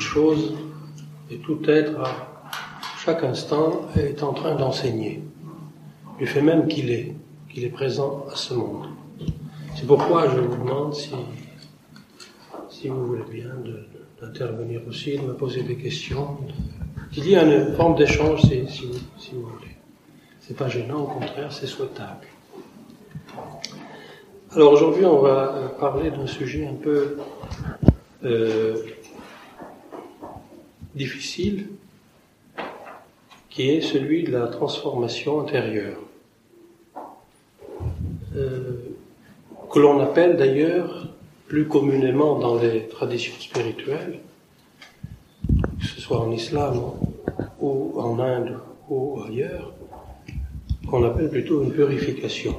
chose et tout être à chaque instant est en train d'enseigner, du fait même qu'il est, qu'il est présent à ce monde. C'est pourquoi je vous demande si, si vous voulez bien d'intervenir aussi, de me poser des questions, qu'il y ait une forme d'échange si, si, si vous voulez. C'est pas gênant, au contraire, c'est souhaitable. Alors aujourd'hui, on va euh, parler d'un sujet un peu euh, difficile, qui est celui de la transformation intérieure, euh, que l'on appelle d'ailleurs plus communément dans les traditions spirituelles, que ce soit en islam ou en Inde ou ailleurs, qu'on appelle plutôt une purification.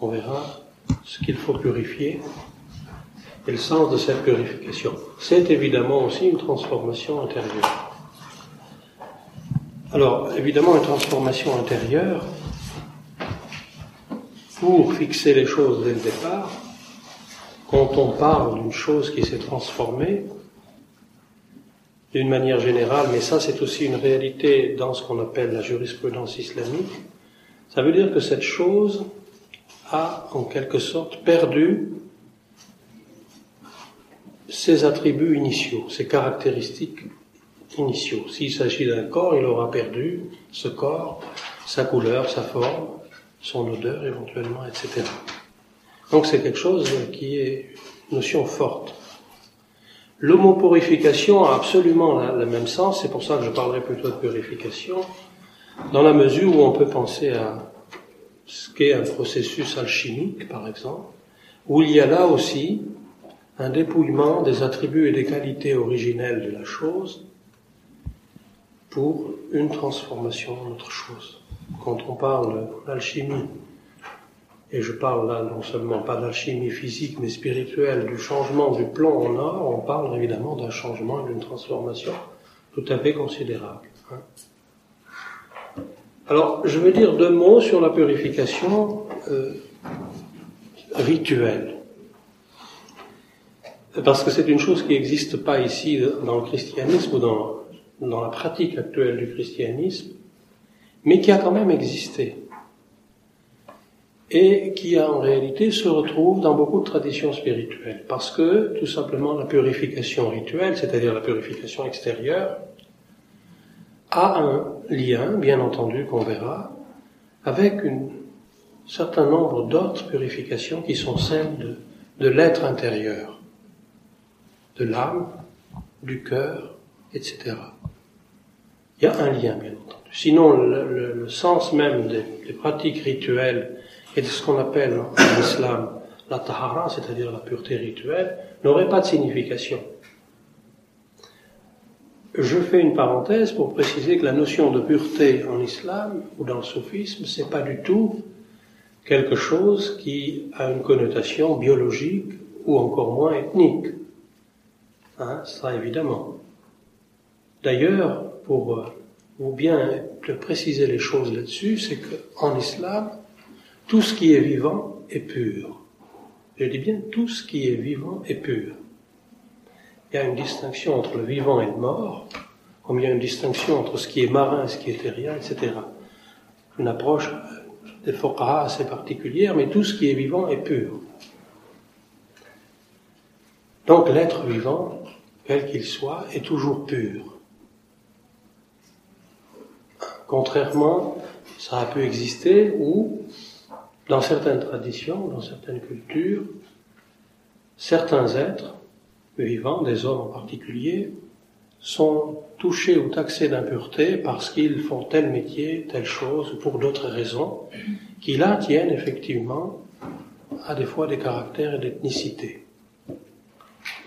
On verra ce qu'il faut purifier et le sens de cette purification? C'est évidemment aussi une transformation intérieure. Alors, évidemment, une transformation intérieure, pour fixer les choses dès le départ, quand on parle d'une chose qui s'est transformée, d'une manière générale, mais ça c'est aussi une réalité dans ce qu'on appelle la jurisprudence islamique, ça veut dire que cette chose a en quelque sorte perdu ses attributs initiaux, ses caractéristiques initiaux. S'il s'agit d'un corps, il aura perdu ce corps, sa couleur, sa forme, son odeur éventuellement, etc. Donc c'est quelque chose qui est une notion forte. L'homopurification a absolument le même sens, c'est pour ça que je parlerai plutôt de purification, dans la mesure où on peut penser à ce qu'est un processus alchimique, par exemple, où il y a là aussi un dépouillement des attributs et des qualités originelles de la chose pour une transformation en autre chose. Quand on parle d'alchimie, et je parle là non seulement pas d'alchimie physique mais spirituelle, du changement du plomb en or, on parle évidemment d'un changement et d'une transformation tout à fait considérable. Hein. Alors, je vais dire deux mots sur la purification euh, rituelle. Parce que c'est une chose qui n'existe pas ici dans le christianisme ou dans, la pratique actuelle du christianisme, mais qui a quand même existé. Et qui en réalité se retrouve dans beaucoup de traditions spirituelles. Parce que, tout simplement, la purification rituelle, c'est-à-dire la purification extérieure, a un lien, bien entendu, qu'on verra, avec un certain nombre d'autres purifications qui sont celles de l'être intérieur, de l'âme, du cœur, etc. Il y a un lien, bien entendu. Sinon, le, sens même des, des, pratiques rituelles et de ce qu'on appelle en islam la tahara, c'est-à-dire la pureté rituelle, n'aurait pas de signification. Je fais une parenthèse pour préciser que la notion de pureté en islam ou dans le soufisme, c'est pas du tout quelque chose qui a une connotation biologique ou encore moins ethnique. Hein, ça évidemment. D'ailleurs, pour euh, vous bien préciser les choses là-dessus, c'est qu'en islam, tout ce qui est vivant est pur. Je dis bien tout ce qui est vivant est pur il y a une distinction entre le vivant et le mort, comme il y a une distinction entre ce qui est marin et ce qui est terrien, etc. Une approche des foqaha assez particulière, mais tout ce qui est vivant est pur. Donc l'être vivant, quel qu'il soit, est toujours pur. Contrairement, ça a pu exister où, dans certaines traditions, dans certaines cultures, certains êtres vivants, des hommes en particulier, sont touchés ou taxés d'impureté parce qu'ils font tel métier, telle chose, ou pour d'autres raisons, qui là tiennent effectivement à des fois des caractères et d'ethnicité.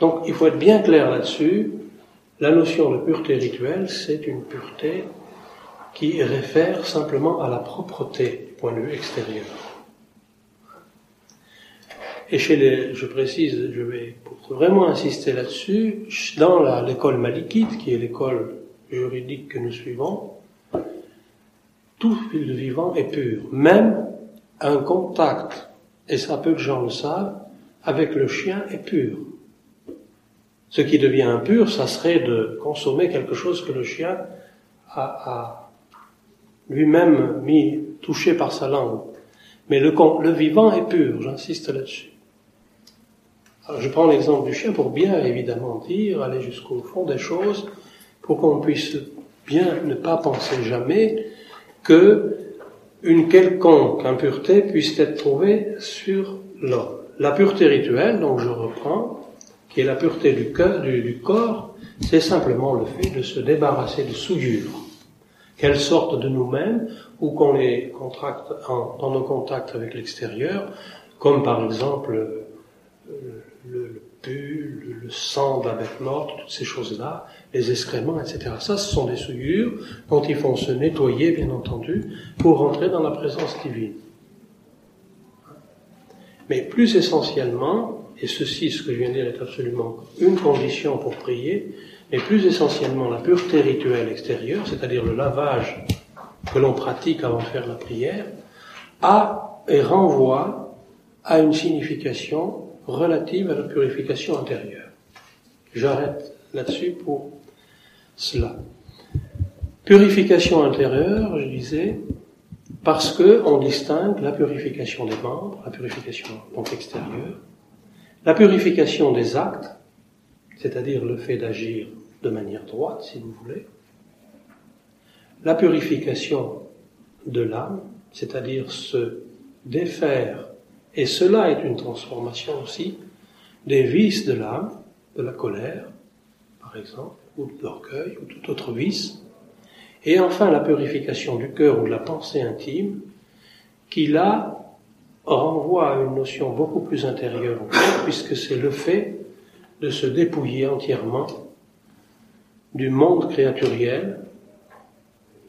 Donc il faut être bien clair là-dessus. La notion de pureté rituelle, c'est une pureté qui réfère simplement à la propreté du point de vue extérieur. Et chez les, je précise, je vais vraiment insister là-dessus, dans l'école malikite, qui est l'école juridique que nous suivons, tout fil vivant est pur. Même un contact, et ça peu de gens le savent, avec le chien est pur. Ce qui devient impur, ça serait de consommer quelque chose que le chien a, a lui-même mis, touché par sa langue. Mais le, le vivant est pur, j'insiste là-dessus. je prends l'exemple du chien pour bien évidemment dire, aller jusqu'au fond des choses, pour qu'on puisse bien ne pas penser jamais que une quelconque impureté puisse être trouvée sur l'homme. La pureté rituelle, donc je reprends, qui est la pureté du, cœur, du, corps, c'est simplement le fait de se débarrasser de souillures, qu'elles sortent de nous-mêmes ou qu'on les contracte dans nos contacts avec l'extérieur, comme par exemple euh, le, le, le sang de la bête morte, toutes ces choses-là, les excréments, etc. Ça, ce sont des souillures dont il faut se nettoyer, bien entendu, pour rentrer dans la présence divine. Mais plus essentiellement, et ceci, ce que je viens de dire, est absolument une condition pour prier, mais plus essentiellement la pureté rituelle extérieure, c'est-à-dire le lavage que l'on pratique avant de faire la prière, a et renvoie à une signification relative à la purification intérieure. J'arrête là-dessus pour cela. Purification intérieure, je disais, parce que on distingue la purification des membres, la purification donc extérieure, la purification des actes, c'est-à-dire le fait d'agir de manière droite, si vous voulez, la purification de l'âme, c'est-à-dire se défaire, et cela est une transformation aussi, des vices de l'âme, de la colère, par exemple, ou de l'orgueil, ou tout autre vice, et enfin la purification du cœur ou de la pensée intime, qui là renvoie à une notion beaucoup plus intérieure puisque c'est le fait de se dépouiller entièrement du monde créaturiel,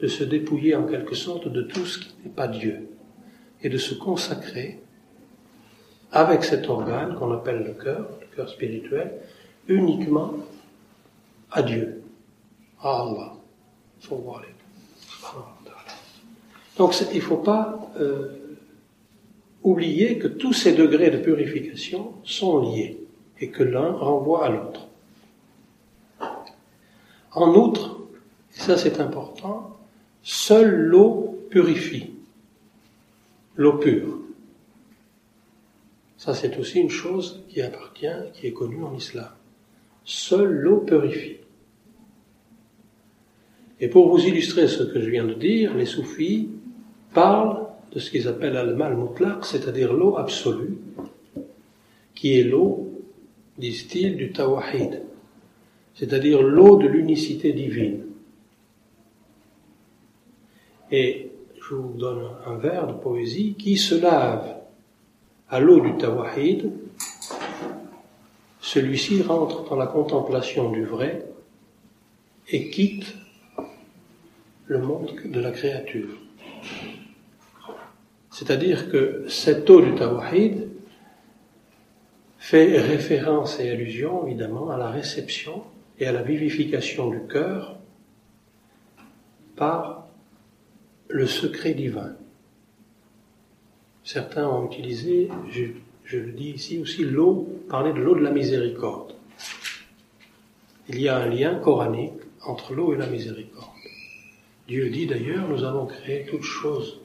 de se dépouiller en quelque sorte de tout ce qui n'est pas Dieu, et de se consacrer avec cet organe qu'on appelle le cœur, le cœur spirituel, uniquement à Dieu, à Allah. Donc il ne faut pas euh, oublier que tous ces degrés de purification sont liés et que l'un renvoie à l'autre. En outre, et ça c'est important, seule l'eau purifie, l'eau pure. Ça c'est aussi une chose qui appartient, qui est connue en islam. Seule l'eau purifie. Et pour vous illustrer ce que je viens de dire, les soufis parlent de ce qu'ils appellent al-mal mutlaq, c'est-à-dire l'eau absolue, qui est l'eau, disent-ils, du tawahid, c'est-à-dire l'eau de l'unicité divine. Et je vous donne un vers de poésie qui se lave à l'eau du tawahid, celui-ci rentre dans la contemplation du vrai et quitte le monde de la créature. C'est-à-dire que cette eau du Tawhid fait référence et allusion évidemment à la réception et à la vivification du cœur par le secret divin. Certains ont utilisé, je, je le dis ici aussi, l'eau, parler de l'eau de la miséricorde. Il y a un lien coranique entre l'eau et la miséricorde. Dieu dit d'ailleurs, nous avons créé toutes choses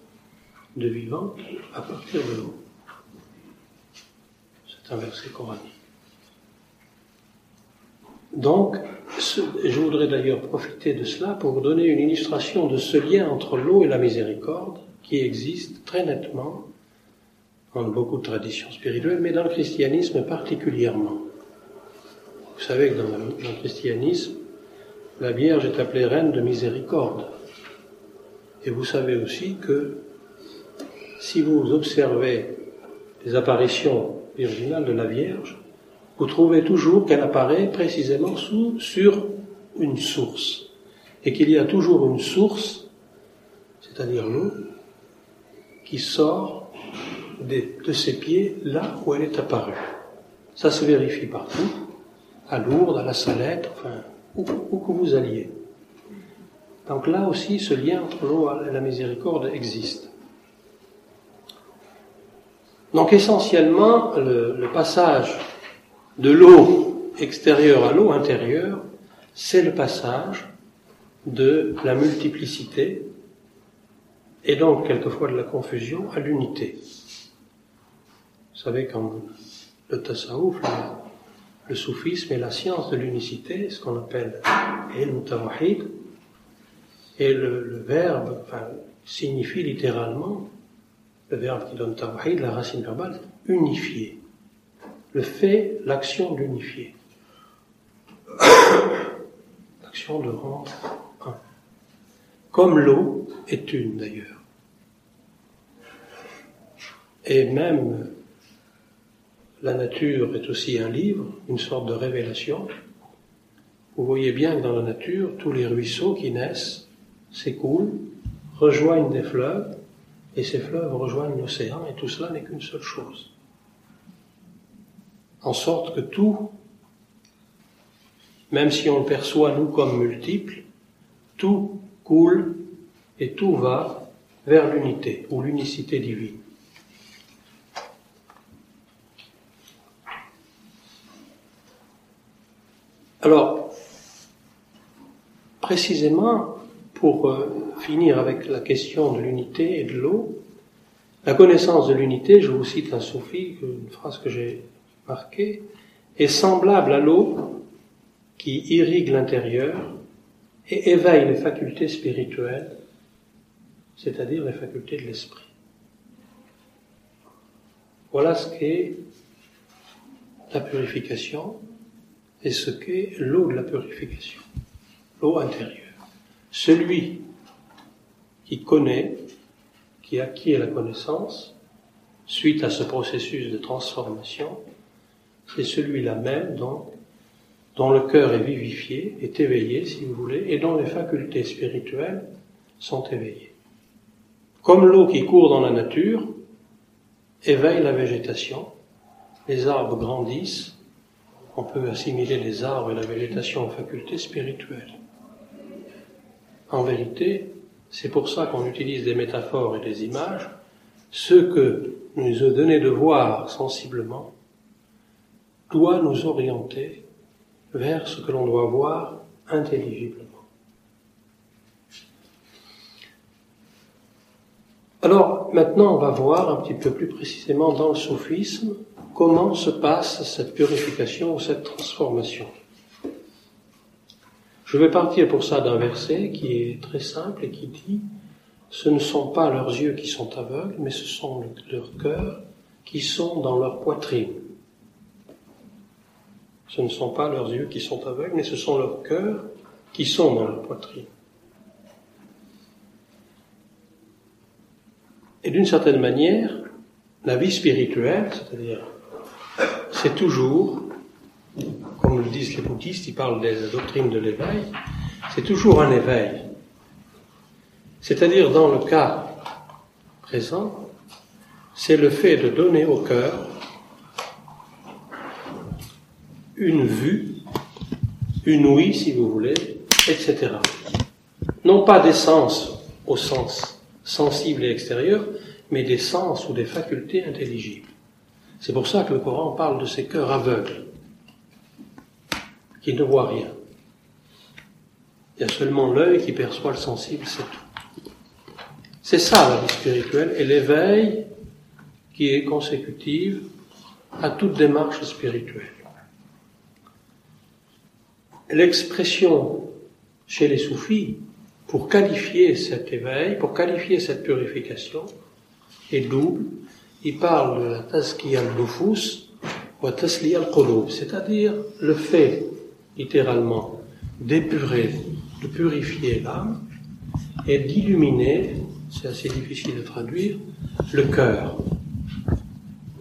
de vivant à partir de l'eau. C'est un verset coranique. Donc, je voudrais d'ailleurs profiter de cela pour vous donner une illustration de ce lien entre l'eau et la miséricorde qui existe très nettement dans beaucoup de traditions spirituelles, mais dans le christianisme particulièrement. Vous savez que dans le christianisme, la Vierge est appelée reine de miséricorde. Et vous savez aussi que si vous observez les apparitions virginales de la Vierge, vous trouvez toujours qu'elle apparaît précisément sur une source. Et qu'il y a toujours une source, c'est-à-dire l'eau, qui sort de, ses pieds là où elle est apparue. Ça se vérifie partout, à Lourdes, à la Salette, enfin, où que vous alliez. Donc là aussi, ce lien entre l'eau et la miséricorde existe. Donc essentiellement, le, passage de l'eau extérieure à l'eau intérieure, c'est le passage de la multiplicité et donc quelquefois de la confusion à l'unité. Vous savez, quand le tasawuf, le, soufisme et la science de l'unicité, ce qu'on appelle el tawhid, et le, verbe signifie littéralement, le verbe qui donne tawhid, la racine verbale, unifier. Le fait, l'action d'unifier. l'action de rendre un. Comme l'eau est une d'ailleurs. Et même la nature est aussi un livre, une sorte de révélation. Vous voyez bien que dans la nature, tous les ruisseaux qui naissent s'écoulent, rejoignent des fleuves, et ces fleuves rejoignent l'océan, et tout cela n'est qu'une seule chose. En sorte que tout, même si on le perçoit nous comme multiple, tout coule et tout va vers l'unité ou l'unicité divine. Alors, précisément, pour euh, finir avec la question de l'unité et de l'eau, la connaissance de l'unité, je vous cite un soufi, une phrase que j'ai marquée, est semblable à l'eau qui irrigue l'intérieur et éveille les facultés spirituelles, c'est-à-dire les facultés de l'esprit. Voilà ce qu'est la purification et ce qu'est l'eau de la purification, l'eau intérieure. Celui qui connaît, qui acquiert la connaissance, suite à ce processus de transformation, c'est celui-là même, dont le cœur est vivifié, est éveillé, si vous voulez, et dont les facultés spirituelles sont éveillées. Comme l'eau qui court dans la nature éveille la végétation, les arbres grandissent, on peut assimiler les arbres et la végétation aux facultés spirituelles. En vérité, c'est pour ça qu'on utilise des métaphores et des images. Ce que nous a donné de voir sensiblement doit nous orienter vers ce que l'on doit voir intelligiblement. Alors maintenant, on va voir un petit peu plus précisément dans le soufisme comment se passe cette purification ou cette transformation. Je vais partir pour ça d'un verset qui est très simple et qui dit Ce ne sont pas leurs yeux qui sont aveugles, mais ce sont leurs cœurs qui sont dans leur poitrine. Ce ne sont pas leurs yeux qui sont aveugles, mais ce sont leurs cœurs qui sont dans leur poitrine. Et d'une certaine manière, la vie spirituelle, c'est-à-dire c'est toujours, comme le disent les bouddhistes, ils parlent de la doctrine de l'éveil, c'est toujours un éveil. C'est-à-dire, dans le cas présent, c'est le fait de donner au cœur une vue, une ouïe, si vous voulez, etc. Non pas des sens au sens sensible et extérieur, mais des sens ou des facultés intelligibles. C'est pour ça que le Coran parle de ces cœurs aveugles, qui ne voient rien. Il y a seulement l'œil qui perçoit le sensible, c'est tout. C'est ça la vie spirituelle et l'éveil qui est consécutive à toute démarche spirituelle. L'expression chez les soufis pour qualifier cet éveil, pour qualifier cette purification, est double il parle de la tasqiya al-nufus ou tasliya al-qulub, c'est-à-dire le fait, littéralement, d'épurer, de purifier l'âme et d'illuminer, c'est assez difficile de traduire, le cœur.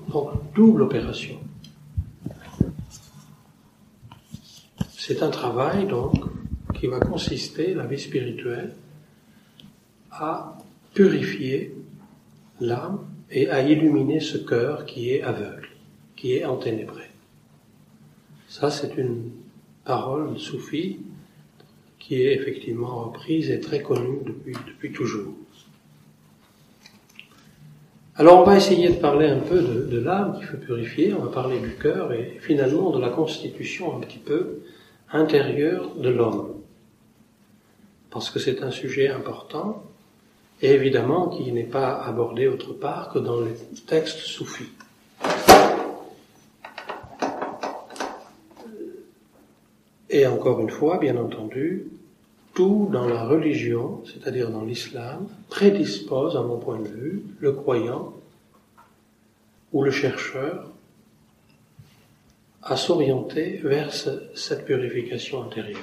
Donc, double opération. C'est un travail, donc, qui va consister, la vie spirituelle, à purifier l'âme et à illuminer ce cœur qui est aveugle, qui est enténébré. Ça, c'est une parole soufie qui est effectivement reprise et très connue depuis, toujours. Alors on va essayer de parler un peu de, l'âme qu'il faut purifier, on va parler du cœur et finalement de la constitution un petit peu intérieure de l'homme. Parce que c'est un sujet important et évidemment qui n'est pas abordé autre part que dans les textes soufis. Et encore une fois, bien entendu, tout dans la religion, c'est-à-dire dans l'islam, prédispose, à mon point de vue, le croyant ou le chercheur à s'orienter vers cette purification intérieure.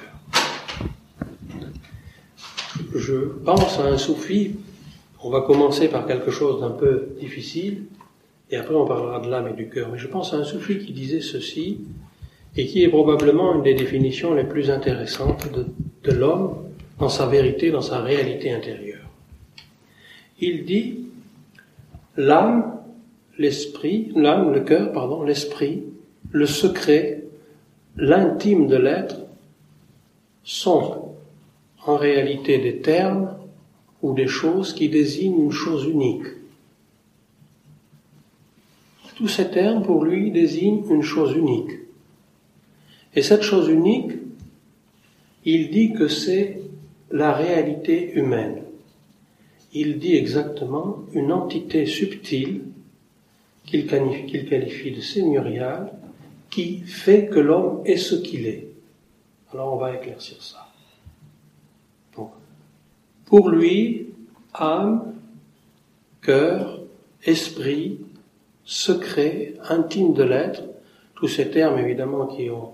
Je pense à un soufi, on va commencer par quelque chose d'un peu difficile, et après on parlera de l'âme et du cœur, mais je pense à un soufi qui disait ceci, et qui est probablement une des définitions les plus intéressantes de, l'homme dans sa vérité, dans sa réalité intérieure. Il dit l'âme, l'esprit, l'âme, le cœur, pardon, l'esprit, le secret, l'intime de l'être sont en réalité des termes ou des choses qui désignent une chose unique. Tous ces termes pour lui désignent une chose unique. Et cette chose unique, il dit que c'est la réalité humaine. Il dit exactement une entité subtile qu'il qualifie, de seigneuriale qui fait que l'homme est ce qu'il est. Alors on va éclaircir ça. Pour lui, âme, cœur, esprit, secret, intime de l'être, tous ces termes évidemment qui ont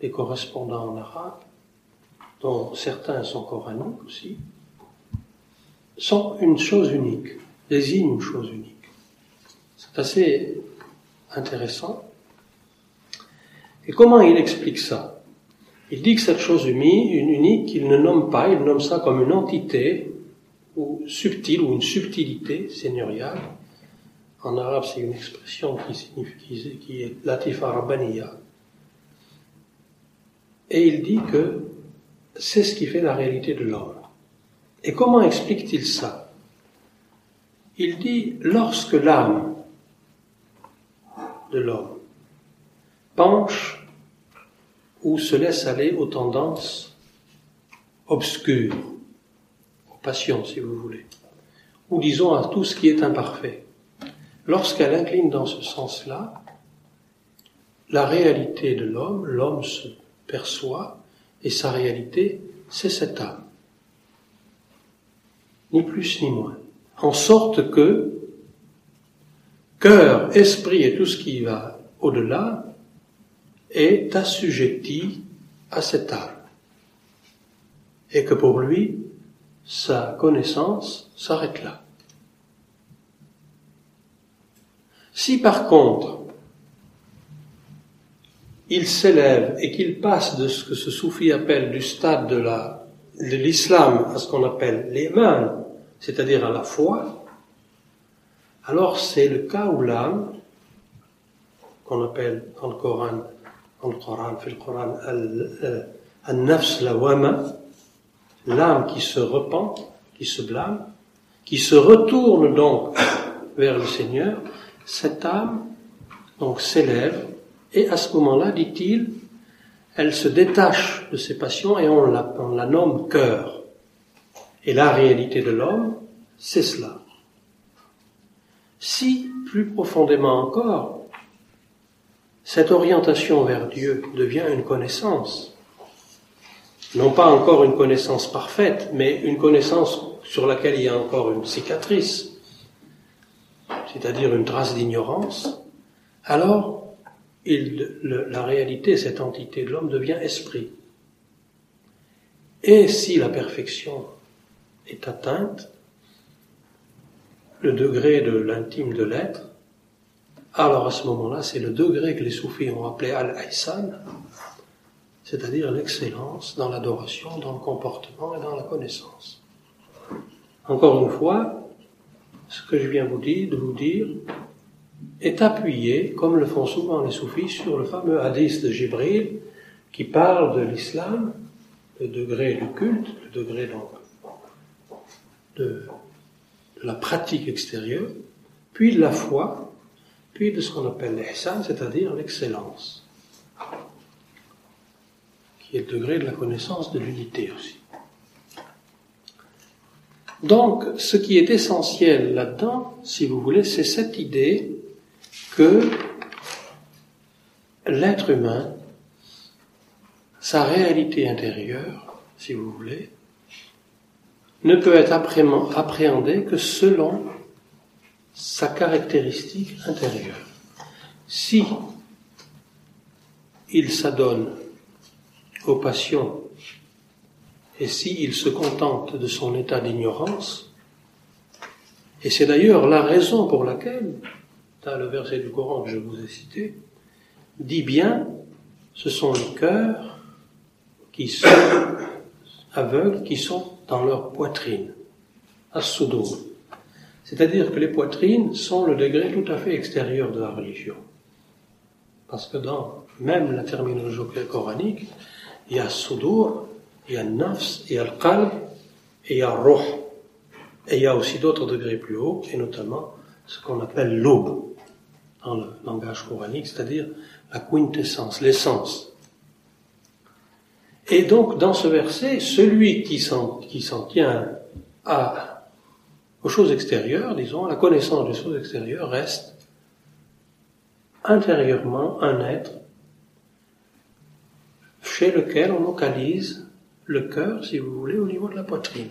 des correspondants en arabe, dont certains sont coraniques aussi, sont une chose unique, désignent une chose unique. C'est assez intéressant. Et comment il explique ça? Il dit que cette chose unique, il ne nomme pas, il nomme ça comme une entité ou subtile ou une subtilité seigneuriale. En arabe, c'est une expression qui signifie qui est latifa rabbaniya. Et il dit que c'est ce qui fait la réalité de l'homme. Et comment explique-t-il ça? Il dit, lorsque l'âme de l'homme penche ou se laisse aller aux tendances obscures, aux passions si vous voulez, ou disons à tout ce qui est imparfait, lorsqu'elle incline dans ce sens-là, la réalité de l'homme, l'homme se perçoit et sa réalité, c'est cette âme. Ni plus ni moins. En sorte que cœur, esprit et tout ce qui va au-delà est assujetti à cette âme. Et que pour lui, sa connaissance s'arrête là. Si par contre, il s'élève et qu'il passe de ce que ce soufi appelle du stade de la, de l'islam à ce qu'on appelle l'iman, c'est-à-dire à la foi, alors c'est le cas où l'âme, qu'on appelle dans le Coran, dans le Coran, fait le Coran, al-nafs lawama, l'âme qui se repent, qui se blâme, qui se retourne donc vers le Seigneur, cette âme donc s'élève et à ce moment-là, dit-il, elle se détache de ses passions et on la, nomme cœur. Et la réalité de l'homme, c'est cela. Si, plus profondément encore, cette orientation vers Dieu devient une connaissance, non pas encore une connaissance parfaite, mais une connaissance sur laquelle il y a encore une cicatrice, c'est-à-dire une trace d'ignorance, alors la réalité, cette entité de l'homme devient esprit. Et si la perfection est atteinte, le degré de l'intime de l'être, alors à ce moment-là, c'est le degré que les soufis ont appelé al-Aïsan, c'est-à-dire l'excellence dans l'adoration, dans le comportement et dans la connaissance. Encore une fois, ce que je viens vous dire, de vous dire, est appuyé, comme le font souvent les soufis, sur le fameux hadith de Jibril qui parle de l'islam, le degré du culte, le degré donc de, la pratique extérieure, puis de la foi, puis de ce qu'on appelle l'ihsan, c'est-à-dire l'excellence, qui est le degré de la connaissance de l'unité aussi. Donc, ce qui est essentiel là-dedans, si vous voulez, c'est cette idée que l'être humain, sa réalité intérieure, si vous voulez, ne peut être appréhendé que selon sa caractéristique intérieure. Si il s'adonne aux passions et s'il se contente de son état d'ignorance, et c'est d'ailleurs la raison pour laquelle, le verset du Coran que je vous ai cité, dit bien, ce sont les cœurs qui sont aveugles, qui sont dans leur poitrine, à sudo. C'est-à-dire que les poitrines sont le degré tout à fait extérieur de la religion. Parce que dans même la terminologie coranique, il y a sudur, il y a nafs, il y a le qalb, et il y a roh. Et il y a aussi d'autres degrés plus hauts, et notamment ce qu'on appelle l'aube dans le langage coranique, c'est-à-dire la quintessence, l'essence. Et donc, dans ce verset, celui qui s'en, tient à, aux choses extérieures, disons, à la connaissance des choses extérieures, reste intérieurement un être chez lequel on localise le cœur, si vous voulez, au niveau de la poitrine.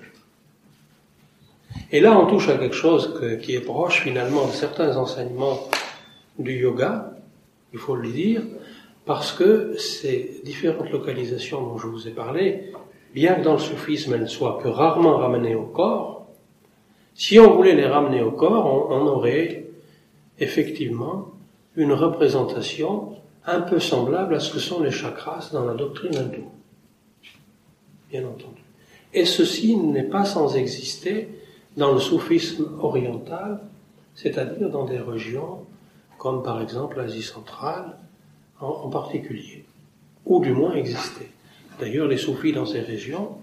Et là, on touche à quelque chose qui est proche finalement de certains enseignements du yoga, il faut le dire, parce que ces différentes localisations dont je vous ai parlé, bien que dans le soufisme elles ne soient que rarement ramenées au corps, si on voulait les ramener au corps, on, aurait effectivement une représentation un peu semblable à ce que sont les chakras dans la doctrine hindoue. Bien entendu. Et ceci n'est pas sans exister dans le soufisme oriental, c'est-à-dire dans des régions comme par exemple l'Asie centrale, en, particulier, ou du moins exister. D'ailleurs, les soufis dans ces régions,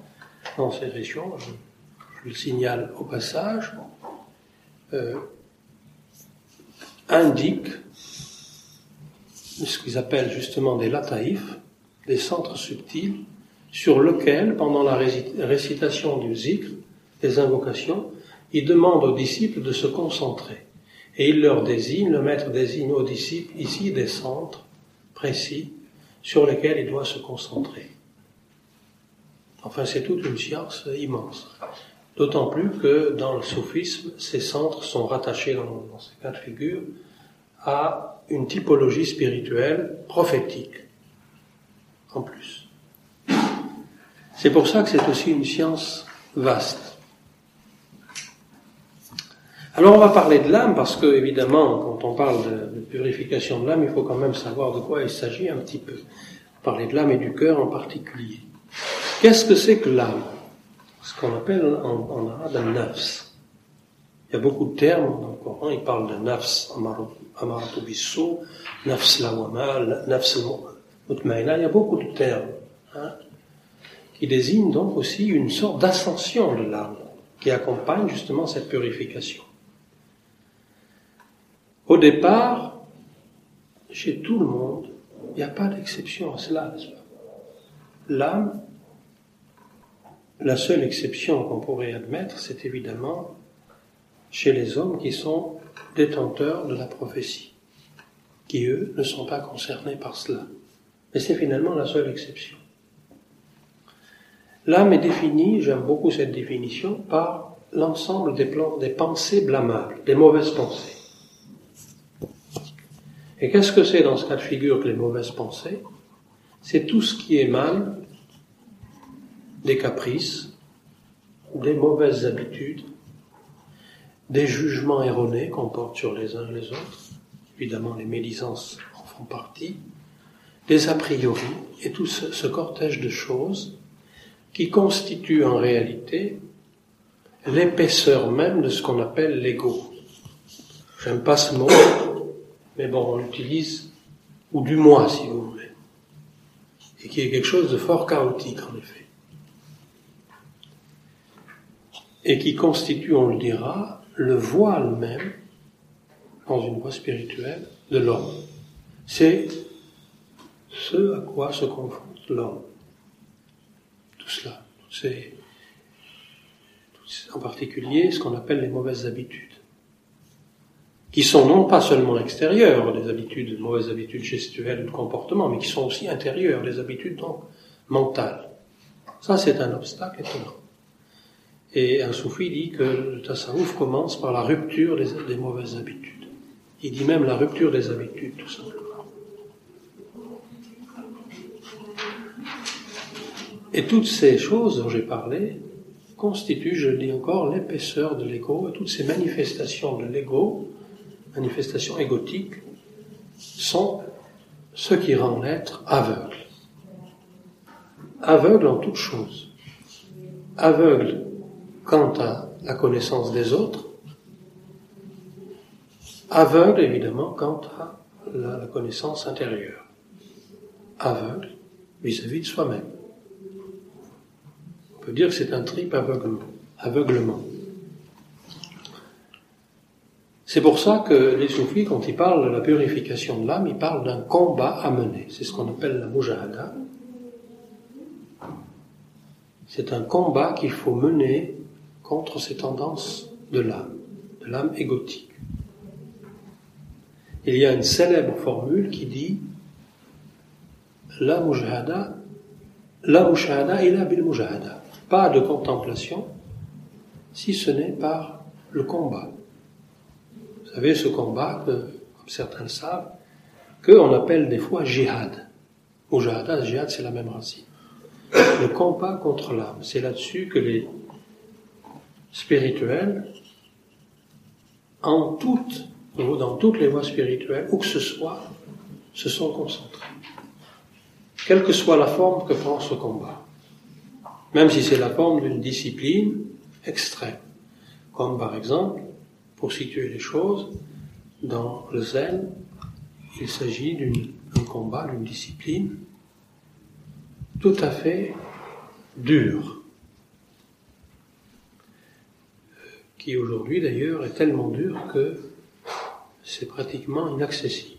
dans ces régions, je, le signale au passage, euh, indiquent ce qu'ils appellent justement des lataïfs, des centres subtils, sur lesquels, pendant la récitation du zikr, des invocations, ils demandent aux disciples de se concentrer. Et il leur désigne, le maître désigne aux disciples ici des centres précis sur lesquels il doit se concentrer. Enfin, c'est toute une science immense. D'autant plus que dans le soufisme, ces centres sont rattachés dans, ces cas de figure à une typologie spirituelle prophétique, en plus. C'est pour ça que c'est aussi une science vaste. Alors on va parler de l'âme parce que évidemment, quand on parle de, purification de l'âme, il faut quand même savoir de quoi il s'agit un petit peu. Parler de l'âme et du cœur en particulier. Qu'est-ce que c'est que l'âme? Ce qu'on appelle en, arabe un nafs. Il y a beaucoup de termes dans le Coran. Il parle de nafs amaratu bisso, nafs lawama, nafs mutmaina. Il y a beaucoup de termes hein, qui désignent donc aussi une sorte d'ascension de l'âme qui accompagne justement cette purification. Au départ, chez tout le monde, il n'y a pas d'exception à cela, L'âme, la seule exception qu'on pourrait admettre, c'est évidemment chez les hommes qui sont détenteurs de la prophétie, qui eux ne sont pas concernés par cela. Mais c'est finalement la seule exception. L'âme est définie, j'aime beaucoup cette définition, par l'ensemble des, des pensées blâmables, des mauvaises pensées. Et qu'est-ce que c'est dans ce cas de figure que les mauvaises pensées? C'est tout ce qui émane des caprices, des mauvaises habitudes, des jugements erronés qu'on porte sur les uns et les autres, évidemment les médisances en font partie, des a priori. Et tout ce, cortège de choses qui constituent en réalité l'épaisseur même de ce qu'on appelle l'ego. J'aime pas ce mot, mais bon, on l'utilise, ou du moi, si vous voulez, et qui est quelque chose de fort chaotique, en effet, et qui constitue, on le dira, le voile même dans une voie spirituelle de l'homme. C'est ce à quoi se confronte l'homme. Tout cela, c'est en particulier ce qu'on appelle les mauvaises habitudes, qui sont non pas seulement extérieures, des habitudes, mauvaises habitudes gestuelles ou de comportement, mais qui sont aussi intérieures, des habitudes mentales. Ça, c'est un obstacle étonnant. Et un soufi dit que le tasawuf commence par la rupture des, mauvaises habitudes. Il dit même la rupture des habitudes, tout simplement. Et toutes ces choses dont j'ai parlé constituent, je le dis encore, l'épaisseur de l'ego, toutes ces manifestations de l'ego, manifestations égotiques, sont ce qui rend l'être aveugle. Aveugle en toutes choses. Aveugle quant à la connaissance des autres, aveugle évidemment quant à la, connaissance intérieure, aveugle vis-à-vis de soi-même. On peut dire que c'est un triple aveuglement. aveuglement. C'est pour ça que les soufis, quand ils parlent de la purification de l'âme, ils parlent d'un combat à mener. C'est ce qu'on appelle la mujahada. C'est un combat qu'il faut mener contre ces tendances de l'âme, de l'âme égotique. Il y a une célèbre formule qui dit La mujahada, la mujahada et la bil mujahada. Pas de contemplation, si ce n'est par le combat. Vous savez, ce combat, que, comme certains le savent, qu'on appelle des fois jihad. Mujahada, jihad, c'est la même racine. Le combat contre l'âme. C'est là-dessus que les spirituelles, en toutes, dans toutes les voies spirituelles, où que ce soit, se sont concentrés. Quelle que soit la forme que prend ce combat. Même si c'est la forme d'une discipline extrême. Comme par exemple, pour situer les choses, dans le zen, il s'agit d'un combat, d'une discipline tout à fait dure, qui aujourd'hui d'ailleurs est tellement dur que c'est pratiquement inaccessible.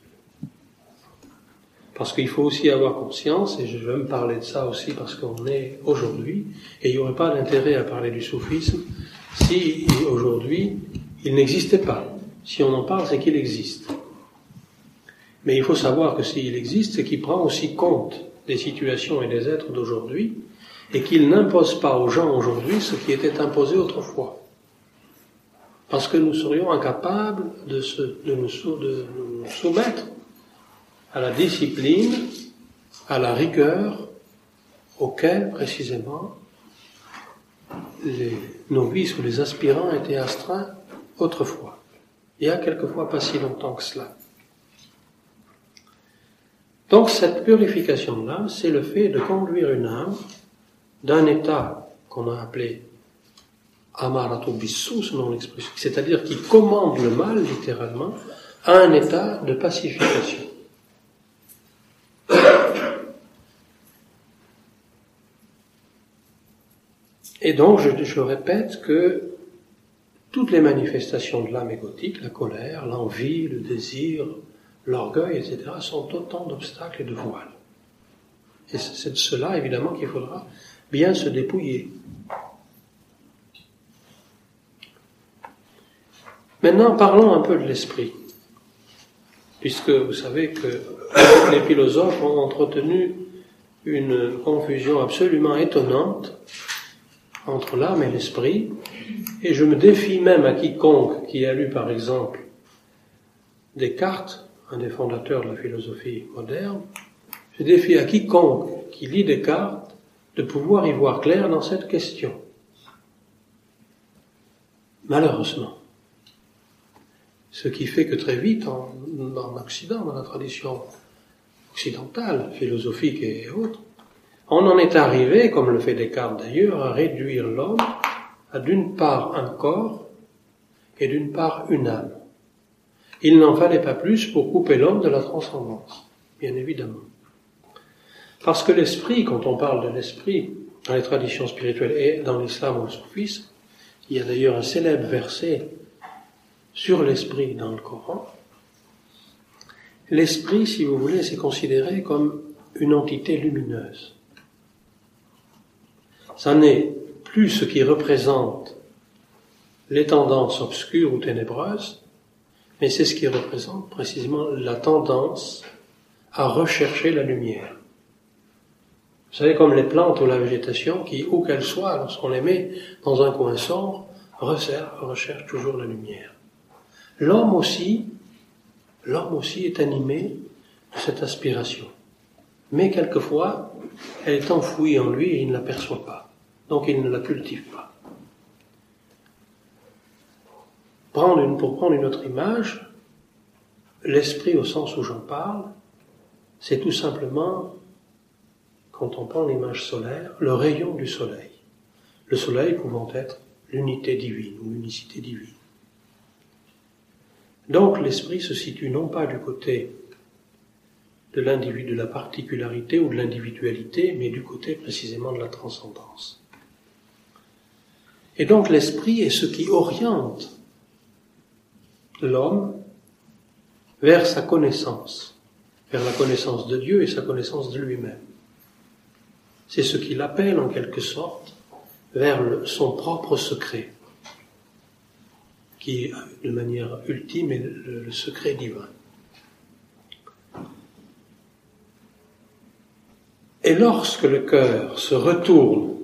Parce qu'il faut aussi avoir conscience, et je vais me parler de ça aussi parce qu'on est aujourd'hui, et il n'y aurait pas d'intérêt à parler du soufisme si aujourd'hui il n'existait pas. Si on en parle, c'est qu'il existe. Mais il faut savoir que s'il existe, c'est qu'il prend aussi compte des situations et des êtres d'aujourd'hui, et qu'il n'impose pas aux gens aujourd'hui ce qui était imposé autrefois parce que nous serions incapables de, nous, soumettre à la discipline, à la rigueur auquel précisément les novices ou les aspirants étaient astreints autrefois. Il y a quelquefois pas si longtemps que cela. Donc cette purification de l'âme, c'est le fait de conduire une âme d'un état qu'on a appelé Amarato Bissou, selon l'expression, c'est-à-dire qui commande le mal, littéralement, à un état de pacification. Et donc, je, je, répète que toutes les manifestations de l'âme égotique, la colère, l'envie, le désir, l'orgueil, etc., sont autant d'obstacles et de voiles. Et c'est de cela, évidemment, qu'il faudra bien se dépouiller. Maintenant, parlons un peu de l'esprit, puisque vous savez que les philosophes ont entretenu une confusion absolument étonnante entre l'âme et l'esprit, et je me défie même à quiconque qui a lu par exemple Descartes, un des fondateurs de la philosophie moderne, je défie à quiconque qui lit Descartes de pouvoir y voir clair dans cette question. Malheureusement. Ce qui fait que très vite, en, Occident, dans la tradition occidentale, philosophique et autres, on en est arrivé, comme le fait Descartes d'ailleurs, à réduire l'homme d'une part un corps et d'une part une âme. Il n'en fallait pas plus pour couper l'homme de la transcendance, bien évidemment. Parce que l'esprit, quand on parle de l'esprit dans les traditions spirituelles et dans l'islam ou le soufisme, il y a d'ailleurs un célèbre verset sur l'esprit dans le Coran, L'esprit, si vous voulez, c'est considéré comme une entité lumineuse. Ça n'est plus ce qui représente les tendances obscures ou ténébreuses, mais c'est ce qui représente précisément la tendance à rechercher la lumière. Vous savez, comme les plantes ou la végétation qui, où qu'elles soient, lorsqu'on les met dans un coin sombre, recherchent toujours la lumière. L'homme aussi, l'homme aussi est animé de cette aspiration. Mais quelquefois, elle est enfouie en lui et il ne l'aperçoit pas. Donc il ne la cultive pas. Prendre pour prendre une autre image, l'esprit au sens où j'en parle, c'est tout simplement quand on prend l'image solaire, le rayon du soleil. Le soleil pouvant être l'unité divine ou l'unicité divine. Donc l'esprit se situe non pas du côté de la particularité ou de l'individualité, mais du côté précisément de la transcendance. Et donc l'esprit est ce qui oriente l'homme vers sa connaissance, vers la connaissance de Dieu et sa connaissance de lui-même. C'est ce qu'il appelle en quelque sorte vers son propre secret, qui de manière ultime est le, secret divin. Et lorsque le cœur se retourne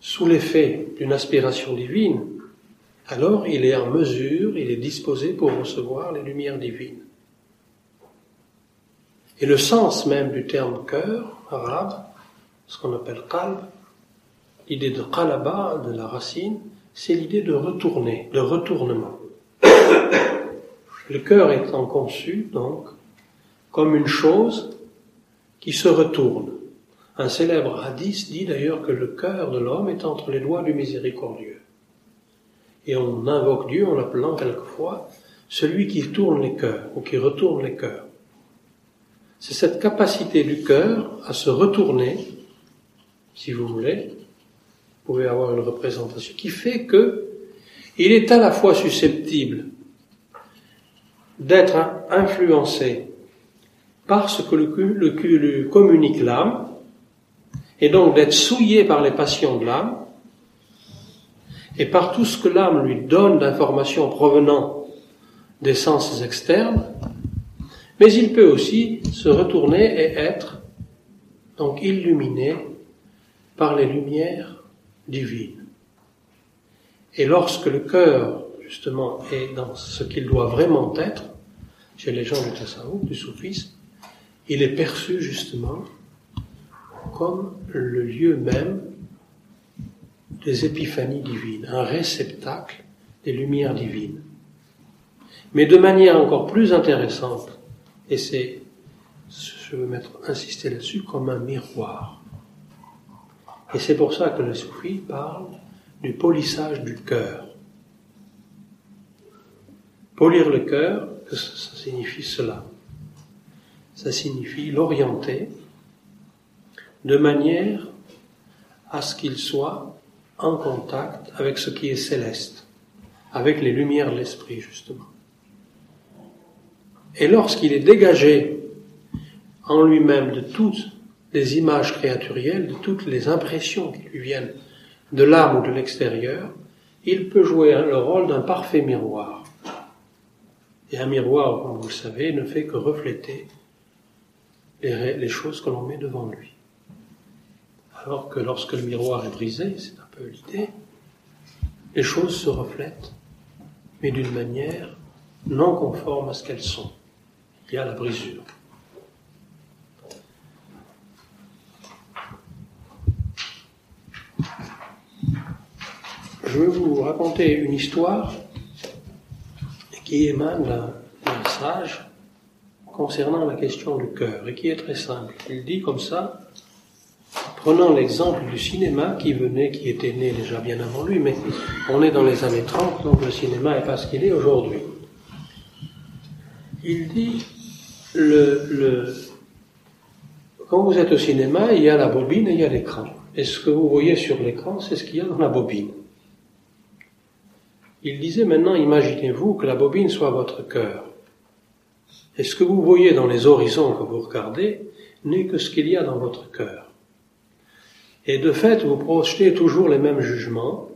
sous l'effet d'une aspiration divine, alors il est en mesure, il est disposé pour recevoir les lumières divines. Et le sens même du terme cœur arabe, ce qu'on appelle qalb, l'idée de qalaba, de la racine, c'est l'idée de retourner, de retournement. Le cœur étant conçu, donc, comme une chose qui se retourne. Un célèbre hadith dit d'ailleurs que le cœur de l'homme est entre les doigts du miséricordieux. Et on invoque Dieu en l'appelant quelquefois celui qui tourne les cœurs ou qui retourne les cœurs. C'est cette capacité du cœur à se retourner, si vous voulez, vous pouvez avoir une représentation, qui fait que il est à la fois susceptible d'être influencé par ce que le, le communique l'âme, et donc d'être souillé par les passions de l'âme, et par tout ce que l'âme lui donne d'informations provenant des sens externes, mais il peut aussi se retourner et être donc illuminé par les lumières divines. Et lorsque le cœur, justement, est dans ce qu'il doit vraiment être, chez les gens du tassaouf, du soufisme, il est perçu justement comme le lieu même des épiphanies divines, un réceptacle des lumières divines. Mais de manière encore plus intéressante, et c'est, je veux mettre, insister là-dessus, comme un miroir. Et c'est pour ça que le soufi parle du polissage du cœur. Polir le cœur, ça signifie cela. Ça signifie l'orienter de manière à ce qu'il soit en contact avec ce qui est céleste, avec les lumières de l'esprit, justement. Et lorsqu'il est dégagé en lui-même de toutes les images créaturielles, de toutes les impressions qui lui viennent de l'âme ou de l'extérieur, il peut jouer le rôle d'un parfait miroir. Et un miroir, comme vous le savez, ne fait que refléter les, choses que l'on met devant lui. Alors que lorsque le miroir est brisé, c'est un peu l'idée, les choses se reflètent, mais d'une manière non conforme à ce qu'elles sont il y a la brisure. Je vais vous raconter une histoire qui émane d'un sage concernant la question du cœur et qui est très simple. Il dit comme ça, prenant l'exemple du cinéma qui venait, qui était né déjà bien avant lui, mais on est dans les années 30, donc le cinéma n'est pas ce qu'il est aujourd'hui. Il dit, le, quand vous êtes au cinéma, il y a la bobine et il y a l'écran. Et ce que vous voyez sur l'écran, c'est ce qu'il y a dans la bobine. Il disait maintenant, imaginez-vous que la bobine soit votre cœur. Et ce que vous voyez dans les horizons que vous regardez n'est que ce qu'il y a dans votre cœur. Et de fait, vous projetez toujours les mêmes jugements,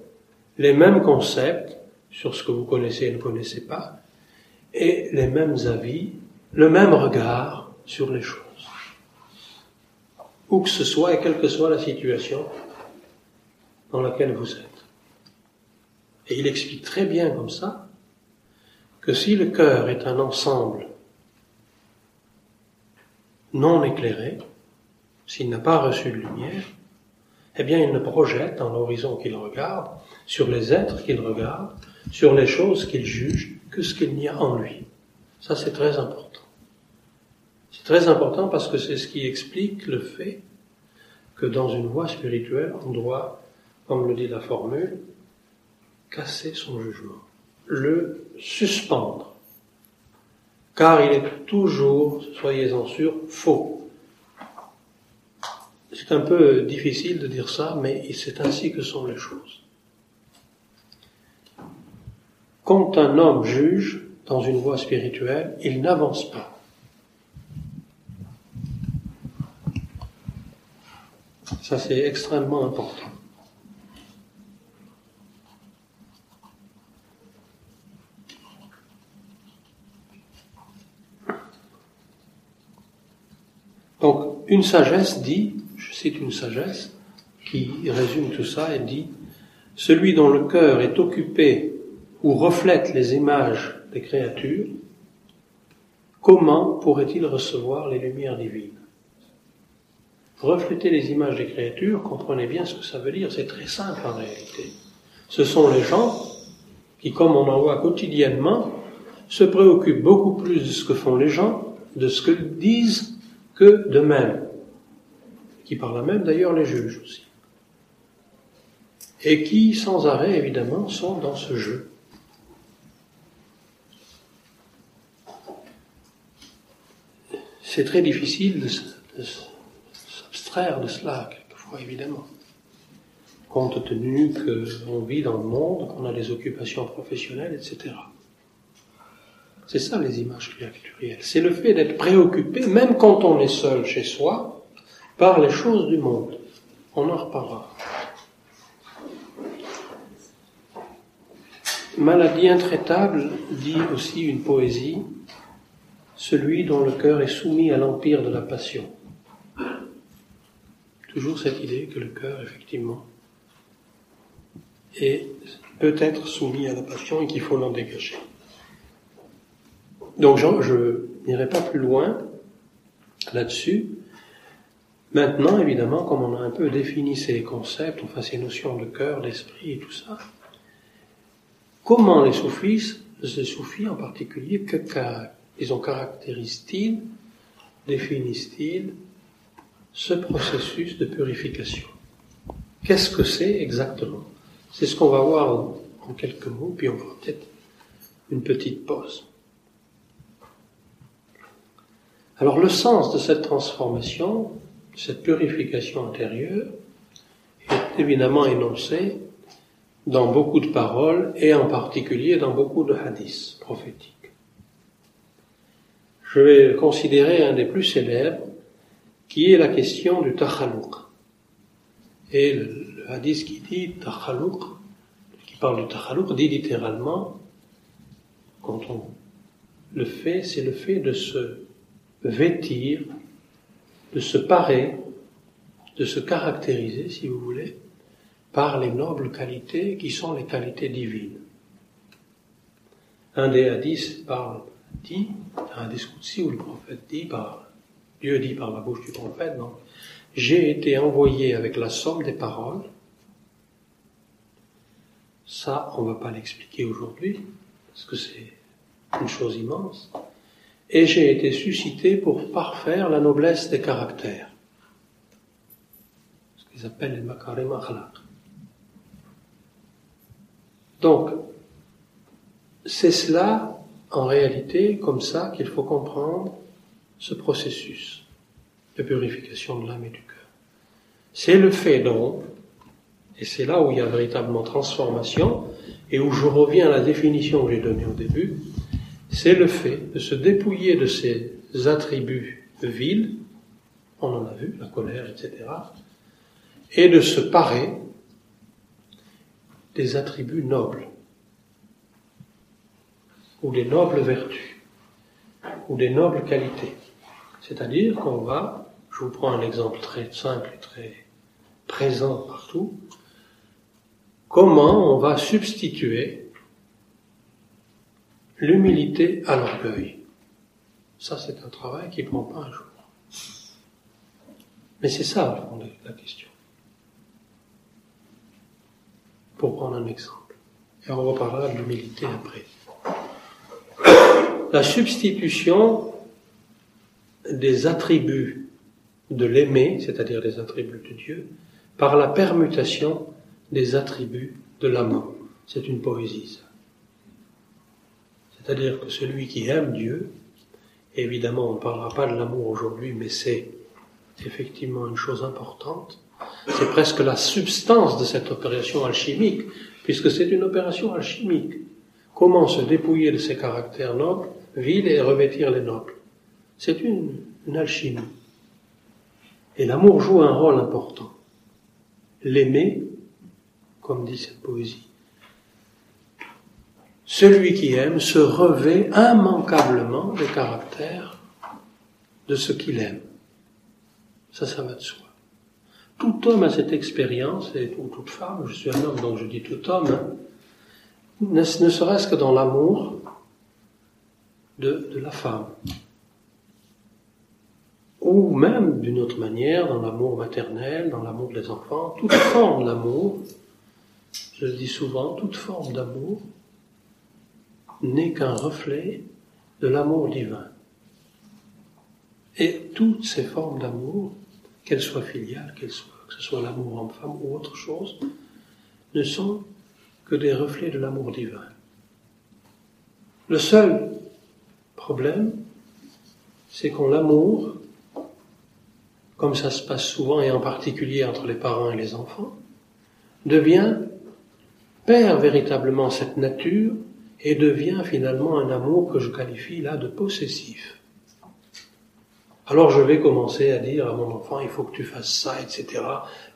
les mêmes concepts sur ce que vous connaissez et ne connaissez pas, et les mêmes avis, le même regard sur les choses. Où que ce soit et quelle que soit la situation dans laquelle vous êtes. Et il explique très bien comme ça que si le cœur est un ensemble non éclairé, s'il n'a pas reçu de lumière, eh bien il ne projette dans l'horizon qu'il regarde, sur les êtres qu'il regarde, sur les choses qu'il juge, que ce qu'il n'y a en lui. Ça c'est très important. C'est très important parce que c'est ce qui explique le fait que dans une voie spirituelle, on doit, comme le dit la formule, casser son jugement, le suspendre car il est toujours, soyez-en sûrs, faux. C'est un peu difficile de dire ça, mais c'est ainsi que sont les choses. Quand un homme juge dans une voie spirituelle, il n'avance pas. Ça, c'est extrêmement important. Donc, une sagesse dit, cite une sagesse qui résume tout ça, elle dit, celui dont le cœur est occupé ou reflète les images des créatures, comment pourrait-il recevoir les lumières divines? Refléter les images des créatures, comprenez bien ce que ça veut dire, c'est très simple en réalité. Ce sont les gens qui, comme on en voit quotidiennement, se préoccupent beaucoup plus de ce que font les gens, de ce que disent que de même, qui par là même d'ailleurs les juges aussi, et qui sans arrêt évidemment sont dans ce jeu. C'est très difficile de, s'abstraire de cela quelquefois évidemment, compte tenu qu'on vit dans le monde, qu'on a des occupations professionnelles, etc. C'est ça les images créaturielles. C'est le fait d'être préoccupé, même quand on est seul chez soi, par les choses du monde. On en reparlera. Maladie intraitable dit aussi une poésie, celui dont le cœur est soumis à l'empire de la passion. Toujours cette idée que le cœur, effectivement, est peut-être soumis à la passion et qu'il faut l'en dégager. Donc je n'irai pas plus loin là-dessus. Maintenant, évidemment, comme on a un peu défini ces concepts, enfin ces notions de cœur, d'esprit et tout ça, comment les soufis, les soufis en particulier, que, ils ont caractérisent-ils, définissent-ils ce processus de purification? Qu'est-ce que c'est exactement? C'est ce qu'on va voir en quelques mots, puis on fera peut-être une petite pause. Alors le sens de cette transformation, cette purification intérieure, est évidemment énoncé dans beaucoup de paroles et en particulier dans beaucoup de hadiths prophétiques. Je vais considérer un des plus célèbres qui est la question du takhalouq. Et le, hadith qui dit takhalouq, qui parle du takhalouq, dit littéralement, quand on le fait, c'est le fait de se vêtir, de se parer, de se caractériser, si vous voulez, par les nobles qualités qui sont les qualités divines. Un des hadiths parle, dit, un des où le prophète dit, Dieu dit par la bouche du prophète, donc, j'ai été envoyé avec la somme des paroles. Ça, on ne va pas l'expliquer aujourd'hui, parce que c'est une chose immense et j'ai été suscité pour parfaire la noblesse des caractères. Ce qu'ils appellent les makarim akhlaq. Donc, c'est cela, en réalité, comme ça qu'il faut comprendre ce processus de purification de l'âme et du cœur. C'est le fait et c'est là où il y a véritablement transformation, et où je reviens à la définition que j'ai donnée au début, c'est le fait de se dépouiller de ses attributs vils, on en a vu, la colère, etc., et de se parer des attributs nobles, ou des nobles vertus, ou des nobles qualités. C'est-à-dire qu'on va, je vous prends un exemple très simple et très présent partout, comment on va substituer l'humilité à l'orgueil. Ça, c'est un travail qui prend pas un jour. Mais c'est ça, la question. Pour prendre un exemple. Et on reparlera de l'humilité après. La substitution des attributs de l'aimer, c'est-à-dire des attributs de Dieu, par la permutation des attributs de l'amour. C'est une poésie. C'est-à-dire que celui qui aime Dieu, évidemment on ne parlera pas de l'amour aujourd'hui, mais c'est effectivement une chose importante, c'est presque la substance de cette opération alchimique, puisque c'est une opération alchimique. Comment se dépouiller de ses caractères nobles, vils et revêtir les nobles C'est une, une alchimie. Et l'amour joue un rôle important. L'aimer, comme dit cette poésie, celui qui aime se revêt immanquablement des caractères de ce qu'il aime. Ça, ça va de soi. Tout homme a cette expérience, ou toute femme, je suis un homme donc je dis tout homme, hein, ne, serait-ce que dans l'amour de, de la femme. Ou même d'une autre manière, dans l'amour maternel, dans l'amour des enfants, toute forme d'amour, je le dis souvent, toute forme d'amour n'est qu'un reflet de l'amour divin. Et toutes ces formes d'amour, qu'elles soient filiales, qu'elles soient, que ce soit l'amour homme-femme ou autre chose, ne sont que des reflets de l'amour divin. Le seul problème, c'est qu'on l'amour, comme ça se passe souvent et en particulier entre les parents et les enfants, devient, perd véritablement cette nature et devient finalement un amour que je qualifie là de possessif. Alors je vais commencer à dire à mon enfant, il faut que tu fasses ça, etc.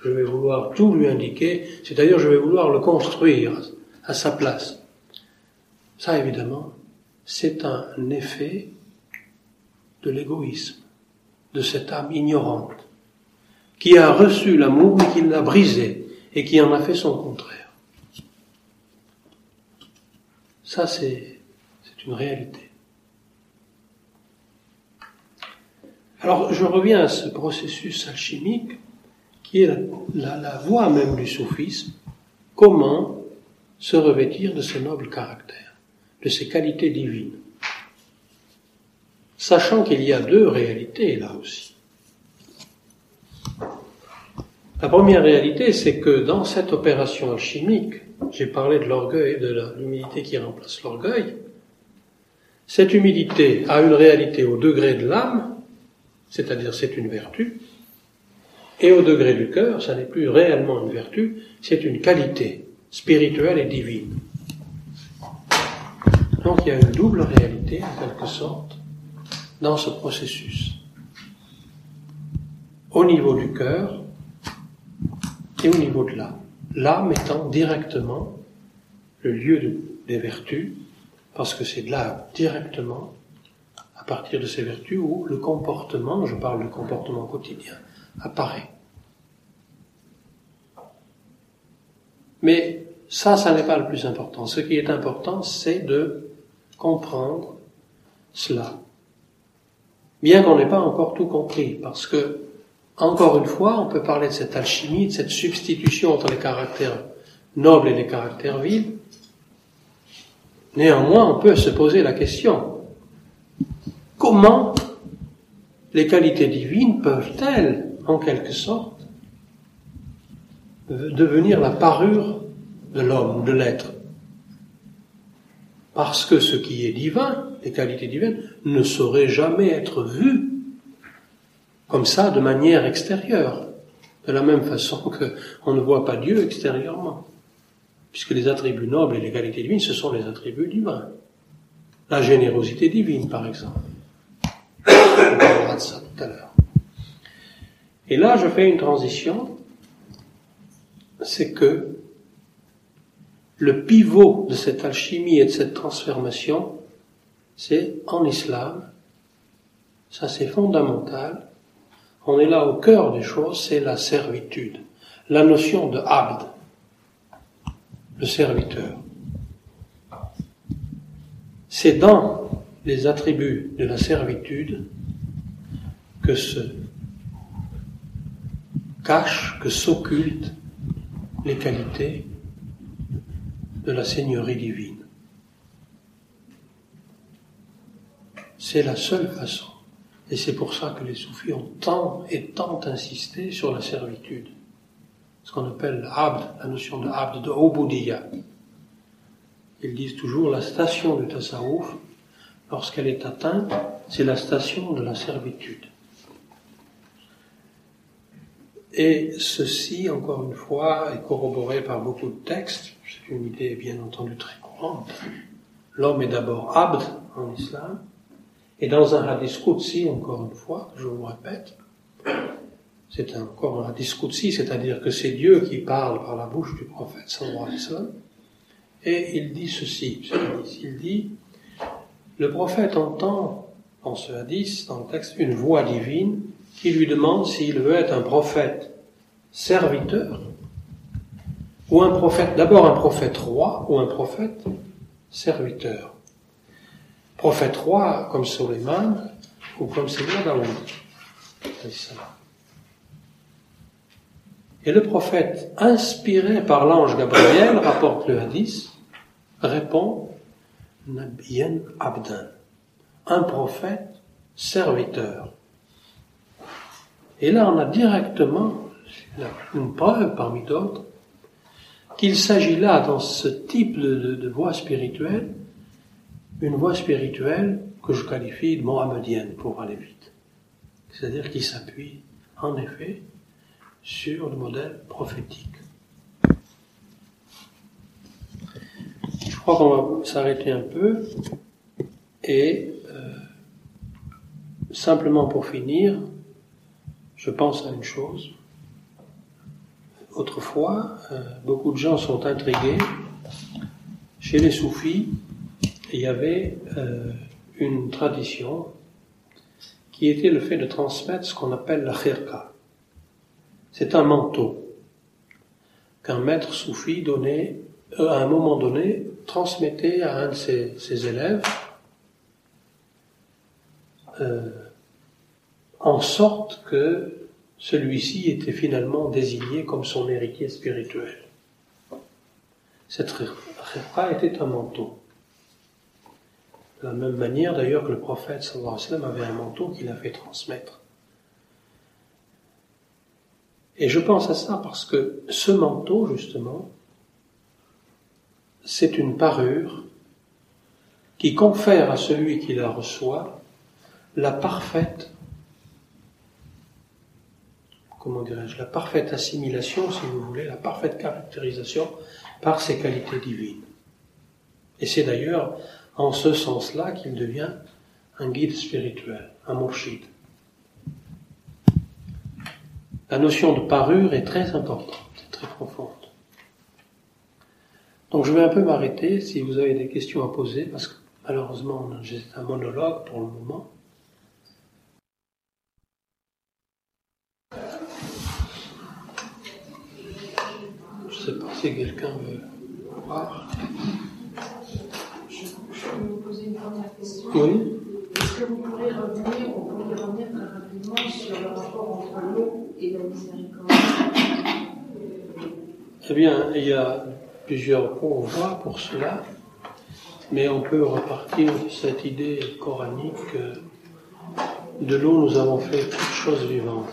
Je vais vouloir tout lui indiquer, c'est-à-dire je vais vouloir le construire à sa place. Ça, évidemment, c'est un effet de l'égoïsme, de cette âme ignorante, qui a reçu l'amour mais qui l'a brisé et qui en a fait son contraire. Ça, c'est une réalité. Alors, je reviens à ce processus alchimique qui est la, voie même du soufisme. Comment se revêtir de ce noble caractère, de ces qualités divines? Sachant qu'il y a deux réalités là aussi. La première réalité, c'est que dans cette opération alchimique, j'ai parlé de l'orgueil de l'humilité qui remplace l'orgueil. Cette humilité a une réalité au degré de l'âme, c'est-à-dire c'est une vertu, et au degré du cœur, ça n'est plus réellement une vertu, c'est une qualité spirituelle et divine. Donc il y a une double réalité, en quelque sorte, dans ce processus. Au niveau du cœur et au niveau de l'âme l'âme étant directement le lieu des vertus, parce que c'est de là directement, à partir de ces vertus, où le comportement, je parle du comportement quotidien, apparaît. Mais ça, ça n'est pas le plus important. Ce qui est important, c'est de comprendre cela. Bien qu'on n'ait pas encore tout compris, parce que encore une fois, on peut parler de cette alchimie, de cette substitution entre les caractères nobles et les caractères vils. Néanmoins, on peut se poser la question, comment les qualités divines peuvent-elles, en quelque sorte, devenir la parure de l'homme ou de l'être? Parce que ce qui est divin, les qualités divines, ne saurait jamais être vu comme ça, de manière extérieure, de la même façon qu'on ne voit pas Dieu extérieurement, puisque les attributs nobles et les qualités divines, ce sont les attributs divins. la générosité divine, par exemple. On parlera de ça tout à l'heure. Et là, je fais une transition. C'est que le pivot de cette alchimie et de cette transformation, c'est en islam. Ça, c'est fondamental. On est là au cœur des choses, c'est la servitude. La notion de abd, le serviteur. C'est dans les attributs de la servitude que se cachent, que s'occultent les qualités de la Seigneurie divine. C'est la seule façon. Et c'est pour ça que les soufis ont tant et tant insisté sur la servitude. Ce qu'on appelle l'abd, la notion de abd, de oboudiya. Ils disent toujours la station du tasawuf, lorsqu'elle est atteinte, c'est la station de la servitude. Et ceci, encore une fois, est corroboré par beaucoup de textes. C'est une idée bien entendu très courante. L'homme est d'abord abd en islam. Et dans un hadith encore une fois, je vous répète, c'est encore un hadith c'est-à-dire que c'est Dieu qui parle par la bouche du prophète sallallahu alayhi wa sallam. Et il dit ceci, il dit, le prophète entend dans ce hadith, dans le texte, une voix divine qui lui demande s'il veut être un prophète serviteur ou un prophète, d'abord un prophète roi ou un prophète serviteur. Prophète roi comme Suleiman ou comme Seigneur Daoud. Et le prophète, inspiré par l'ange Gabriel, rapporte le hadith, répond Nabiyen Abdan, un prophète serviteur. Et là, on a directement une preuve parmi d'autres qu'il s'agit là, dans ce type de, voie spirituelle, une voie spirituelle que je qualifie de mohammedienne pour aller vite. C'est-à-dire qui s'appuie, en effet, sur le modèle prophétique. Je crois qu'on va s'arrêter un peu et euh, simplement pour finir, je pense à une chose. Autrefois, euh, beaucoup de gens sont intrigués. Chez les soufis, il y avait euh, une tradition qui était le fait de transmettre ce qu'on appelle la khirka. C'est un manteau qu'un maître soufi donnait, euh, à un moment donné, transmettait à un de ses, élèves en sorte que celui-ci était finalement désigné comme son héritier spirituel. Cette repas était un manteau. De la même manière d'ailleurs que le prophète sallallahu avait un manteau qu'il a fait transmettre. Et je pense à ça parce que ce manteau, justement, c'est une parure qui confère à celui qui la reçoit la parfaite comment dirais-je, la parfaite assimilation, si vous voulez, la parfaite caractérisation par ses qualités divines. Et c'est d'ailleurs en ce sens-là qu'il devient un guide spirituel, un mourchid. La notion de parure est très importante, très profonde. Donc je vais un peu m'arrêter si vous avez des questions à poser, parce que malheureusement j'ai un monologue pour le moment. sais pas si quelqu'un veut voir. Première question Oui. Est-ce que vous pourriez revenir, on pourrait revenir très rapidement sur le rapport entre l'eau et la miséricorde? Eh bien, il y a plusieurs points voit pour cela, mais on peut repartir de cette idée coranique que de l'eau nous avons fait toutes choses vivantes.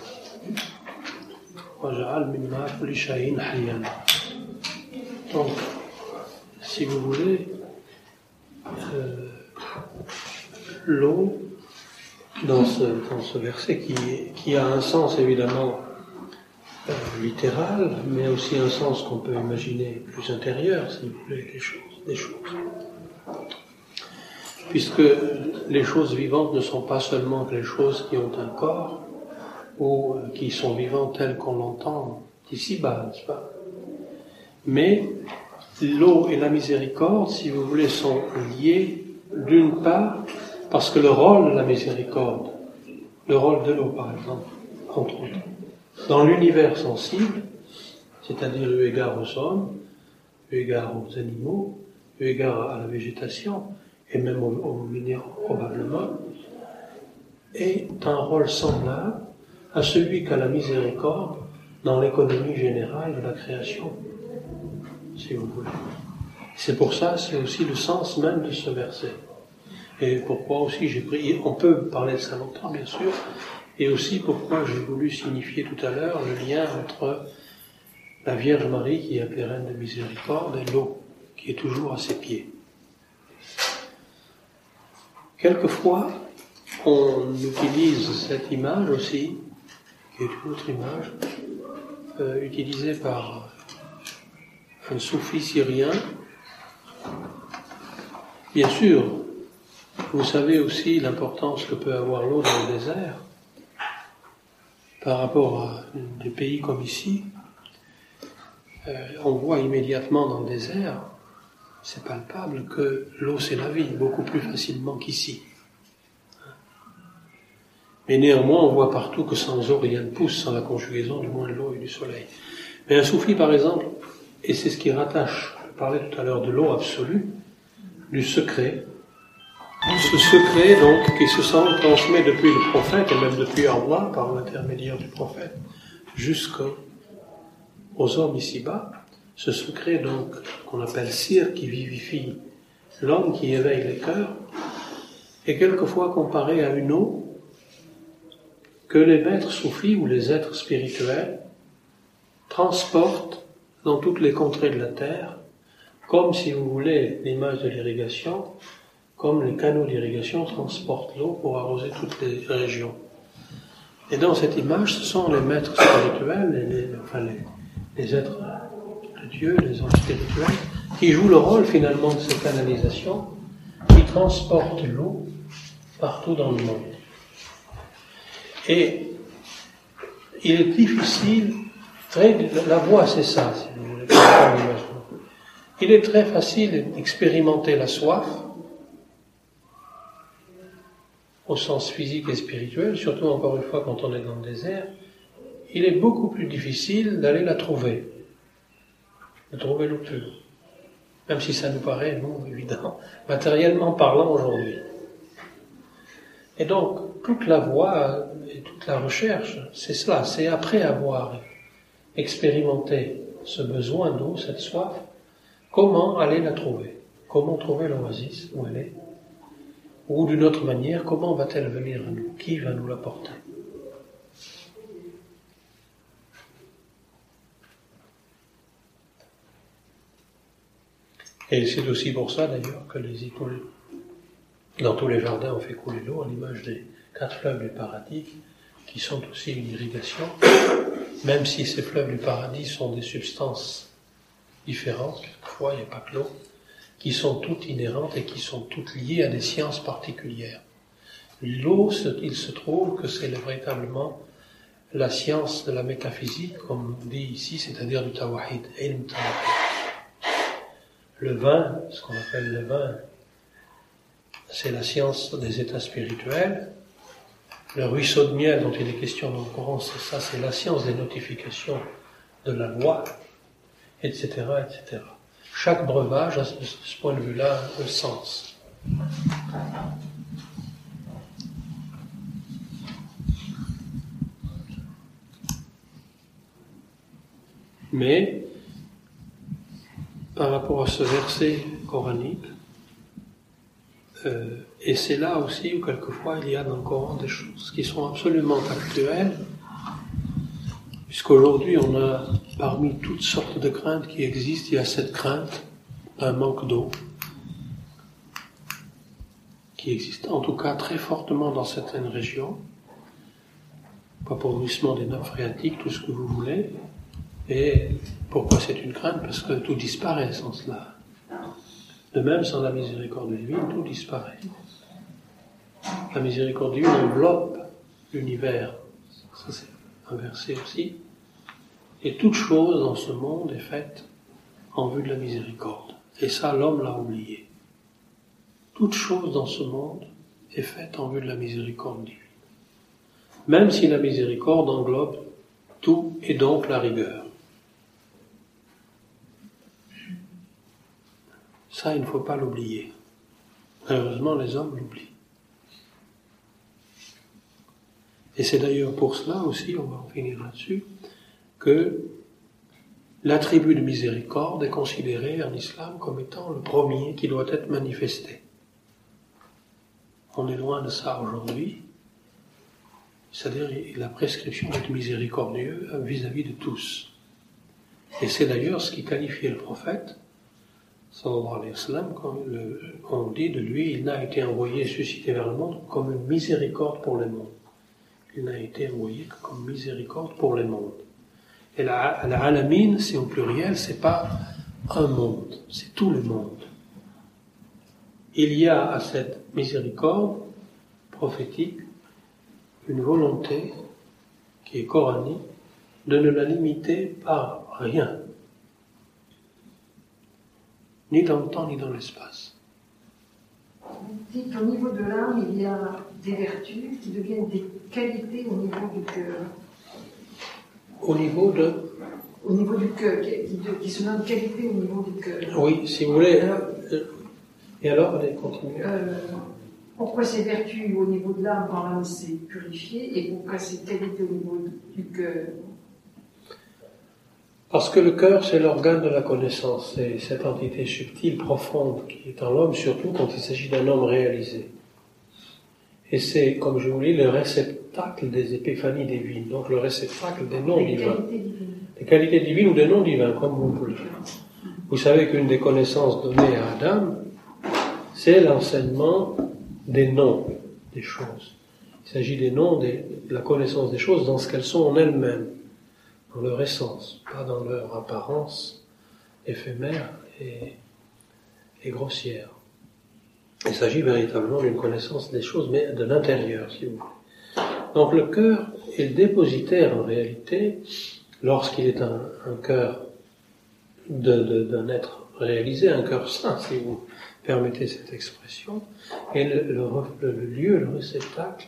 Donc, si vous voulez, euh, l'eau, dans ce, dans ce verset qui, qui, a un sens évidemment euh, littéral, mais aussi un sens qu'on peut imaginer plus intérieur, si vous voulez, des choses. Des choses. puisque les choses vivantes ne sont pas seulement les choses qui ont un corps ou euh, qui sont vivantes telles qu'on l'entend ici-bas, n'est-ce pas? Mais l'eau et la miséricorde, si vous voulez, sont liées d'une part parce que le rôle de la miséricorde, le rôle de l'eau par exemple, entre autres, dans l'univers sensible, c'est-à-dire eu égard aux hommes, eu égard aux animaux, eu égard à la végétation, et même aux, minéraux probablement, est un rôle semblable à celui qu'a la miséricorde dans l'économie générale de la création, si vous voulez. C'est pour ça, c'est aussi le sens même de ce verset. Et pourquoi aussi j'ai pris, on peut parler de ça longtemps bien sûr, et aussi pourquoi j'ai voulu signifier tout à l'heure le lien entre la Vierge Marie qui est appelée Reine de Miséricorde et l'eau qui est toujours à ses pieds. Quelquefois, on utilise cette image aussi, qui est une autre image, euh, utilisée par un soufi syrien. Bien sûr, vous savez aussi l'importance que peut avoir l'eau dans le désert par rapport à des pays comme ici. Euh, on voit immédiatement dans le désert c'est palpable que l'eau c'est la vie, beaucoup plus facilement qu'ici. Mais néanmoins, on voit partout que sans eau, rien ne pousse, sans la conjugaison du moins de l'eau et du soleil. Mais un soufi, par exemple, et c'est ce qui rattache, je parlais tout à l'heure de l'eau absolue, du secret, ce secret donc qui se sent transmet depuis le prophète et même depuis Allah par l'intermédiaire du prophète jusqu'aux hommes ici-bas, ce secret donc qu'on appelle cire qui vivifie l'homme, qui éveille les cœurs, est quelquefois comparé à une eau que les maîtres soufis ou les êtres spirituels transportent dans toutes les contrées de la terre, comme si vous voulez l'image de l'irrigation, comme les canaux d'irrigation transportent l'eau pour arroser toutes les régions. Et dans cette image, ce sont les maîtres spirituels, les, enfin les, êtres Dieu, les anges spirituels, qui jouent le rôle finalement de cette canalisation, qui transportent l'eau partout dans le monde. Et il est difficile, très, la voie c'est ça, si vous voulez, il est très facile d'expérimenter la soif, au sens physique et spirituel, surtout encore une fois quand on est dans le désert, il est beaucoup plus difficile d'aller la trouver de trouver pure. Même si ça nous paraît, non, évident, matériellement parlant aujourd'hui. Et donc, toute la voie et toute la recherche, c'est cela, c'est après avoir expérimenté ce besoin d'eau, cette soif, comment aller la trouver? Comment trouver l'oasis? Où elle est? Ou d'une autre manière, comment va-t-elle venir à nous? Qui va nous l'apporter? Et c'est aussi pour ça d'ailleurs que les épaules, dans tous les jardins, on fait couler l'eau à l'image des quatre fleuves du paradis, qui sont aussi une irrigation, même si ces fleuves du paradis sont des substances différentes, quelquefois il n'y a pas que l'eau, qui sont toutes inhérentes et qui sont toutes liées à des sciences particulières. L'eau, il se trouve que c'est véritablement la science de la métaphysique, comme dit ici, c'est-à-dire du tawahid, ilm. Le vin, ce qu'on appelle le vin, c'est la science des états spirituels. Le ruisseau de miel dont il est question dans le Coran, c'est ça, c'est la science des notifications de la loi, etc., etc. Chaque breuvage a de ce point de vue-là un sens. Mais par rapport à ce verset coranique. Euh, et c'est là aussi où quelquefois il y a dans le Coran des choses qui sont absolument actuelles, puisqu'aujourd'hui on a parmi toutes sortes de craintes qui existent, il y a cette crainte d'un manque d'eau qui existe en tout cas très fortement dans certaines régions, appauvrissement des nappes phréatiques, tout ce que vous voulez, et pourquoi c'est une crainte? Parce que tout disparaît sans cela. De même, sans la miséricorde divine, tout disparaît. La miséricorde divine enveloppe l'univers. Ça, c'est un verset aussi. Et toute chose dans ce monde est faite en vue de la miséricorde. Et ça, l'homme l'a oublié. Toute chose dans ce monde est faite en vue de la miséricorde divine. Même si la miséricorde englobe tout et donc la rigueur. Ça, il ne faut pas l'oublier. Heureusement, les hommes l'oublient. Et c'est d'ailleurs pour cela aussi, on va en finir là-dessus, que l'attribut de miséricorde est considéré en islam comme étant le premier qui doit être manifesté. On est loin de ça aujourd'hui, c'est-à-dire la prescription d'être miséricordieux vis-à-vis de tous. Et c'est d'ailleurs ce qui qualifiait le prophète sallallahu alayhi wa sallam, quand on dit de lui, il n'a été envoyé, suscité vers le monde comme une miséricorde pour les mondes. Il n'a été envoyé que comme miséricorde pour les mondes. Et la, la alamine, c'est au pluriel, c'est pas un monde, c'est tout le monde. Il y a à cette miséricorde prophétique une volonté qui est coranique de ne la limiter par rien ni dans le temps ni dans l'espace. Dites, au niveau de l'âme, il y a des vertus qui deviennent des qualités au niveau du cœur. Au niveau de Au niveau du cœur, qui, qui se nomment qualités au niveau du cœur. Oui, si vous voulez. Euh, et alors, allez, continuez. Euh, pourquoi ces vertus au niveau de l'âme, quand l'âme s'est purifiée, et pourquoi ces qualités au niveau du cœur? Parce que le cœur, c'est l'organe de la connaissance, c'est cette entité subtile, profonde, qui est en l'homme, surtout quand il s'agit d'un homme réalisé. Et c'est, comme je vous dis, le réceptacle des épiphanies divines, donc le réceptacle des noms divins. Des qualités divines ou des noms divins, comme vous voulez. Vous savez qu'une des connaissances données à Adam, c'est l'enseignement des noms des choses. Il s'agit des noms, de la connaissance des choses dans ce qu'elles sont en elles-mêmes dans leur essence, pas dans leur apparence éphémère et, grossière. Il s'agit véritablement d'une connaissance des choses, mais de l'intérieur, si vous voulez. Donc le cœur est le dépositaire en réalité, lorsqu'il est un, cœur d'un être réalisé, un cœur saint, si vous permettez cette expression, et le, le lieu, le réceptacle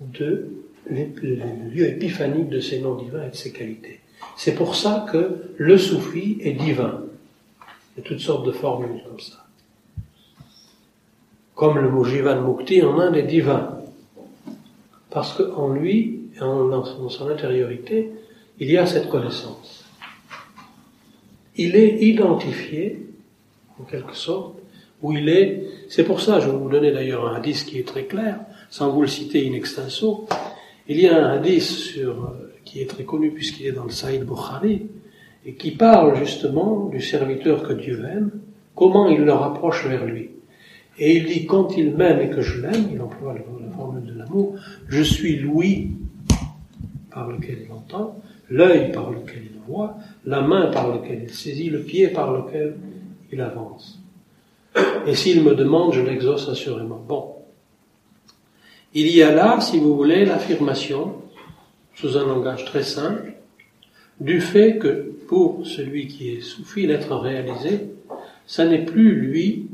de le lieu épiphanique de ces noms divins et de ses qualités. C'est pour ça que le soufi est divin. Il y a toutes sortes de formules comme ça. Comme le mot Jivan Mukti en Inde est divin. Parce qu'en lui, en son intériorité, il y a cette connaissance. Il est identifié, en quelque sorte, où il est. C'est pour ça, je vais vous donner d'ailleurs un hadith qui est très clair, sans vous le citer in extenso. Il y a un hadith sur, euh, qui est très connu puisqu'il est dans le Saïd Bukhari et qui parle justement du serviteur que Dieu aime, comment il le rapproche vers lui. Et il dit quand il m'aime et que je l'aime, il emploie la formule de l'amour, je suis l'ouïe par lequel il entend, l'œil par lequel il voit, la main par laquelle il saisit, le pied par lequel il avance. Et s'il me demande, je l'exauce assurément. Bon, il y a là, si vous voulez, l'affirmation, sous un langage très simple, du fait que pour celui qui est soufi, l'être réalisé, ça n'est plus lui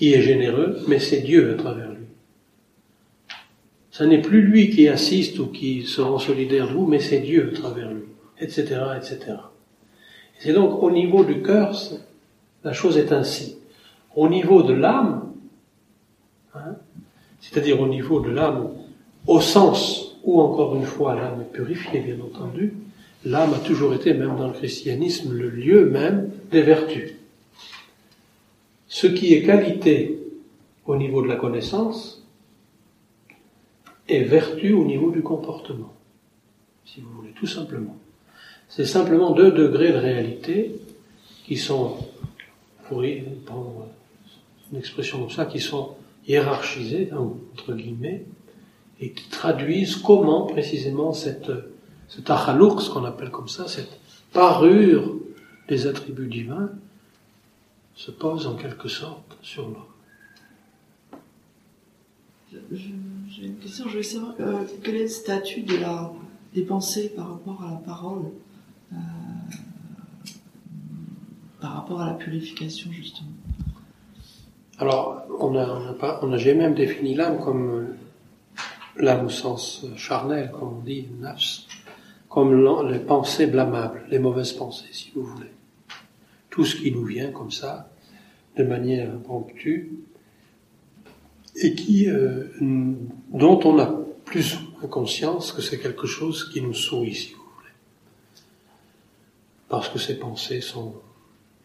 qui est généreux, mais c'est Dieu à travers lui. Ça n'est plus lui qui assiste ou qui se rend solidaire de vous, mais c'est Dieu à travers lui, etc., etc. Et c'est donc au niveau du cœur, la chose est ainsi. Au niveau de l'âme, hein, c'est-à-dire au niveau de l'âme, au sens où, encore une fois, l'âme est purifiée, bien entendu, l'âme a toujours été, même dans le christianisme, le lieu même des vertus. Ce qui est qualité au niveau de la connaissance est vertu au niveau du comportement, si vous voulez, tout simplement. C'est simplement deux degrés de réalité qui sont, pour prendre une expression comme ça, qui sont hiérarchisés, entre guillemets, et qui traduisent comment précisément cette, cet ce qu'on appelle comme ça, cette parure des attributs divins, se pose en quelque sorte sur l'homme. J'ai une question, je voulais savoir euh, quel est le statut de la, des pensées par rapport à la parole, euh, par rapport à la purification justement? Alors, on a, on a, pas, on a j'ai même défini l'âme comme l'âme au sens charnel, comme on dit, nafs, comme les pensées blâmables, les mauvaises pensées, si vous voulez. Tout ce qui nous vient comme ça, de manière impromptue, et qui, euh, dont on a plus conscience que c'est quelque chose qui nous sourit, si vous voulez. Parce que ces pensées sont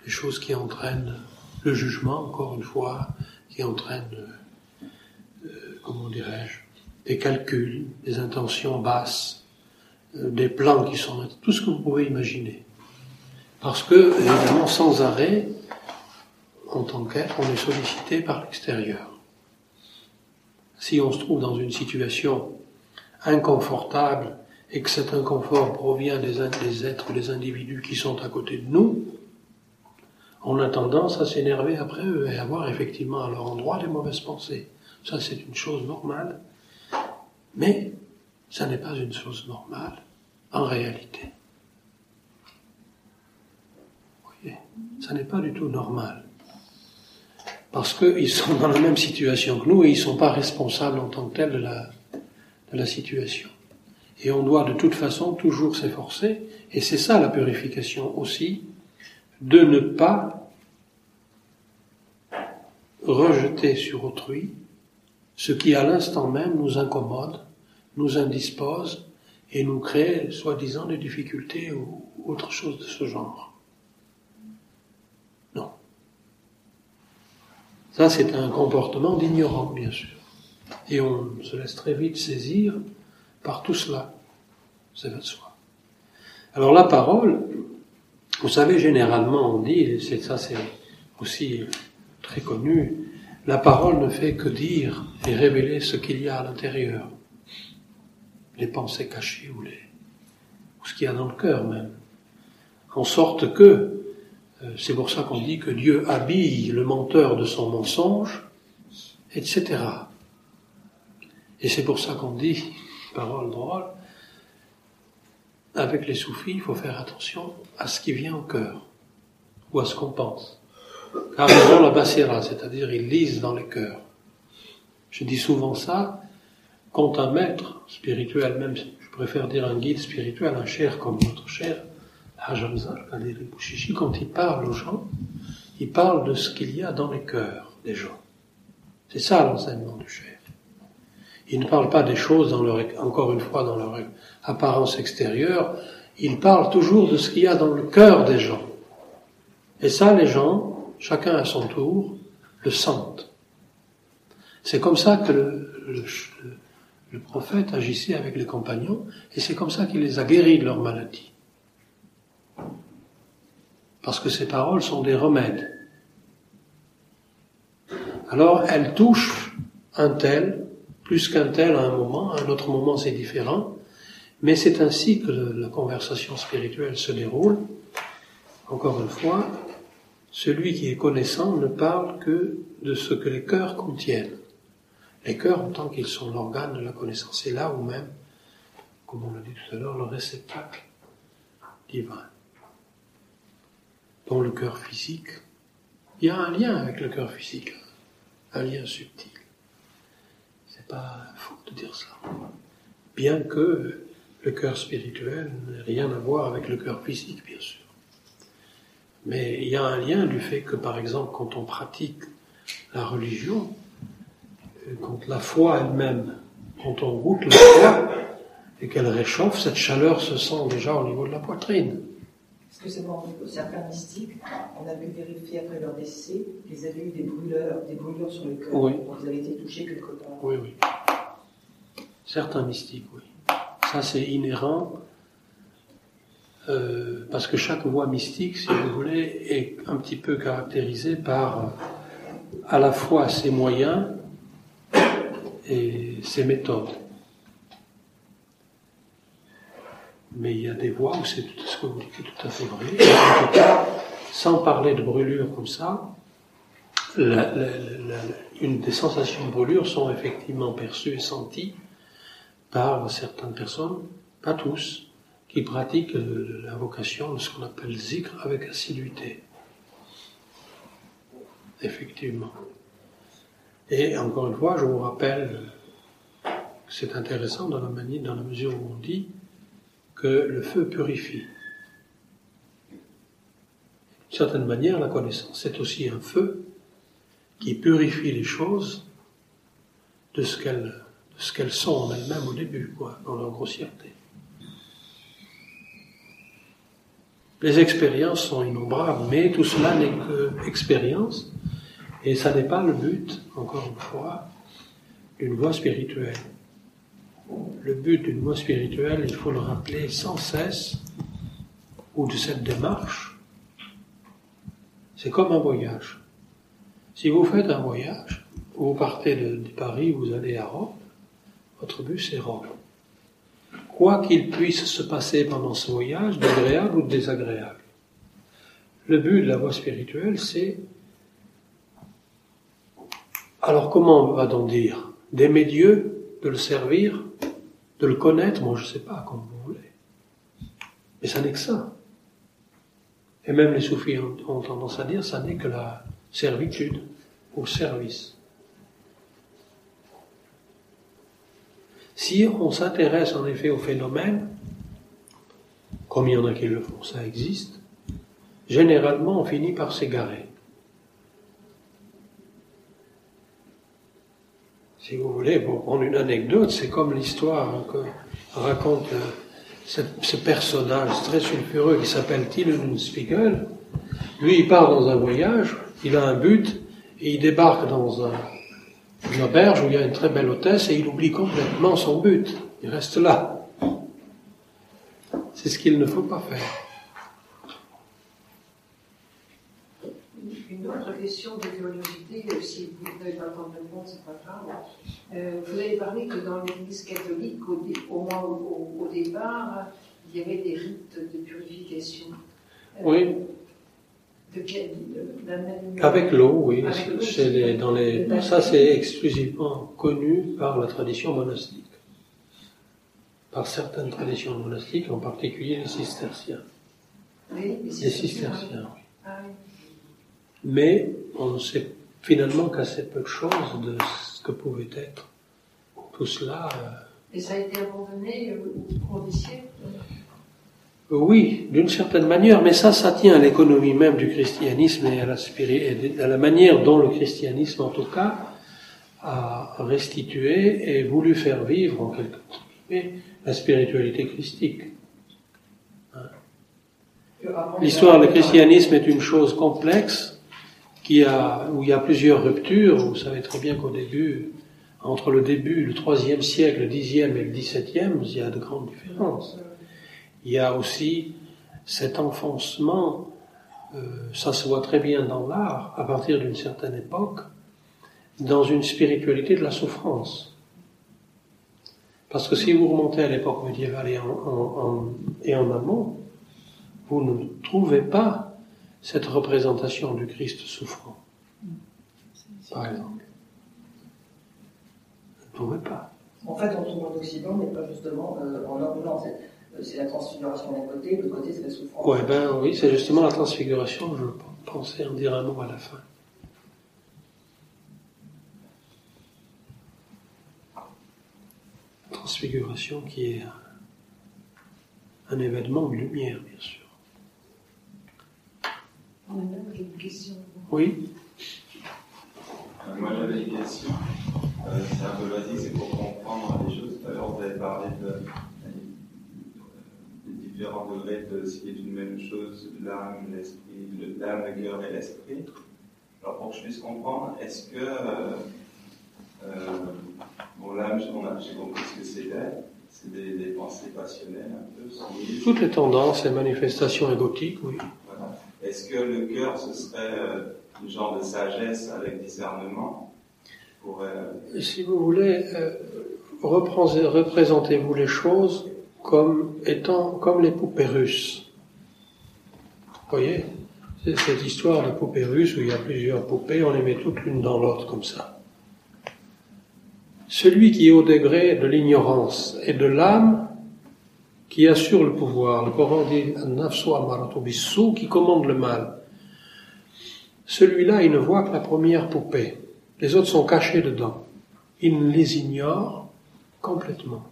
des choses qui entraînent le jugement, encore une fois, qui entraînent, euh, comment dirais-je, des calculs, des intentions basses, euh, des plans qui sont tout ce que vous pouvez imaginer. Parce que, évidemment, sans arrêt, en tant qu'être, on est sollicité par l'extérieur. Si on se trouve dans une situation inconfortable et que cet inconfort provient des, êtres, des individus qui sont à côté de nous, on a tendance à s'énerver après eux et avoir effectivement à leur endroit des mauvaises pensées. Ça, c'est une chose normale. Mais ça n'est pas une chose normale en réalité. Vous voyez, ça n'est pas du tout normal. Parce qu'ils sont dans la même situation que nous et ils ne sont pas responsables en tant que tels de la, de la situation. Et on doit de toute façon toujours s'efforcer, et c'est ça la purification aussi, de ne pas rejeter sur autrui ce qui à l'instant même nous incommode, nous indispose et nous crée soi-disant des difficultés ou autre chose de ce genre. Ça, c'est un comportement d'ignorant, bien sûr. Et on se laisse très vite saisir par tout cela. C'est de soi. Alors la parole, vous savez, généralement on dit, et ça c'est aussi très connu, la parole ne fait que dire et révéler ce qu'il y a à l'intérieur, les pensées cachées ou, les, ou ce qu'il y a dans le cœur même. En sorte que, c'est pour ça qu'on dit que Dieu habille le menteur de son mensonge, etc. Et c'est pour ça qu'on dit, parole drôle, avec les soufis, il faut faire attention à ce qui vient au cœur, ou à ce qu'on pense. Car ils ont la basira, c'est-à-dire ils lisent dans les cœurs. Je dis souvent ça quand un maître spirituel, même je préfère dire un guide spirituel, un cher comme notre cher Hajamzal, quand il parle aux gens, il parle de ce qu'il y a dans les cœurs des gens. C'est ça l'enseignement du cher. Il ne parle pas des choses dans leur, encore une fois, dans leur apparence extérieure, il parle toujours de ce qu'il y a dans le cœur des gens. Et ça, les gens, chacun à son tour, le sentent. C'est comme ça que le, le, prophète agissait avec les compagnons, et c'est comme ça qu'il les a guéris de leur maladie. Parce que ces paroles sont des remèdes. Alors elles touchent un tel, plus qu'un tel à un moment, à un autre moment c'est différent, mais c'est ainsi que la conversation spirituelle se déroule. Encore une fois, celui qui est connaissant ne parle que de ce que les cœurs contiennent. Les cœurs, en tant qu'ils sont l'organe de la connaissance, c'est là où même, comme on l'a dit tout à l'heure, le réceptacle divin. Dans le cœur physique, il y a un lien avec le cœur physique, un lien subtil. C'est pas faux de dire ça. Bien que le cœur spirituel n'ait rien à voir avec le cœur physique, bien sûr. Mais il y a un lien du fait que, par exemple, quand on pratique la religion, euh, quand la foi elle-même, quand on goûte la foi et qu'elle réchauffe, cette chaleur se sent déjà au niveau de la poitrine. Excusez-moi, certains mystiques, on a pu vérifier après leur décès qu'ils avaient eu des brûleurs, des brûlures sur le cœur. Oui. Donc ils avaient été touchés quelque part. Oui, oui. Certains mystiques, oui. Ça, c'est inhérent euh, parce que chaque voie mystique, si vous voulez, est un petit peu caractérisée par à la fois ses moyens et ses méthodes. Mais il y a des voies où c'est tout ce que vous dites tout à fait vrai. En tout cas, sans parler de brûlure comme ça, une des sensations de brûlure sont effectivement perçues et senties par certaines personnes, pas tous, qui pratiquent la vocation de ce qu'on appelle zikr avec assiduité. Effectivement. Et encore une fois, je vous rappelle que c'est intéressant dans la, dans la mesure où on dit que le feu purifie. D'une certaine manière, la connaissance est aussi un feu qui purifie les choses de ce qu'elles sont en elles-mêmes au début, quoi, dans leur grossièreté. Les expériences sont innombrables, mais tout cela n'est que expérience, et ça n'est pas le but, encore une fois, d'une voie spirituelle. Le but d'une voie spirituelle, il faut le rappeler sans cesse, ou de cette démarche, c'est comme un voyage. Si vous faites un voyage, vous partez de, Paris, vous allez à Rome, votre but c'est Rome. Quoi qu'il puisse se passer pendant ce voyage, d'agréable ou de désagréable. Le but de la voie spirituelle, c'est alors comment va-t-on dire D'aimer Dieu, de le servir, de le connaître, moi je ne sais pas, comme vous voulez. Mais ça n'est que ça. Et même les soufis ont tendance à dire, ça n'est que la, servitude au service. Si on s'intéresse en effet au phénomène, comme il y en a qui le font, ça existe, généralement on finit par s'égarer. Si vous voulez, pour prendre une anecdote, c'est comme l'histoire que raconte euh, ce, personnage très sulfureux qui s'appelle Tillen Spiegel. Lui, il part dans un voyage, il a un but et il débarque dans une auberge où il y a une très belle hôtesse et il oublie complètement son but. Il reste là. C'est ce qu'il ne faut pas faire. Une autre question de curiosité, euh, si vous n'avez pas le temps de répondre, c'est pas grave. Euh, vous avez parlé que dans l'Église catholique, au, au moins au, départ, il y avait des rites de purification. Euh, oui. Avec l'eau, oui. dans les, ça, c'est exclusivement connu par la tradition monastique. Par certaines traditions monastiques, en particulier les cisterciens. les cisterciens, oui. Ah Mais on ne sait finalement qu'assez peu de choses de ce que pouvait être tout cela. Euh, Et ça a été abandonné euh, au cours des siècles oui, d'une certaine manière, mais ça, ça tient à l'économie même du christianisme et à la, à la manière dont le christianisme, en tout cas, a restitué et voulu faire vivre, en quelque sorte, la spiritualité christique. L'histoire du christianisme est une chose complexe qui a, où il y a plusieurs ruptures. Vous savez très bien qu'au début, entre le début, le troisième siècle, le dixième et le dix-septième, il y a de grandes différences il y a aussi cet enfoncement, euh, ça se voit très bien dans l'art, à partir d'une certaine époque, dans une spiritualité de la souffrance. Parce que si vous remontez à l'époque médiévale et en amont, vous ne trouvez pas cette représentation du Christ souffrant. Par exemple. Ne trouvez pas. En fait, notre monde d'Occident n'est pas justement euh, en Orient c'est la transfiguration d'un côté, de l'autre côté, c'est la souffrance. Ouais, ben oui, c'est justement la transfiguration, je pensais en dire un mot à la fin. transfiguration qui est un, événement de lumière, bien sûr. On a même une question. Oui. Euh, moi j'avais une question. Euh, c'est un peu basique, c'est pour comprendre les choses. Tout à l'heure vous avez parlé de différents degrés de ce qui est une même chose, l'âme, l'esprit, l'âme, le cœur et l'esprit. Alors pour que je puisse comprendre, est-ce que euh, euh, bon l'âme, j'ai compris ce que c'était, c'est des, des, pensées passionnelles un peu. Toutes les tendances et manifestations égotiques, oui. Est-ce que le cœur ce serait euh, une genre de sagesse avec discernement pour, Si vous voulez, représentez-vous les choses comme étant comme les poupées russes. Vous voyez C'est cette histoire de poupée russe où il y a plusieurs poupées, on les met toutes l'une dans l'autre comme ça. Celui qui est au degré de l'ignorance et de l'âme qui assure le pouvoir, le Coran dit qui commande le mal. Celui-là, il ne voit que la première poupée. Les autres sont cachés dedans. Il les ignore complètement.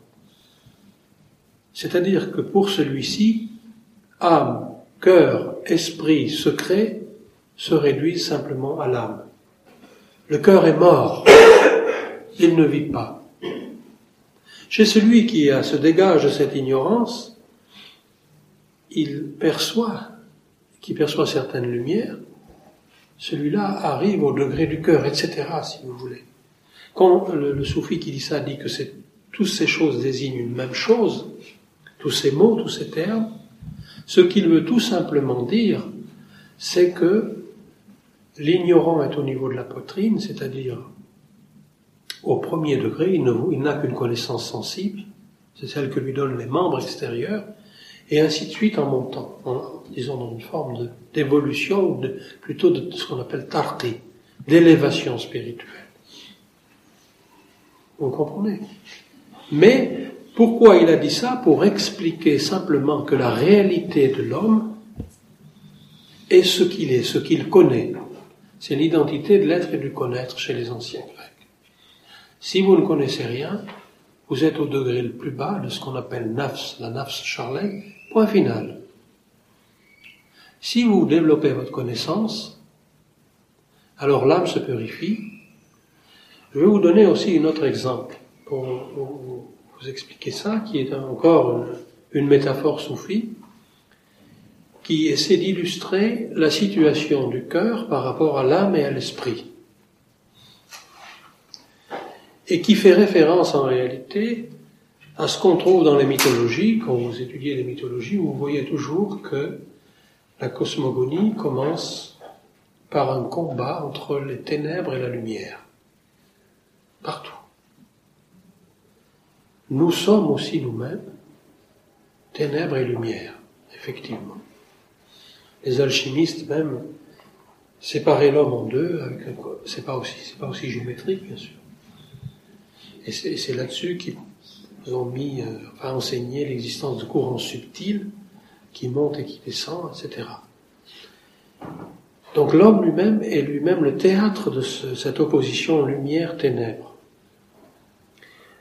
C'est-à-dire que pour celui-ci, âme, cœur, esprit, secret se réduisent simplement à l'âme. Le cœur est mort, il ne vit pas. Chez celui qui se dégage de cette ignorance, il perçoit, qui perçoit certaines lumières, celui-là arrive au degré du cœur, etc., si vous voulez. Quand le, le soufi qui dit ça dit que toutes ces choses désignent une même chose, tous ces mots, tous ces termes, ce qu'il veut tout simplement dire, c'est que l'ignorant est au niveau de la poitrine, c'est-à-dire au premier degré, il n'a qu'une connaissance sensible, c'est celle que lui donnent les membres extérieurs, et ainsi de suite en montant, disons dans une forme d'évolution, plutôt de ce qu'on appelle tarti, d'élévation spirituelle. Vous comprenez? Mais pourquoi il a dit ça? Pour expliquer simplement que la réalité de l'homme est ce qu'il est, ce qu'il connaît. C'est l'identité de l'être et du connaître chez les anciens. Si vous ne connaissez rien, vous êtes au degré le plus bas de ce qu'on appelle nafs, la nafs charlet, point final. Si vous développez votre connaissance, alors l'âme se purifie. Je vais vous donner aussi un autre exemple pour vous expliquer ça, qui est encore une, métaphore soufie, qui essaie d'illustrer la situation du cœur par rapport à l'âme et à l'esprit. Et qui fait référence en réalité à ce qu'on trouve dans les mythologies, quand vous étudiez les mythologies, vous voyez toujours que la cosmogonie commence par un combat entre les ténèbres et la lumière. Partout nous sommes aussi nous-mêmes ténèbres et lumière, effectivement. Les alchimistes même séparaient l'homme en deux, avec c'est pas aussi, c'est pas aussi géométrique, bien sûr. Et c'est, là-dessus qu'ils ont mis, euh, enfin, enseigné l'existence de courants subtils qui montent et qui descendent, etc. Donc l'homme lui-même est lui-même le théâtre de cette opposition lumière-ténèbres.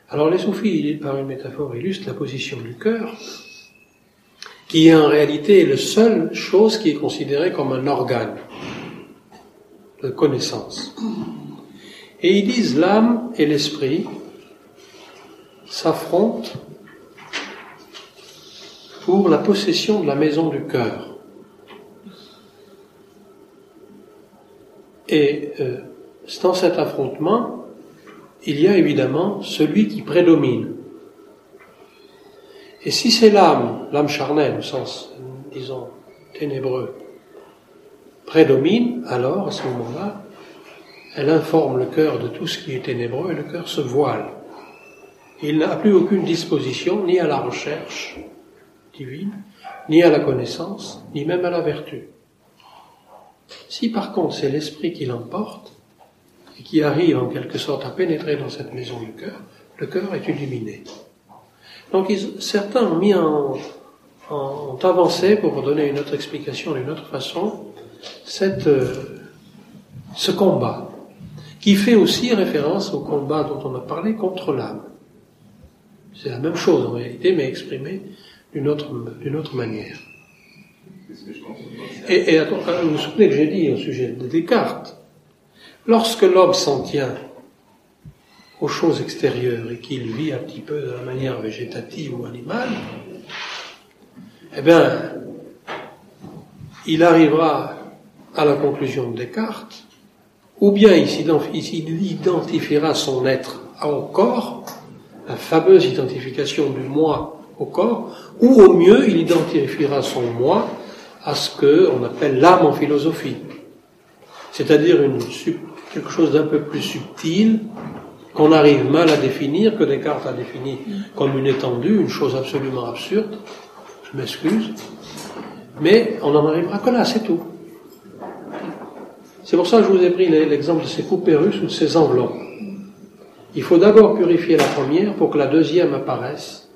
Alors les soufis, par une métaphore, illustrent la position du cœur, qui en réalité la seule chose qui est considérée comme un organe de connaissance. Et ils disent l'âme et l'esprit s'affrontent pour la possession de la maison du cœur. Et euh, dans cet affrontement, il y a évidemment celui qui prédomine. Et si c'est l'âme, l'âme charnelle au sens, disons, ténébreux, prédomine, alors à ce moment-là, elle informe le cœur de tout ce qui est ténébreux et le cœur se voile. Il n'a plus aucune disposition ni à la recherche divine, ni à la connaissance, ni même à la vertu. Si par contre c'est l'esprit qui l'emporte, et qui arrive en quelque sorte à pénétrer dans cette maison du cœur, le cœur est illuminé. Donc certains ont mis en, avancé, pour donner une autre explication d'une autre façon, cette, euh, ce combat, qui fait aussi référence au combat dont on a parlé contre l'âme. C'est la même chose en réalité, mais exprimée d'une autre, d'une autre manière. Et, vous vous souvenez que j'ai dit au sujet de Descartes, Lorsque l'homme s'en tient aux choses extérieures et qu'il vit un petit peu de la manière végétative ou animale, eh bien, il arrivera à la conclusion de Descartes, ou bien il identifiera son être au corps, la fameuse identification du moi au corps, ou au mieux il identifiera son moi à ce qu'on appelle l'âme en philosophie, c'est-à-dire quelque chose d'un peu plus subtil, qu'on arrive mal à définir, que Descartes a défini comme une étendue, une chose absolument absurde, je m'excuse, mais on n'en arrivera que là, c'est tout. C'est pour ça que je vous ai pris l'exemple de ces poupées russes ou de ces enveloppes. Il faut d'abord purifier la première pour que la deuxième apparaisse,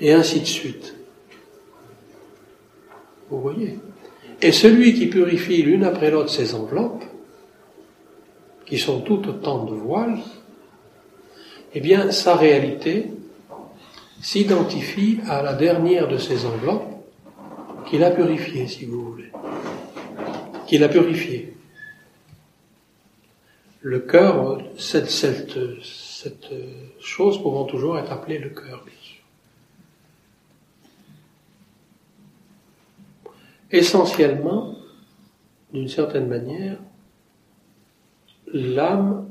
et ainsi de suite. Vous voyez Et celui qui purifie l'une après l'autre ces enveloppes, qui sont toutes autant de voiles, eh bien, sa réalité s'identifie à la dernière de ces enveloppes qu'il a purifiée, si vous voulez. Qu'il a purifiée. Le cœur, cette, cette, cette chose pouvant toujours être appelée le cœur, bien sûr. Essentiellement, d'une certaine manière, l'âme,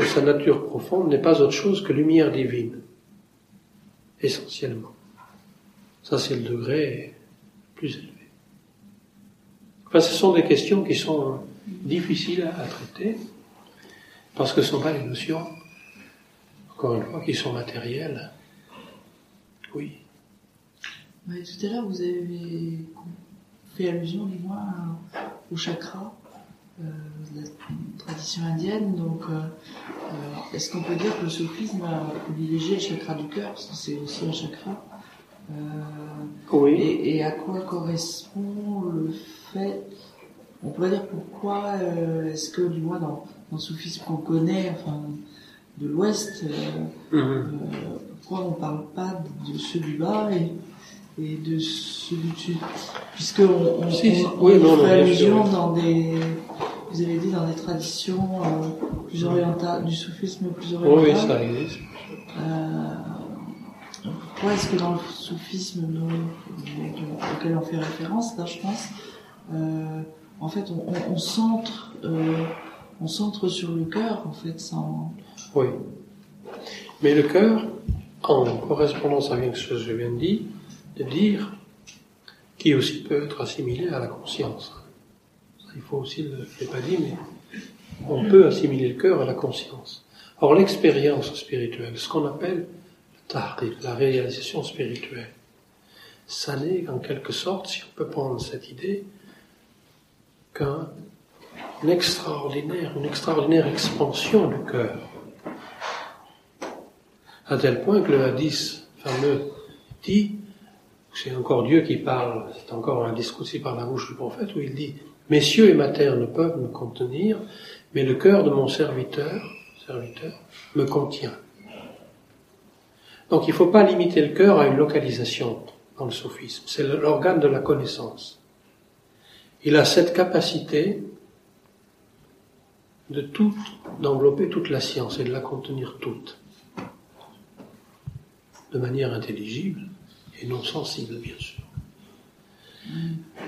de sa nature profonde, n'est pas autre chose que lumière divine. Essentiellement. Ça, c'est le degré plus élevé. Enfin, ce sont des questions qui sont difficiles à, traiter, parce que ce ne sont pas les notions, encore une fois, qui sont matérielles. Oui. Tout à l'heure, vous avez fait allusion, du moins, au chakra euh, de la tradition indienne. Donc, euh, euh, est-ce qu'on peut dire que le sophisme a privilégié le chakra du cœur, parce que c'est aussi un chakra Oui. Et, à quoi correspond le fait On pourrait dire pourquoi est-ce que, du moins, dans, soufisme qu'on connaît, enfin, de l'Ouest, mm-hmm. pourquoi on ne parle pas de ceux du bas et et de celui dessus? Puisque on, on, si, oui, fait allusion dans des vous avez dit dans des traditions euh, plus orientales du soufisme plus oriental oui, ça existe. Euh, pourquoi est-ce que dans le soufisme auquel on fait référence là je pense euh, en fait on, on, centre euh, on centre sur le cœur en fait sans oui mais le cœur en correspondance avec ce que je viens de dire de dire, qui aussi peut être assimilé à la conscience. il faut aussi, le, je l'ai pas dit, mais on peut assimiler le cœur à la conscience. Or, l'expérience spirituelle, ce qu'on appelle le la réalisation spirituelle, ça n'est qu'en quelque sorte, si on peut prendre cette idée, qu'un extraordinaire, une extraordinaire expansion du cœur. À tel point que le hadith fameux dit c'est encore Dieu qui parle, c'est encore un discours par la bouche du prophète où il dit Messieurs et ma terre ne peuvent me contenir, mais le cœur de mon serviteur, serviteur, me contient. Donc il ne faut pas limiter le cœur à une localisation dans le sophisme. C'est l'organe de la connaissance. Il a cette capacité de tout, d'envelopper toute la science et de la contenir toute, de manière intelligible et non sensible, bien sûr.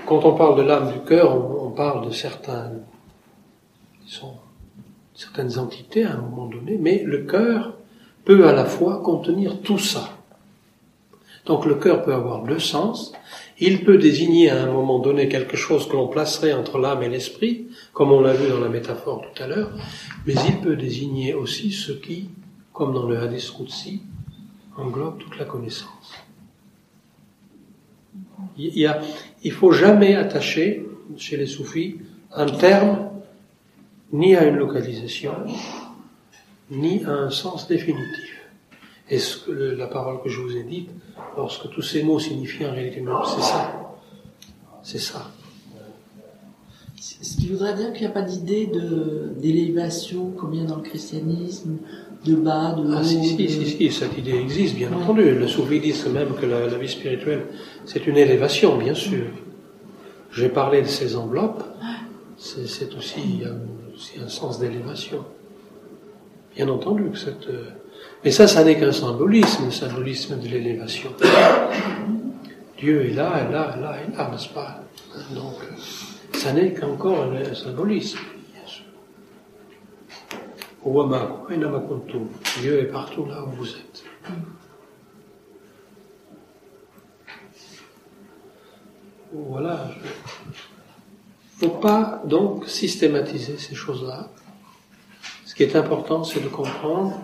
Quand on parle de l'âme du cœur, on, parle de certains, certaines entités à un moment donné, mais le cœur peut à la fois contenir tout ça. Donc le cœur peut avoir deux sens. Il peut désigner à un moment donné quelque chose que l'on placerait entre l'âme et l'esprit, comme on l'a vu dans la métaphore tout à l'heure, mais il peut désigner aussi ce qui, comme dans le Hadith Qudsi, englobe toute la connaissance. Il y a, il faut jamais attacher chez les soufis un terme ni à une localisation, ni à un sens définitif. Et ce que, la parole que je vous ai dite, lorsque tous ces mots signifient en réalité, c'est ça. C'est ça. Ce qui voudrait dire qu'il n'y a pas d'idée d'élévation comme il y a dans le christianisme, de bas, de haut. Ah, si, si, si, si, cette idée existe, bien entendu. Le Soufi dit même que la, vie spirituelle, c'est une élévation, bien sûr. J'ai parlé de ces enveloppes, c'est aussi, il y a aussi un sens d'élévation. Bien entendu que cette. Euh, mais ça, ça n'est qu'un symbolisme, le symbolisme de l'élévation. Dieu est là, est là, est là, est là, n'est-ce pas? Donc, ça n'est qu'encore un symbolisme. Dieu est partout là où vous êtes. Voilà. Il ne faut pas donc systématiser ces choses-là. Ce qui est important, c'est de comprendre,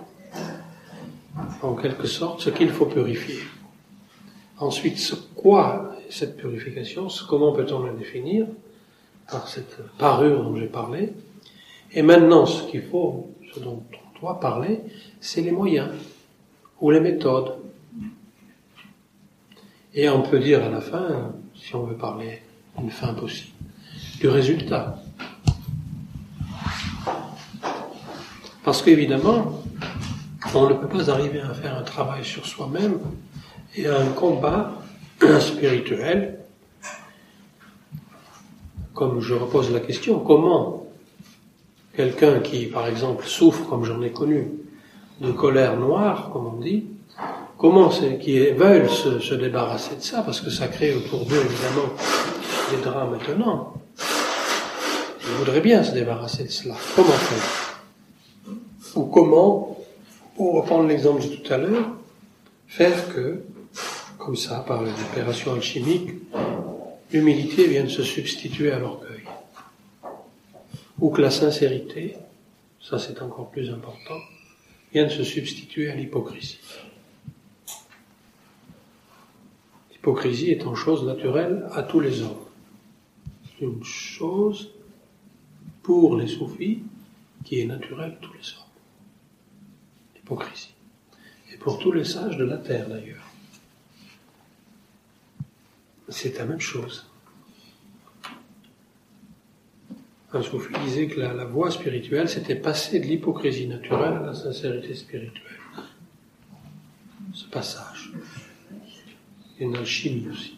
en quelque sorte, ce qu'il faut purifier. Ensuite, ce quoi cette purification, comment peut-on la définir par cette parure dont j'ai parlé. Et maintenant, ce qu'il faut, ce dont on doit parler, c'est les moyens ou les méthodes. Et on peut dire à la fin, si on veut parler d'une fin possible, du résultat. Parce qu'évidemment, on ne peut pas arriver à faire un travail sur soi-même et à un combat spirituel. Comme je repose la question, comment quelqu'un qui, par exemple, souffre, comme j'en ai connu, de colère noire, comme on dit, comment c'est qu'ils veulent se, débarrasser de ça, parce que ça crée autour d'eux, évidemment, des drames maintenant. Ils voudraient bien se débarrasser de cela. Comment faire? Ou comment, pour reprendre l'exemple de tout à l'heure, faire que, comme ça, par une opération alchimique, l'humilité vienne se substituer à l'orgueil. Ou que la sincérité, ça c'est encore plus important, vienne se substituer à l'hypocrisie. L'hypocrisie une chose naturelle à tous les hommes. C'est une chose pour les soufis qui est naturelle à tous les hommes. L'hypocrisie. Et pour tous les sages de la terre d'ailleurs. C'est la même chose. Un soufi disait que la, voie spirituelle, c'était passer de l'hypocrisie naturelle à la sincérité spirituelle. Ce passage. Il y a une alchimie aussi.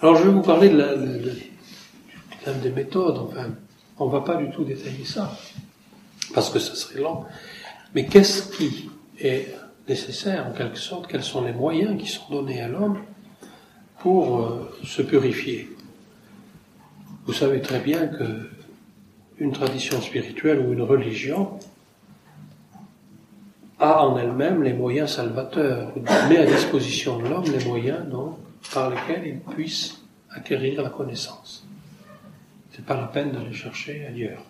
Alors je vais vous parler de la, des méthodes, enfin, on ne va pas du tout détailler ça, parce que ça serait lent. Mais qu'est-ce qui est nécessaire, en quelque sorte, quels sont les moyens qui sont donnés à l'homme pour euh, se purifier? Vous savez très bien que une tradition spirituelle ou une religion a en elle-même les moyens salvateurs, met à disposition de l'homme les moyens donc, par lesquels il puisse acquérir la connaissance. C'est pas la peine d'aller chercher ailleurs.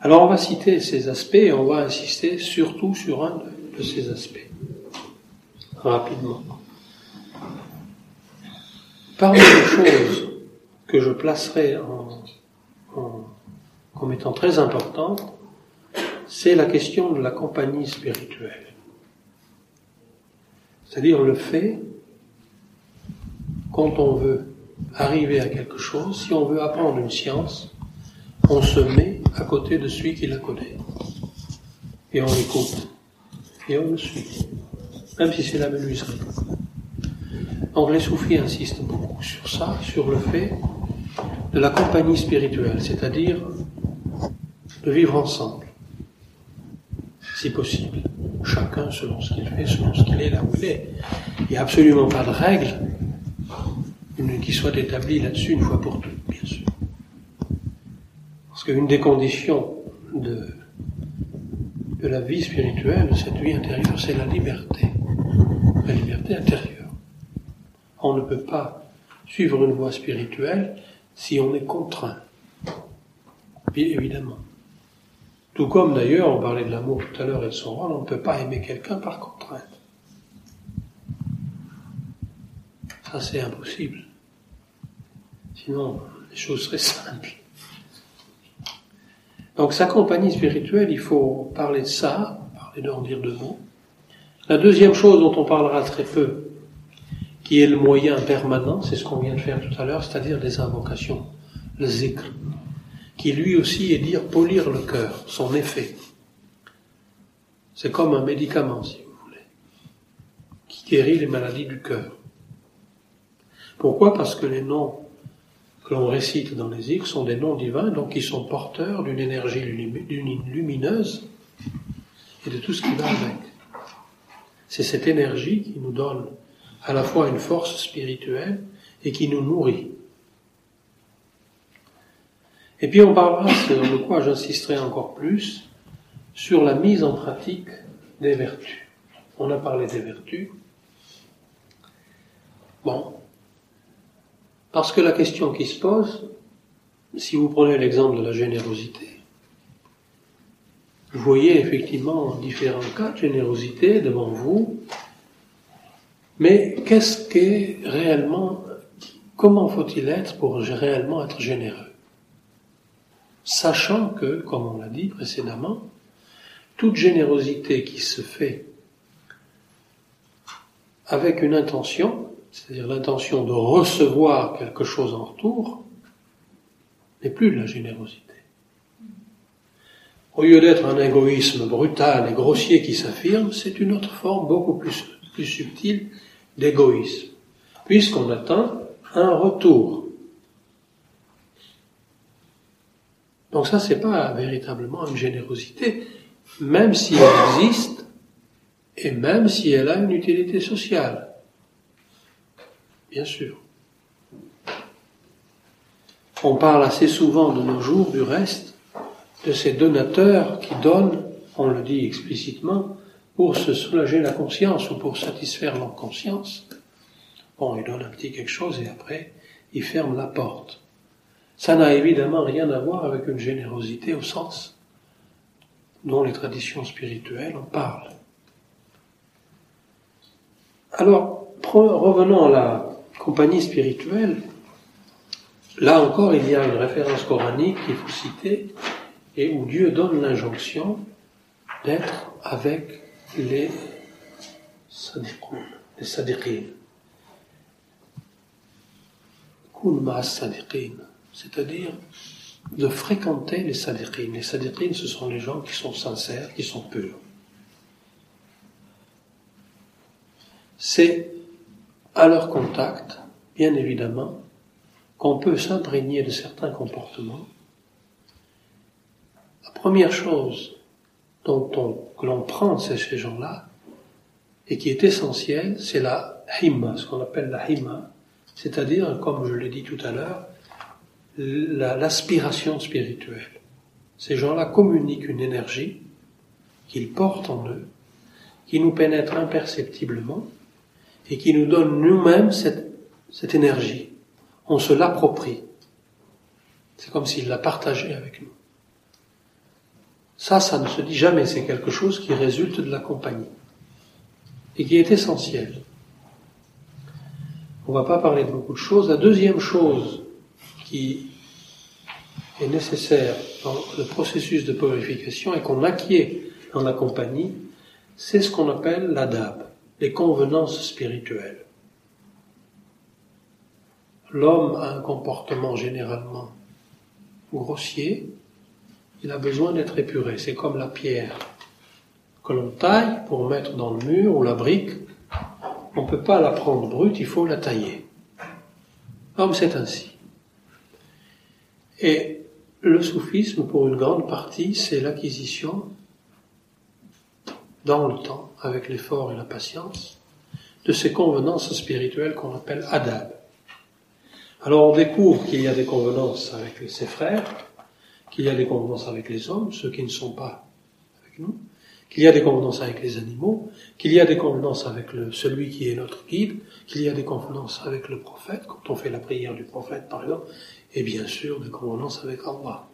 Alors on va citer ces aspects et on va insister surtout sur un de ces aspects. Rapidement. Parmi les choses que je placerai comme étant très importante, c'est la question de la compagnie spirituelle. C'est-à-dire le fait, quand on veut arriver à quelque chose, si on veut apprendre une science, on se met à côté de celui qui la connaît. Et on l'écoute. Et on le suit. Même si c'est la menuiserie. Donc les soufis insistent beaucoup sur ça, sur le fait de la compagnie spirituelle, c'est-à-dire de vivre ensemble, si possible, chacun selon ce qu'il fait, selon ce qu'il est là où il est. Il n'y a absolument pas de règle qui soit établie là-dessus une fois pour toutes, bien sûr. Qu'une des conditions de, de la vie spirituelle, de cette vie intérieure, c'est la liberté. La liberté intérieure. On ne peut pas suivre une voie spirituelle si on est contraint. Bien évidemment. Tout comme d'ailleurs, on parlait de l'amour tout à l'heure et de son rôle, on ne peut pas aimer quelqu'un par contrainte. Ça, c'est impossible. Sinon, les choses seraient simples. Donc, sa compagnie spirituelle, il faut parler de ça, parler d'en dire deux mots. La deuxième chose dont on parlera très peu, qui est le moyen permanent, c'est ce qu'on vient de faire tout à l'heure, c'est-à-dire des invocations, le zikr, qui lui aussi est dire polir le cœur, son effet. C'est comme un médicament, si vous voulez, qui guérit les maladies du cœur. Pourquoi? Parce que les noms que l'on récite dans les zikr sont des noms divins, donc ils sont porteurs d'une énergie lumineuse et de tout ce qui va avec. C'est cette énergie qui nous donne à la fois une force spirituelle et qui nous nourrit. Et puis on parlera, sur de quoi j'insisterai encore plus, sur la mise en pratique des vertus. On a parlé des vertus. Bon. Parce que la question qui se pose, si vous prenez l'exemple de la générosité, vous voyez effectivement différents cas de générosité devant vous, mais qu'est-ce qu'est réellement comment faut-il être pour réellement être généreux? Sachant que, comme on l'a dit précédemment, toute générosité qui se fait avec une intention, c'est-à-dire l'intention de recevoir quelque chose en retour, n'est plus de la générosité. Au lieu d'être un égoïsme brutal et grossier qui s'affirme, c'est une autre forme beaucoup plus, subtile d'égoïsme, puisqu'on attend un retour. Donc ça, c'est pas véritablement une générosité, même si elle existe et même si elle a une utilité sociale. Bien sûr. On parle assez souvent de nos jours, du reste, de ces donateurs qui donnent, on le dit explicitement, pour se soulager la conscience ou pour satisfaire leur conscience. Bon, ils donnent un petit quelque chose et après, ils ferment la porte. Ça n'a évidemment rien à voir avec une générosité au sens dont les traditions spirituelles en parlent. Alors, revenons à la compagnie spirituelle. Là encore, il y a une référence coranique qu'il faut citer et où Dieu donne l'injonction d'être avec les sadiqoun, les sadiqin. c'est-à-dire de fréquenter les sadiqin. Les sadiqin, ce sont les gens qui sont sincères, qui sont purs. C'est à leur contact, bien évidemment, qu'on peut s'imprégner de certains comportements. La première chose dont on, que l'on prend ces, ces gens-là, et qui est essentielle, c'est la himma, ce qu'on appelle la himma, c'est-à-dire, comme je l'ai dit tout à l'heure, l'aspiration spirituelle. Ces gens-là communiquent une énergie qu'ils portent en eux, qui nous pénètre imperceptiblement et qui nous donne nous-mêmes cette, cette énergie. On se l'approprie. C'est comme s'il la partageait avec nous. Ça, ça ne se dit jamais, c'est quelque chose qui résulte de la compagnie et qui est essentiel. On ne va pas parler de beaucoup de choses. La deuxième chose qui est nécessaire dans le processus de purification et qu'on acquiert dans la compagnie, c'est ce qu'on appelle l'adab, les convenances spirituelles. L'homme a un comportement généralement grossier, il a besoin d'être épuré. C'est comme la pierre que l'on taille pour mettre dans le mur ou la brique. On ne peut pas la prendre brute, il faut la tailler. Comme c'est ainsi. Et le soufisme, pour une grande partie, c'est l'acquisition, dans le temps, avec l'effort et la patience, de ces convenances spirituelles qu'on appelle adab. Alors on découvre qu'il y a des convenances avec ses frères, qu'il y a des convenances avec les hommes, ceux qui ne sont pas avec nous, qu'il y a des convenances avec les animaux, qu'il y a des convenances avec celui qui est notre guide, qu'il y a des convenances avec le prophète, quand on fait la prière du prophète par exemple, et bien sûr des convenances avec Allah.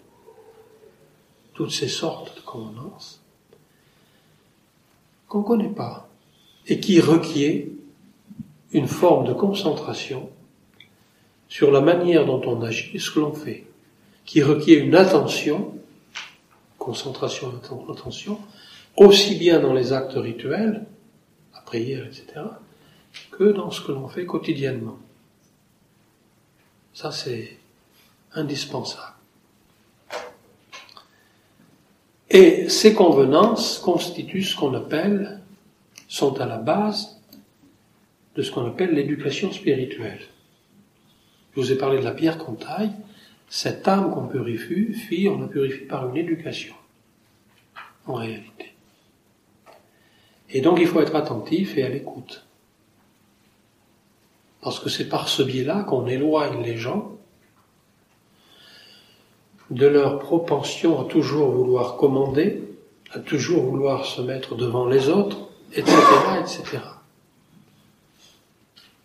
Toutes ces sortes de convenances qu'on ne connaît pas et qui requièrent une forme de concentration sur la manière dont on agit et ce que l'on fait, qui requiert une attention, concentration attention, aussi bien dans les actes rituels, la prière, etc., que dans ce que l'on fait quotidiennement. Ça, c'est indispensable. Et ces convenances constituent ce qu'on appelle, sont à la base de ce qu'on appelle l'éducation spirituelle. Je vous ai parlé de la pierre qu'on taille. Cette âme qu'on purifie, on la purifie par une éducation, en réalité. Et donc il faut être attentif et à l'écoute. Parce que c'est par ce biais-là qu'on éloigne les gens de leur propension à toujours vouloir commander, à toujours vouloir se mettre devant les autres, etc., etc.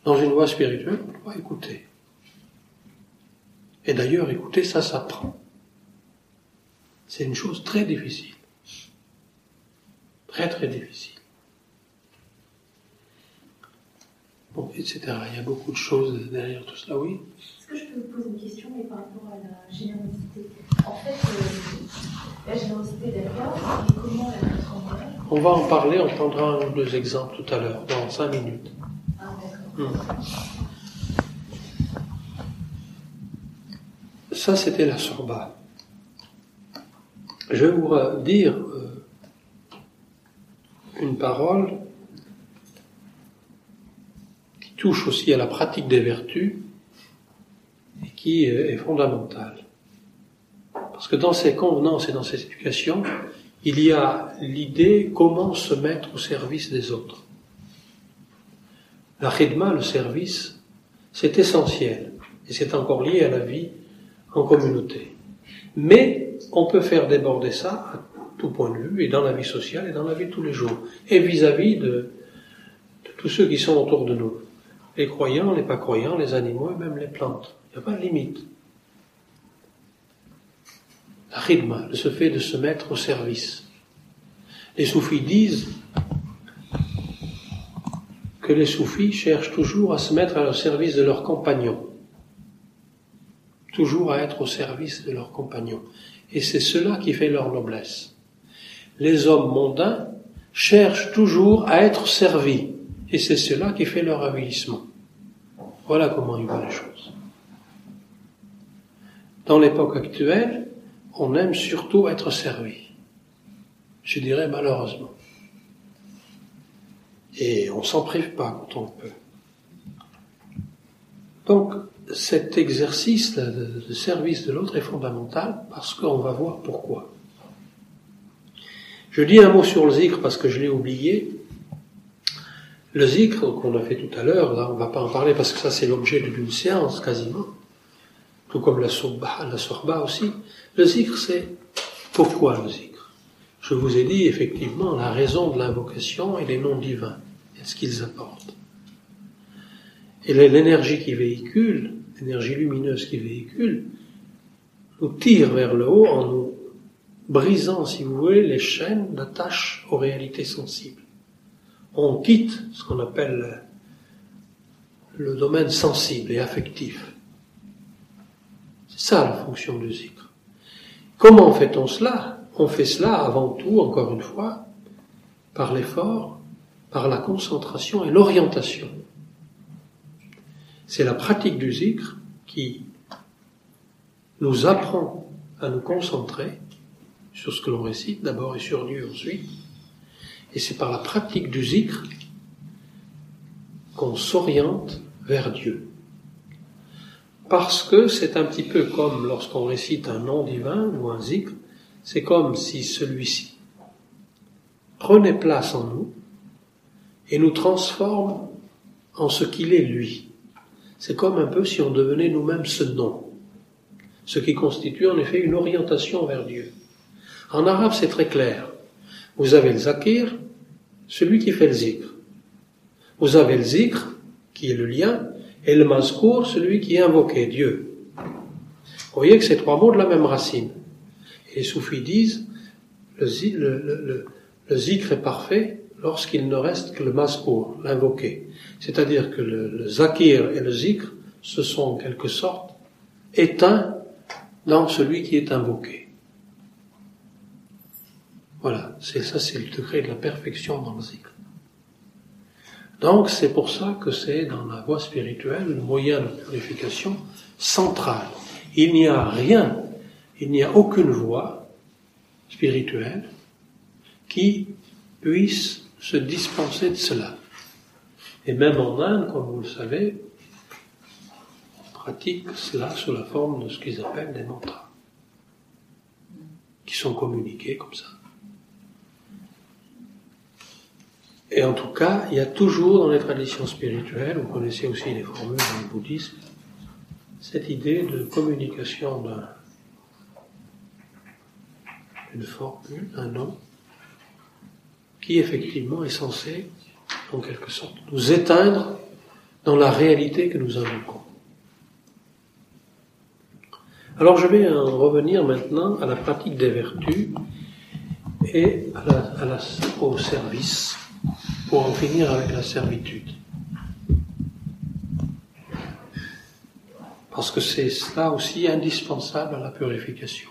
Dans une voie spirituelle, on doit écouter. Et d'ailleurs, écouter, ça s'apprend. C'est une chose très difficile. Très très difficile. etc. Il y a beaucoup de choses derrière tout cela, oui. Est-ce que je peux vous poser une question, mais par rapport à la générosité En fait, euh, la générosité d'Allah, et comment la mettre en œuvre On va en parler, on prendra un ou deux exemples tout à l'heure, dans cinq minutes. Ah, d'accord. Hmm. Ça, c'était la sorba. Je vais vous dire euh, une parole qui touche aussi à la pratique des vertus qui est fondamentale. Parce que dans ces convenances et dans ces éducations, il y a l'idée comment se mettre au service des autres. La khidma, le service, c'est essentiel et c'est encore lié à la vie en communauté. Mais on peut faire déborder ça à tout point de vue et dans la vie sociale et dans la vie de tous les jours et vis-à-vis de tous ceux qui sont autour de nous. Les croyants, les pas croyants, les animaux et même les plantes. N'y a pas de limite. La khidma, ce fait de se mettre au service. Les soufis disent que les soufis cherchent toujours à se mettre au service de leurs compagnons, toujours à être au service de leurs compagnons. Et c'est cela qui fait leur noblesse. Les hommes mondains cherchent toujours à être servis, et c'est cela qui fait leur avilissement. Voilà comment ils voient les choses. Dans l'époque actuelle, on aime surtout être servi. Je dirais malheureusement. Et on s'en prive pas quand on peut. Donc, cet exercice de, service de l'autre est fondamental parce qu'on va voir pourquoi. Je dis un mot sur le zikr parce que je l'ai oublié. Le zikr qu'on a fait tout à l'heure, là on ne va pas en parler parce que ça c'est l'objet d'une séance quasiment, tout comme la sorba, la aussi. Le zikr c'est pourquoi le zikr? Je vous ai dit effectivement la raison de l'invocation et les noms divins et ce qu'ils apportent. Et l'énergie qui véhicule, l'énergie lumineuse qui véhicule, nous tire vers le haut en nous brisant, si vous voulez, les chaînes d'attache aux réalités sensibles. On quitte ce qu'on appelle le domaine sensible et affectif. Ça la fonction du zikr. Comment fait-on cela? On fait cela avant tout, encore une fois, par l'effort, par la concentration et l'orientation. C'est la pratique du zikr qui nous apprend à nous concentrer sur ce que l'on récite d'abord et sur Dieu ensuite. Et c'est par la pratique du zikr qu'on s'oriente vers Dieu. Parce que c'est un petit peu comme lorsqu'on récite un nom divin ou un zikr, c'est comme si celui-ci prenait place en nous et nous transforme en ce qu'il est lui. C'est comme un peu si on devenait nous-mêmes ce nom, ce qui constitue en effet une orientation vers Dieu. En arabe, c'est très clair. Vous avez le zakir, celui qui fait le zikr. Vous avez le zikr, qui est le lien, et le mazkour, celui qui est invoqué, Dieu. Vous voyez que c'est trois mots de la même racine. Et les soufis disent, le, zikr est parfait lorsqu'il ne reste que le mazkour, l'invoqué. C'est-à-dire que le, zakir et le zikr se sont en quelque sorte éteints dans celui qui est invoqué. Voilà, c'est ça, c'est le degré de la perfection dans le zikr. Donc c'est pour ça que c'est dans la voie spirituelle le moyen de purification central. Il n'y a rien, il n'y a aucune voie spirituelle qui puisse se dispenser de cela. Et même en Inde, comme vous le savez, on pratique cela sous la forme de ce qu'ils appellent des mantras, qui sont communiqués comme ça. Et en tout cas, il y a toujours dans les traditions spirituelles, vous connaissez aussi les formules dans le bouddhisme, cette idée de communication d'une formule, d'un nom, qui effectivement est censé en quelque sorte, nous éteindre dans la réalité que nous invoquons. Alors je vais en revenir maintenant à la pratique des vertus et au service pour en finir avec la servitude. Parce que c'est cela aussi indispensable à la purification.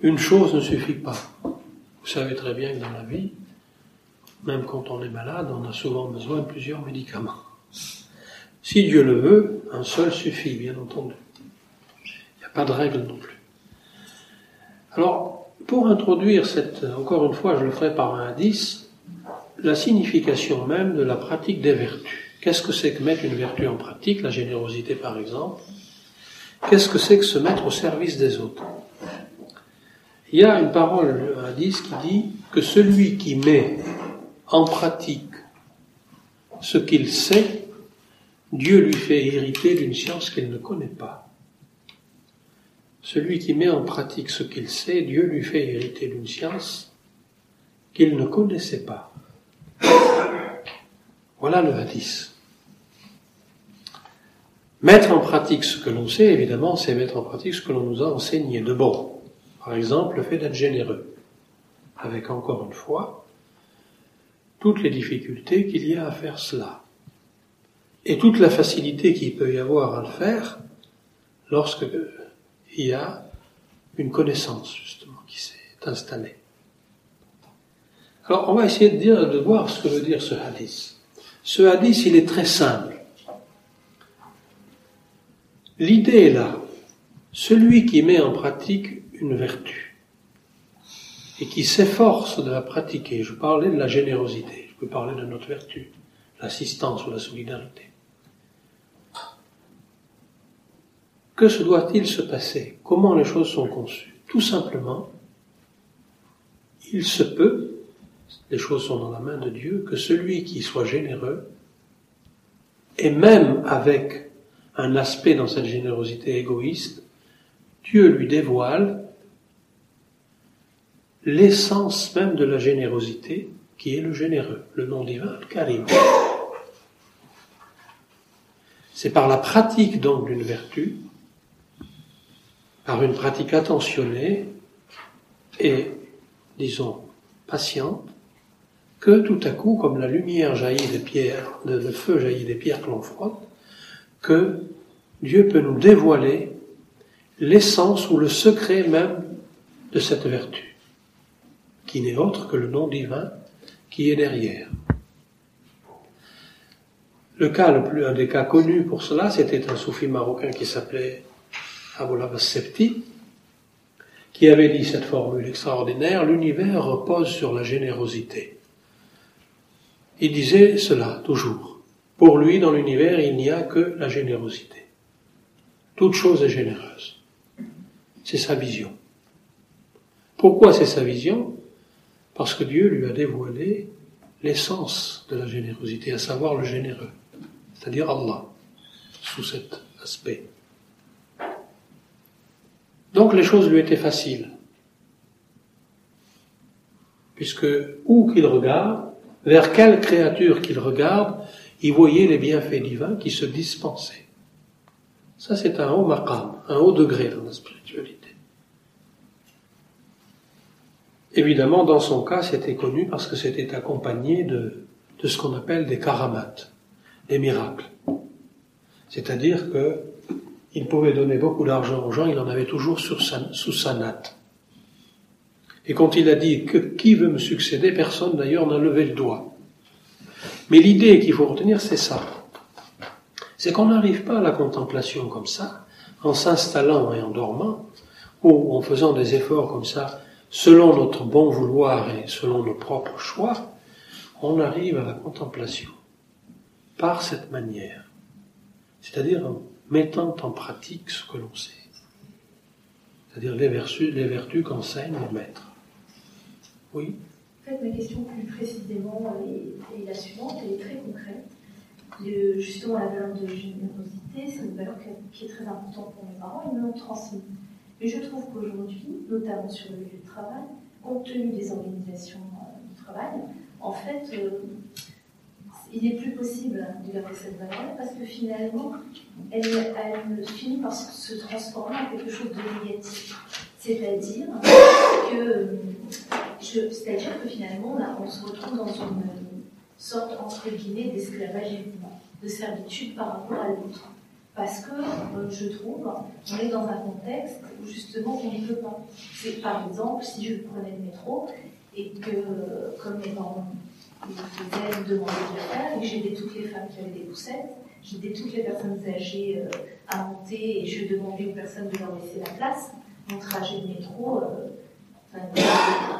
Une chose ne suffit pas. Vous savez très bien que dans la vie, même quand on est malade, on a souvent besoin de plusieurs médicaments. Si Dieu le veut, un seul suffit, bien entendu. Il n'y a pas de règle non plus. Alors, pour introduire cette, encore une fois, je le ferai par un indice, la signification même de la pratique des vertus. Qu'est-ce que c'est que mettre une vertu en pratique, la générosité par exemple? Qu'est-ce que c'est que se mettre au service des autres? Il y a une parole, un indice qui dit que celui qui met en pratique ce qu'il sait, Dieu lui fait hériter d'une science qu'il ne connaît pas. Celui qui met en pratique ce qu'il sait, Dieu lui fait hériter d'une science qu'il ne connaissait pas. Voilà le hadith. Mettre en pratique ce que l'on sait, évidemment, c'est mettre en pratique ce que l'on nous a enseigné de bon. Par exemple, le fait d'être généreux. Avec encore une fois, toutes les difficultés qu'il y a à faire cela. Et toute la facilité qu'il peut y avoir à le faire lorsque il y a une connaissance, justement, qui s'est installée. Alors, on va essayer de, dire, de voir ce que veut dire ce hadith. Ce hadith, il est très simple. L'idée est là. Celui qui met en pratique une vertu et qui s'efforce de la pratiquer, je parlais de la générosité, je peux parler de notre vertu, l'assistance ou la solidarité. Que se doit-il se passer? Comment les choses sont conçues? Tout simplement, il se peut les choses sont dans la main de Dieu, que celui qui soit généreux, et même avec un aspect dans cette générosité égoïste, Dieu lui dévoile l'essence même de la générosité, qui est le généreux, le nom divin, le Karim. C'est par la pratique donc d'une vertu, par une pratique attentionnée et, disons, patiente, que tout à coup, comme la lumière jaillit des pierres, le feu jaillit des pierres que l'on frotte, que Dieu peut nous dévoiler l'essence ou le secret même de cette vertu, qui n'est autre que le nom divin qui est derrière. Le cas le plus, un des cas connus pour cela, c'était un soufi marocain qui s'appelait Aboul Septi, qui avait dit cette formule extraordinaire, l'univers repose sur la générosité. Il disait cela toujours. Pour lui, dans l'univers, il n'y a que la générosité. Toute chose est généreuse. C'est sa vision. Pourquoi c'est sa vision? Parce que Dieu lui a dévoilé l'essence de la générosité, à savoir le généreux, c'est-à-dire Allah, sous cet aspect. Donc les choses lui étaient faciles, puisque où qu'il regarde, vers quelle créature qu'il regarde, il voyait les bienfaits divins qui se dispensaient. Ça, c'est un haut maqam, un haut degré dans la spiritualité. Évidemment, dans son cas, c'était connu parce que c'était accompagné de, de ce qu'on appelle des karamates, des miracles. C'est-à-dire que il pouvait donner beaucoup d'argent aux gens, il en avait toujours sous sa natte. Et quand il a dit que qui veut me succéder, personne d'ailleurs n'a levé le doigt. Mais l'idée qu'il faut retenir, c'est ça. C'est qu'on n'arrive pas à la contemplation comme ça, en s'installant et en dormant, ou en faisant des efforts comme ça, selon notre bon vouloir et selon nos propres choix, on arrive à la contemplation par cette manière. C'est-à-dire mettant en pratique ce que l'on sait. C'est-à-dire les vertus, qu'enseigne le maître. Oui. En fait, ma question plus précisément est, la suivante, elle est très concrète. justement, la valeur de générosité, c'est une valeur qui est très importante pour mes parents, ils me l'ont transmise. Mais je trouve qu'aujourd'hui, notamment sur le lieu de travail, compte tenu des organisations euh, du travail, en fait, euh, il n'est plus possible de garder cette valeur parce que finalement, elle, finit par se transformer en quelque chose de négatif. C'est-à-dire que c'est-à-dire que finalement, on, se retrouve dans une, sorte entre guillemets d'esclavagisme, de servitude par rapport à l'autre. Parce que, euh, je trouve, on est dans un contexte où justement on ne peut pas. C'est par exemple, si je prenais le métro et que, comme mes parents faisaient me demander de faire, et que j'aidais toutes les femmes qui avaient des poussettes, j'aidais toutes les personnes âgées euh, à monter et je demandais aux personnes de leur laisser la place, mon trajet de métro, euh,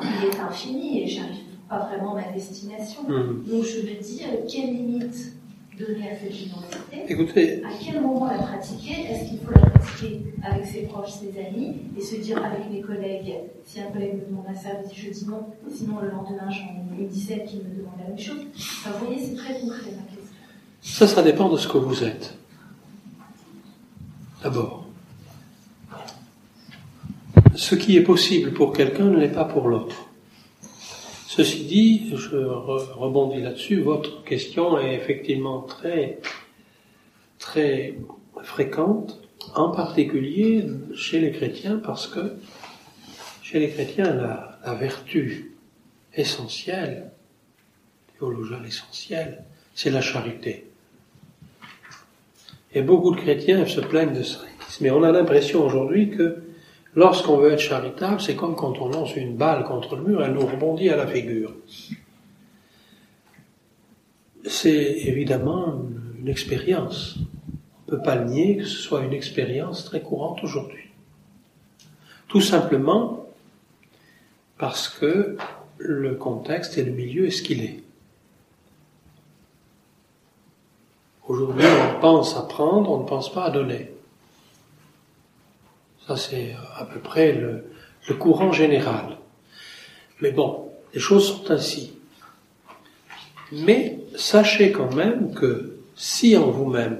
il est infini et j'arrive pas vraiment à ma destination. Mmh. Donc je me dis, quelle limite donner à cette générosité. Écoutez. À quel moment la pratiquer? Est-ce qu'il faut la pratiquer avec ses proches, ses amis, et se dire avec mes collègues, si un collègue me demande un service, je dis non, sinon le lendemain j'en ai une dizaine qui me demande la même chose. vous voyez, c'est très concret ma question. Ça, ça dépend de ce que vous êtes. D'abord. Ce qui est possible pour quelqu'un ne l'est pas pour l'autre. Ceci dit, je rebondis là-dessus, votre question est effectivement très, très fréquente, en particulier chez les chrétiens, parce que chez les chrétiens, la, vertu essentielle, théologale essentielle, c'est la charité. Et beaucoup de chrétiens se plaignent de ça. Mais on a l'impression aujourd'hui que Lorsqu'on veut être charitable, c'est comme quand on lance une balle contre le mur, elle nous rebondit à la figure. C'est évidemment une expérience. On ne peut pas le nier que ce soit une expérience très courante aujourd'hui. Tout simplement parce que le contexte et le milieu est ce qu'il est. Aujourd'hui, on pense à prendre, on ne pense pas à donner. Ça, c'est à peu près le, courant général. Mais bon, les choses sont ainsi. Mais sachez quand même que si en vous-même,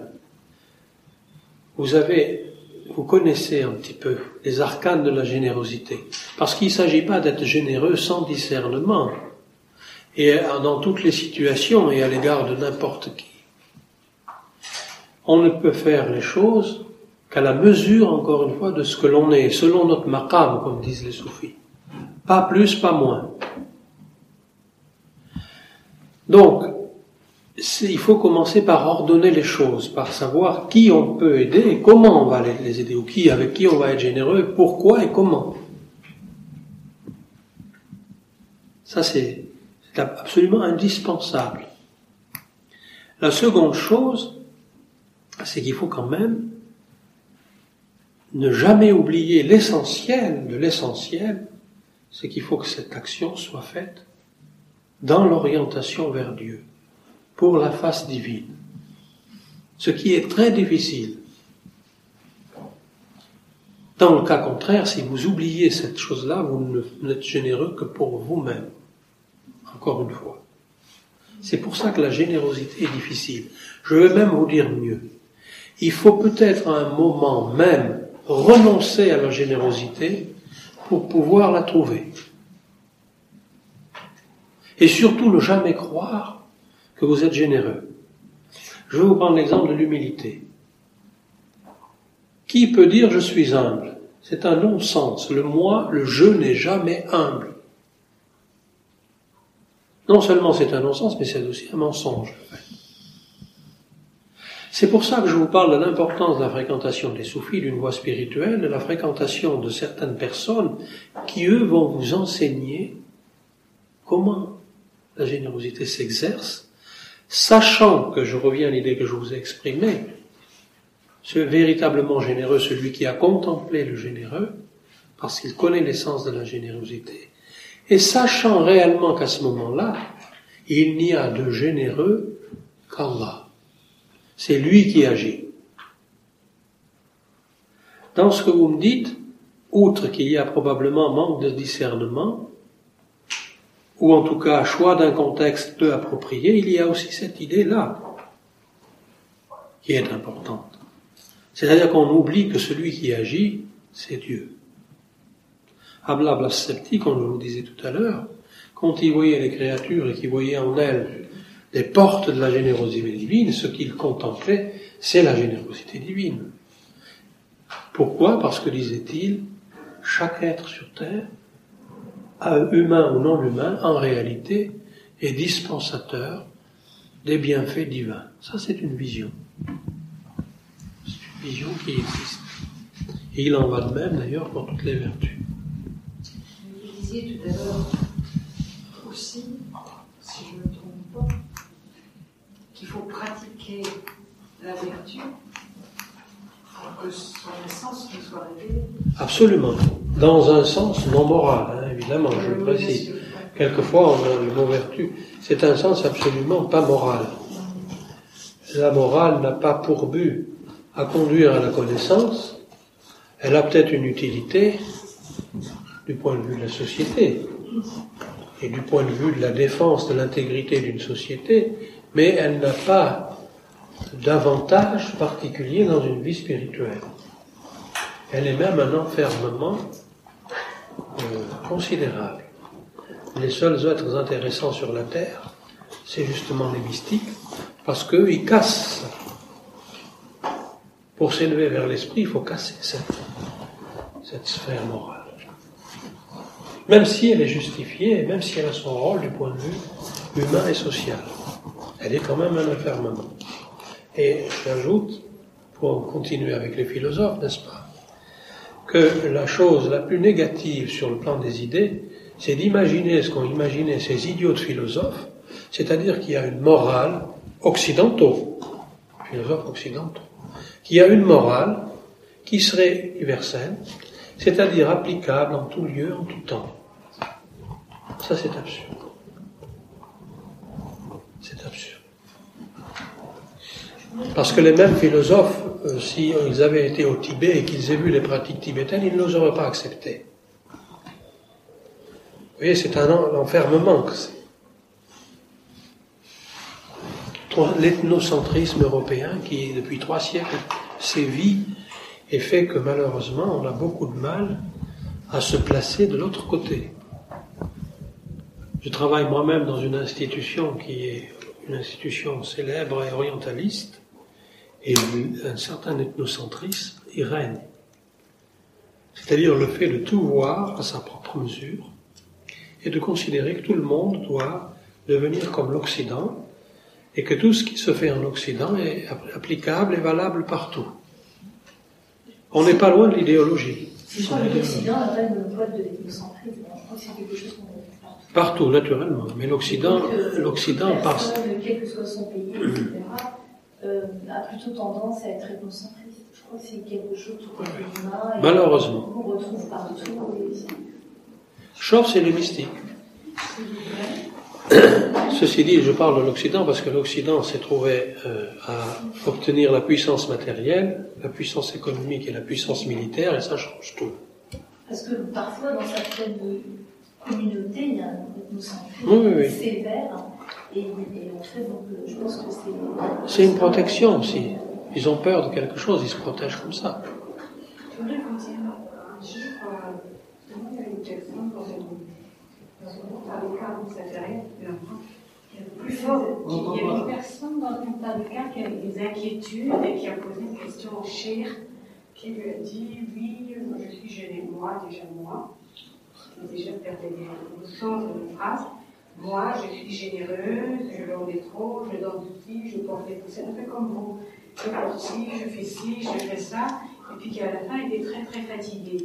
vous avez, vous connaissez un petit peu les arcanes de la générosité, parce qu'il ne s'agit pas d'être généreux sans discernement, et dans toutes les situations et à l'égard de n'importe qui. On ne peut faire les choses qu'à la mesure, encore une fois, de ce que l'on est, selon notre maqam, comme disent les soufis. Pas plus, pas moins. Donc, il faut commencer par ordonner les choses, par savoir qui on peut aider et comment on va les aider, ou qui, avec qui on va être généreux, pourquoi et comment. Ça, c'est absolument indispensable. La seconde chose, c'est qu'il faut quand même ne jamais oublier l'essentiel de l'essentiel, c'est qu'il faut que cette action soit faite dans l'orientation vers Dieu, pour la face divine. Ce qui est très difficile. Dans le cas contraire, si vous oubliez cette chose-là, vous n'êtes généreux que pour vous-même. Encore une fois. C'est pour ça que la générosité est difficile. Je vais même vous dire mieux. Il faut peut-être à un moment même renoncer à la générosité pour pouvoir la trouver. Et surtout ne jamais croire que vous êtes généreux. Je vais vous prendre l'exemple de l'humilité. Qui peut dire je suis humble C'est un non-sens. Le moi, le je n'est jamais humble. Non seulement c'est un non-sens, mais c'est aussi un mensonge. C'est pour ça que je vous parle de l'importance de la fréquentation des soufis, d'une voie spirituelle, de la fréquentation de certaines personnes qui, eux, vont vous enseigner comment la générosité s'exerce, sachant que je reviens à l'idée que je vous ai exprimée, ce véritablement généreux, celui qui a contemplé le généreux, parce qu'il connaît l'essence de la générosité, et sachant réellement qu'à ce moment-là, il n'y a de généreux qu'Allah. C'est lui qui agit. Dans ce que vous me dites, outre qu'il y a probablement manque de discernement, ou en tout cas choix d'un contexte peu approprié, il y a aussi cette idée-là qui est importante. C'est-à-dire qu'on oublie que celui qui agit, c'est Dieu. Abla Blascepti, comme je vous disais tout à l'heure, quand il voyait les créatures et qu'il voyait en elles les portes de la générosité divine, ce qu'il contemplait, c'est la générosité divine. Pourquoi? Parce que, disait-il, chaque être sur Terre, humain ou non humain, en réalité, est dispensateur des bienfaits divins. Ça, c'est une vision. C'est une vision qui existe. Et il en va de même d'ailleurs pour toutes les vertus. Vous disiez tout à l'heure aussi, qu'il faut pratiquer la vertu pour que son essence nous soit révélée. Absolument. Dans un sens non moral, hein, évidemment, je le précise. Quelquefois, on a le mot vertu. C'est un sens absolument pas moral. La morale n'a pas pour but à conduire à la connaissance. Elle a peut-être une utilité du point de vue de la société et du point de vue de la défense de l'intégrité d'une société, mais elle n'a pas d'avantage particulier dans une vie spirituelle. Elle est même un enfermement euh, considérable. Les seuls êtres intéressants sur la Terre, c'est justement les mystiques, parce qu'ils cassent. Pour s'élever vers l'esprit, il faut casser cette, cette sphère morale. Même si elle est justifiée, même si elle a son rôle du point de vue humain et social, elle est quand même un enfermement. Et j'ajoute, pour continuer avec les philosophes, n'est-ce pas, que la chose la plus négative sur le plan des idées, c'est d'imaginer ce qu'ont imaginé ces idiots de philosophes, c'est-à-dire qu'il y a une morale occidentaux, philosophes occidentaux, qui a une morale qui serait universelle, c'est-à-dire applicable en tout lieu, en tout temps. Ça, c'est absurde. C'est absurde. Parce que les mêmes philosophes, euh, si ils avaient été au Tibet et qu'ils aient vu les pratiques tibétaines, ils ne les auraient pas acceptées. Vous voyez, c'est un enfermement que c'est. L'ethnocentrisme européen qui, depuis trois siècles, sévit et fait que malheureusement, on a beaucoup de mal à se placer de l'autre côté. Je travaille moi-même dans une institution qui est une institution célèbre et orientaliste, et un certain ethnocentrisme y règne. C'est-à-dire le fait de tout voir à sa propre mesure et de considérer que tout le monde doit devenir comme l'Occident et que tout ce qui se fait en Occident est applicable et valable partout. On n'est pas loin de l'idéologie. Crois que l'Occident de l'ethnocentrisme, c'est quelque chose qu'on partout. Partout, naturellement. Mais l'Occident, euh, l'Occident passe. Quel que soit son pays, etc., euh, a plutôt tendance à être ethnocentriste. Je crois que c'est quelque chose tout fait humain. Et Malheureusement. Qu'on retrouve partout. Et... Sauf c'est les mystiques. Ceci dit, je parle de l'Occident parce que l'Occident s'est trouvé euh, à obtenir la puissance matérielle, la puissance économique et la puissance militaire, et ça change tout. Parce que parfois, dans certaines communautés, il y a un ethnocentrisme Oui, oui, oui. sévère, et, et en fait, donc, je pense que c'est... C'est une protection aussi. Ils ont peur de quelque chose, ils se protègent comme ça. Je voudrais vous dire un jour, euh, il y a une personne dans une dans un compte de cas où ça fait rien, il y a plus fort. Il y a une personne dans le compte de cas qui a des inquiétudes et qui a posé une question au cher qui lui a dit Oui, moi je suis gênée, moi, déjà moi. J'ai déjà perdu le sens de la phrase. Moi, je suis généreuse, je donne des trop, je donne ceci, je porte des poussées, un peu comme vous. Je porte ci, je fais ci, je fais ça. Et puis qu'à la fin, il est très très fatigué.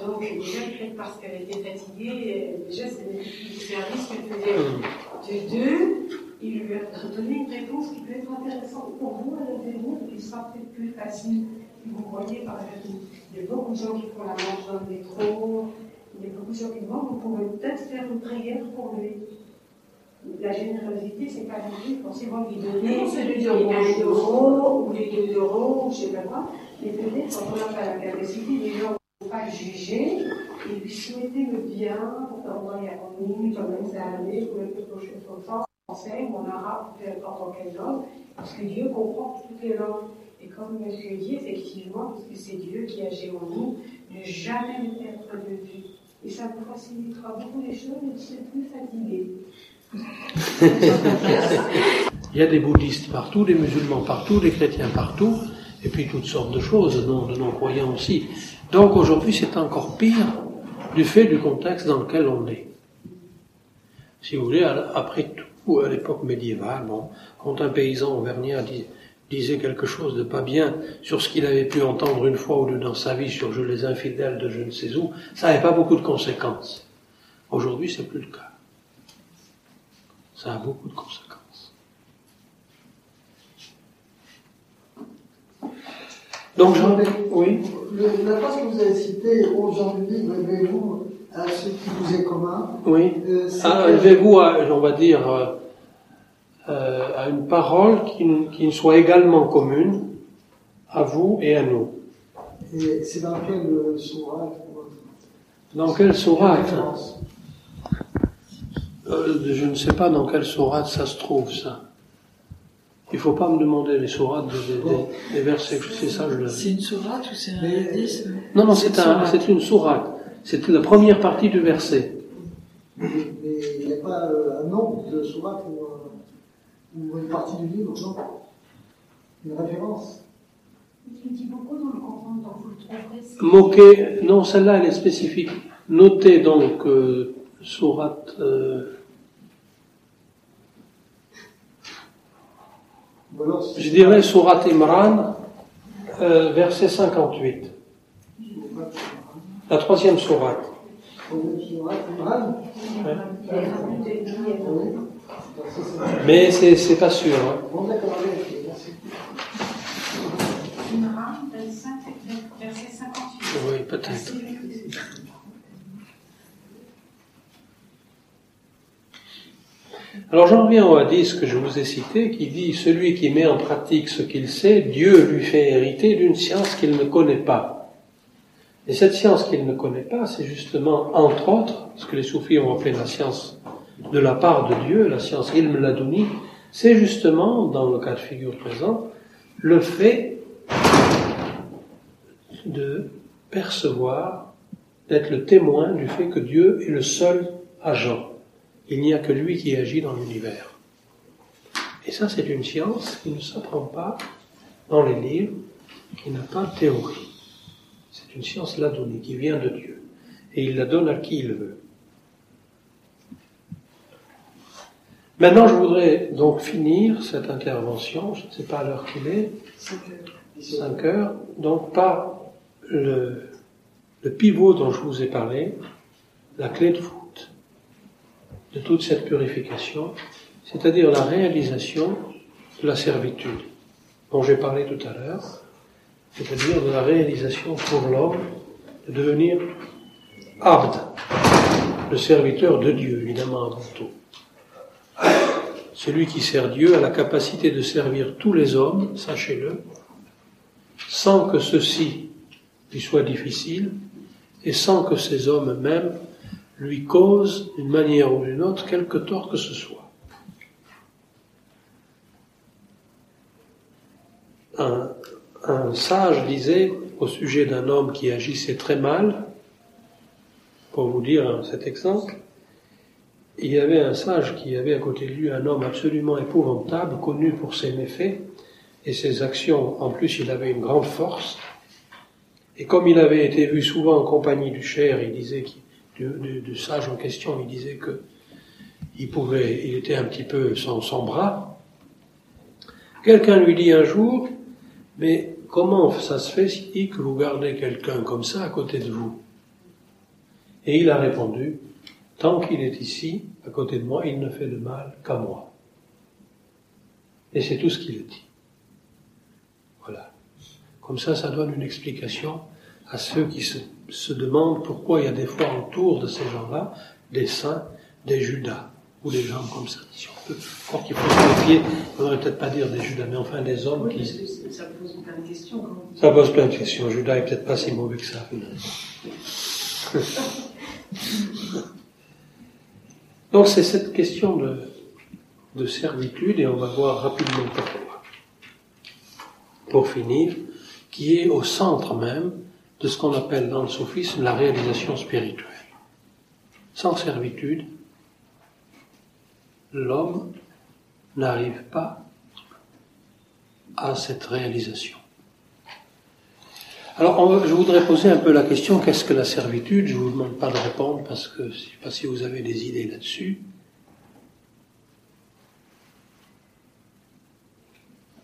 Donc, déjà, peut-être parce qu'elle était fatiguée, déjà, c'est le qu'elle faisait de deux. Il lui a donné une réponse qui peut être intéressante pour vous à l'avenir, et qui sera peut-être plus facile. Vous voyez, par exemple, il y a beaucoup de gens qui font la manche dans le métro, il y a beaucoup de gens qui demandent, vous pouvez peut-être faire une prière pour lui. La générosité, c'est pas du tout forcément lui donner les 1 euro ou les 2 euros, ou je sais pas quoi, mais peut-être quand on n'a pas la capacité, les gens ne vont pas juger et lui souhaiter le bien pour faire voir harmonie, comme même ça allait, ou quelque chose comme ça, en français, ou en arabe, peu importe en quelle langue, parce que Dieu comprend toutes les langues. Et comme monsieur dit, effectivement, parce que c'est Dieu qui agit en nous, ne jamais perdre de vue. Et ça vous facilitera beaucoup les choses et vous serez plus fatigué. Il y a des bouddhistes partout, des musulmans partout, des chrétiens partout, et puis toutes sortes de choses, de non-croyants aussi. Donc aujourd'hui, c'est encore pire du fait du contexte dans lequel on est. Si vous voulez, après ou à l'époque médiévale, quand un paysan auvergnat disait quelque chose de pas bien sur ce qu'il avait pu entendre une fois ou deux dans sa vie sur les infidèles de je ne sais où, ça n'avait pas beaucoup de conséquences. Aujourd'hui, c'est plus le cas. Ça a beaucoup de conséquences. Donc, j'en ai, oui. la phrase que vous avez citée, du livre, révélez-vous à ce qui vous est commun. Oui. Euh, ah, vous on va dire, euh, euh, à une parole qui, qui ne soit également commune à vous et à nous. Et c'est dans quelle euh, sourate Dans quelle sourate Je ne sais pas dans quelle sourate ça se trouve, ça. Il ne faut pas me demander les sourates des, des, versets, c'est ça. Je... C'est une sourate ou c'est un hadith Non, non, c'est un, une sourate. C'est la première partie du verset. Mais il n'y a pas euh, un nom de sourate ou, une partie du livre, non Une référence Il dit beaucoup dans le coran, donc vous le trouverez. Moquer, non, celle-là, elle est spécifique. Notez donc euh, sourate. Euh, Je dirais Surat Imran, euh, verset 58. La troisième sourate. Mais c'est pas sûr. Hein. Oui, peut-être. Alors j'en reviens au hadith que je vous ai cité qui dit celui qui met en pratique ce qu'il sait, Dieu lui fait hériter d'une science qu'il ne connaît pas. Et cette science qu'il ne connaît pas, c'est justement, entre autres, ce que les soufis ont appelé la science de la part de Dieu, la science ilm ladouni, c'est justement, dans le cas de figure présent, le fait de percevoir, d'être le témoin du fait que Dieu est le seul agent. Il n'y a que lui qui agit dans l'univers. Et ça, c'est une science qui ne s'apprend pas dans les livres, qui n'a pas de théorie. C'est une science la donnée, qui vient de Dieu. Et il la donne à qui il veut. Maintenant, je voudrais donc finir cette intervention, je ne sais pas à l'heure qu'il est, 5 heures, donc par le, le pivot dont je vous ai parlé, la clé de voûte de toute cette purification, c'est-à-dire la réalisation de la servitude dont j'ai parlé tout à l'heure, c'est-à-dire de la réalisation pour l'homme de devenir abd, le serviteur de Dieu, évidemment avant tout. Celui qui sert Dieu a la capacité de servir tous les hommes, sachez-le, sans que ceci lui soit difficile et sans que ces hommes eux-mêmes lui cause, d'une manière ou d'une autre, quelque tort que ce soit. Un sage disait au sujet d'un homme qui agissait très mal, pour vous dire cet exemple, il y avait un sage qui avait à côté de lui un homme absolument épouvantable, connu pour ses méfaits et ses actions. En plus, il avait une grande force. Et comme il avait été vu souvent en compagnie du cher, il disait du, sage en question, il disait que il pouvait, il était un petit peu sans, sans bras. Quelqu'un lui dit un jour, mais comment ça se fait que vous gardez quelqu'un comme ça à côté de vous? Et il a répondu, tant qu'il est ici, à côté de moi, il ne fait de mal qu'à moi. Et c'est tout ce qu'il dit. Voilà. Comme ça, ça donne une explication à ceux qui se se demande pourquoi il y a des fois autour de ces gens-là des saints, des Judas, ou des gens comme ça. Si on peut, croire qu'il faut se méfier, on ne peut-être pas dire des Judas, mais enfin des hommes qui. Ça pose plein de questions. Ça pose plein de questions. Judas est peut-être pas si mauvais que ça. Donc c'est cette question de, de servitude, et on va voir rapidement pourquoi. Pour finir, qui est au centre même de ce qu'on appelle dans le soufisme la réalisation spirituelle. Sans servitude, l'homme n'arrive pas à cette réalisation. Alors, je voudrais poser un peu la question qu'est-ce que la servitude? Je ne vous demande pas de répondre parce que je ne sais pas si vous avez des idées là-dessus.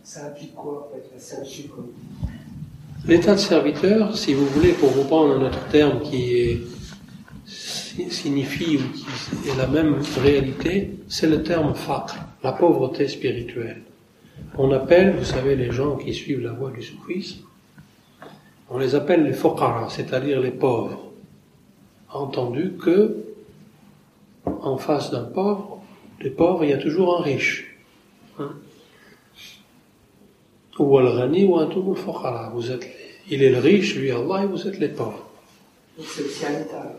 Ça implique quoi L'état de serviteur, si vous voulez, pour reprendre un autre terme qui signifie ou qui est la même réalité, c'est le terme faqr, la pauvreté spirituelle. On appelle, vous savez, les gens qui suivent la voie du soufisme, on les appelle les fuqara, c'est-à-dire les pauvres. Entendu que, en face d'un pauvre, des pauvres, il y a toujours un riche. Hein? Ou al-ghani ou antum al Vous êtes, il est le riche, lui Allah, et vous êtes les pauvres. C'est aussi un état.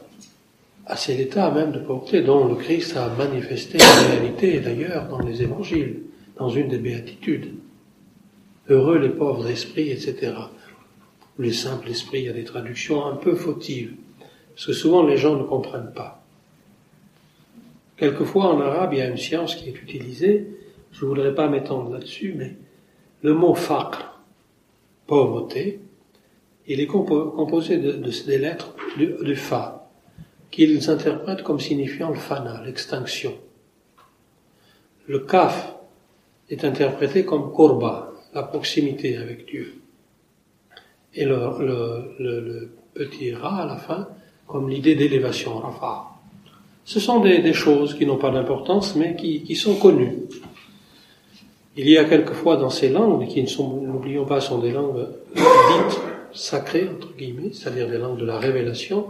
Ah, c'est l'état même de pauvreté dont le Christ a manifesté la réalité, d'ailleurs, dans les évangiles, dans une des béatitudes. Heureux les pauvres d'esprit, etc. Les simples esprits, il y a des traductions un peu fautives, parce que souvent les gens ne comprennent pas. Quelquefois en arabe, il y a une science qui est utilisée, je ne voudrais pas m'étendre là-dessus, mais le mot faqr, pauvreté, il est composé de, des lettres du, fa, qu'ils interprètent comme signifiant le fana, l'extinction. Le kaf est interprété comme korba, la proximité avec Dieu. Et le, le, petit ra à la fin, comme l'idée d'élévation, rafa. Ce sont des, choses qui n'ont pas d'importance, mais qui, qui sont connues. Il y a quelquefois dans ces langues, qui ne sont, n'oublions pas, sont des langues dites sacrées, entre guillemets, c'est-à-dire des langues de la révélation,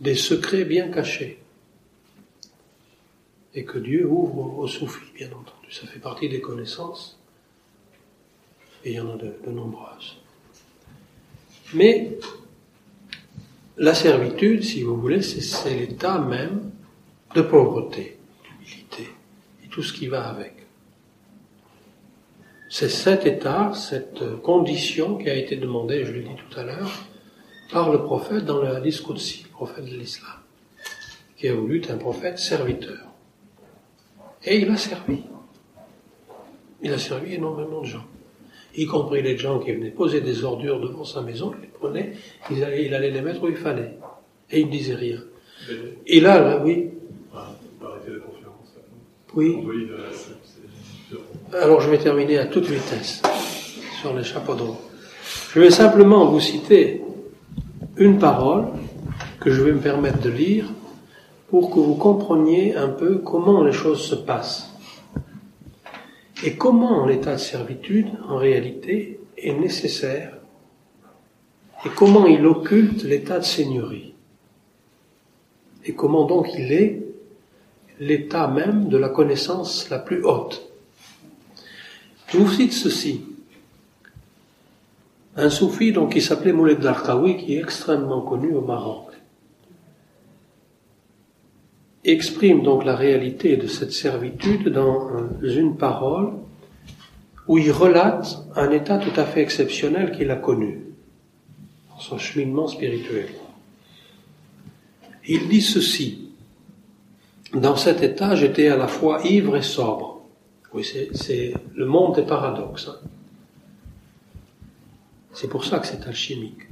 des secrets bien cachés. Et que Dieu ouvre aux soufis, bien entendu. Ça fait partie des connaissances. Et il y en a de, de nombreuses. Mais la servitude, si vous voulez, c'est l'état même de pauvreté, d'humilité, et tout ce qui va avec. C'est cet état, cette condition qui a été demandée, je l'ai dit tout à l'heure, par le prophète dans le hadith Qudsi, le prophète de l'islam, qui a voulu être un prophète serviteur. Et il a servi. Il a servi énormément de gens, y compris les gens qui venaient poser des ordures devant sa maison, il les prenait, il allait, il allait les mettre où il fallait. Et il ne disait rien. Et là, là, oui. Oui. Alors je vais terminer à toute vitesse sur les chapeaux d'eau. Je vais simplement vous citer une parole que je vais me permettre de lire pour que vous compreniez un peu comment les choses se passent et comment l'état de servitude, en réalité, est nécessaire et comment il occulte l'état de seigneurie et comment donc il est l'état même de la connaissance la plus haute. Je vous cite ceci. Un soufi donc, qui s'appelait Mouled Darkawi, qui est extrêmement connu au Maroc, exprime donc la réalité de cette servitude dans une parole où il relate un état tout à fait exceptionnel qu'il a connu dans son cheminement spirituel. Il dit ceci. Dans cet état, j'étais à la fois ivre et sobre. Oui, c'est le monde des paradoxes. Hein. C'est pour ça que c'est alchimique.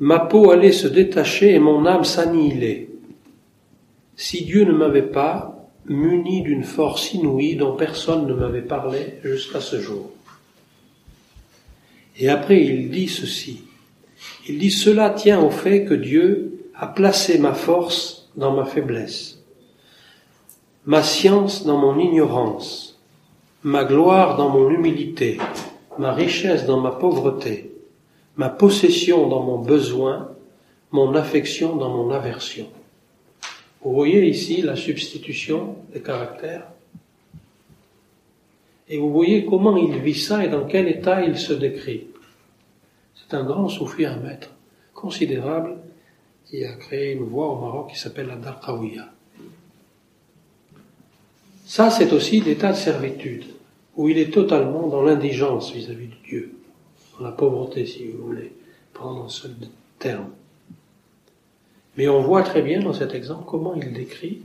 Ma peau allait se détacher et mon âme s'annihiler. Si Dieu ne m'avait pas muni d'une force inouïe dont personne ne m'avait parlé jusqu'à ce jour. Et après, il dit ceci. Il dit, cela tient au fait que Dieu a placé ma force dans ma faiblesse, ma science dans mon ignorance, ma gloire dans mon humilité, ma richesse dans ma pauvreté, ma possession dans mon besoin, mon affection dans mon aversion. Vous voyez ici la substitution des caractères et vous voyez comment il vit ça et dans quel état il se décrit. C'est un grand soufi, un maître considérable qui a créé une voie au Maroc qui s'appelle la Darqawiya. Ça, c'est aussi l'état de servitude, où il est totalement dans l'indigence vis-à-vis de Dieu, dans la pauvreté, si vous voulez prendre ce terme. Mais on voit très bien dans cet exemple comment il décrit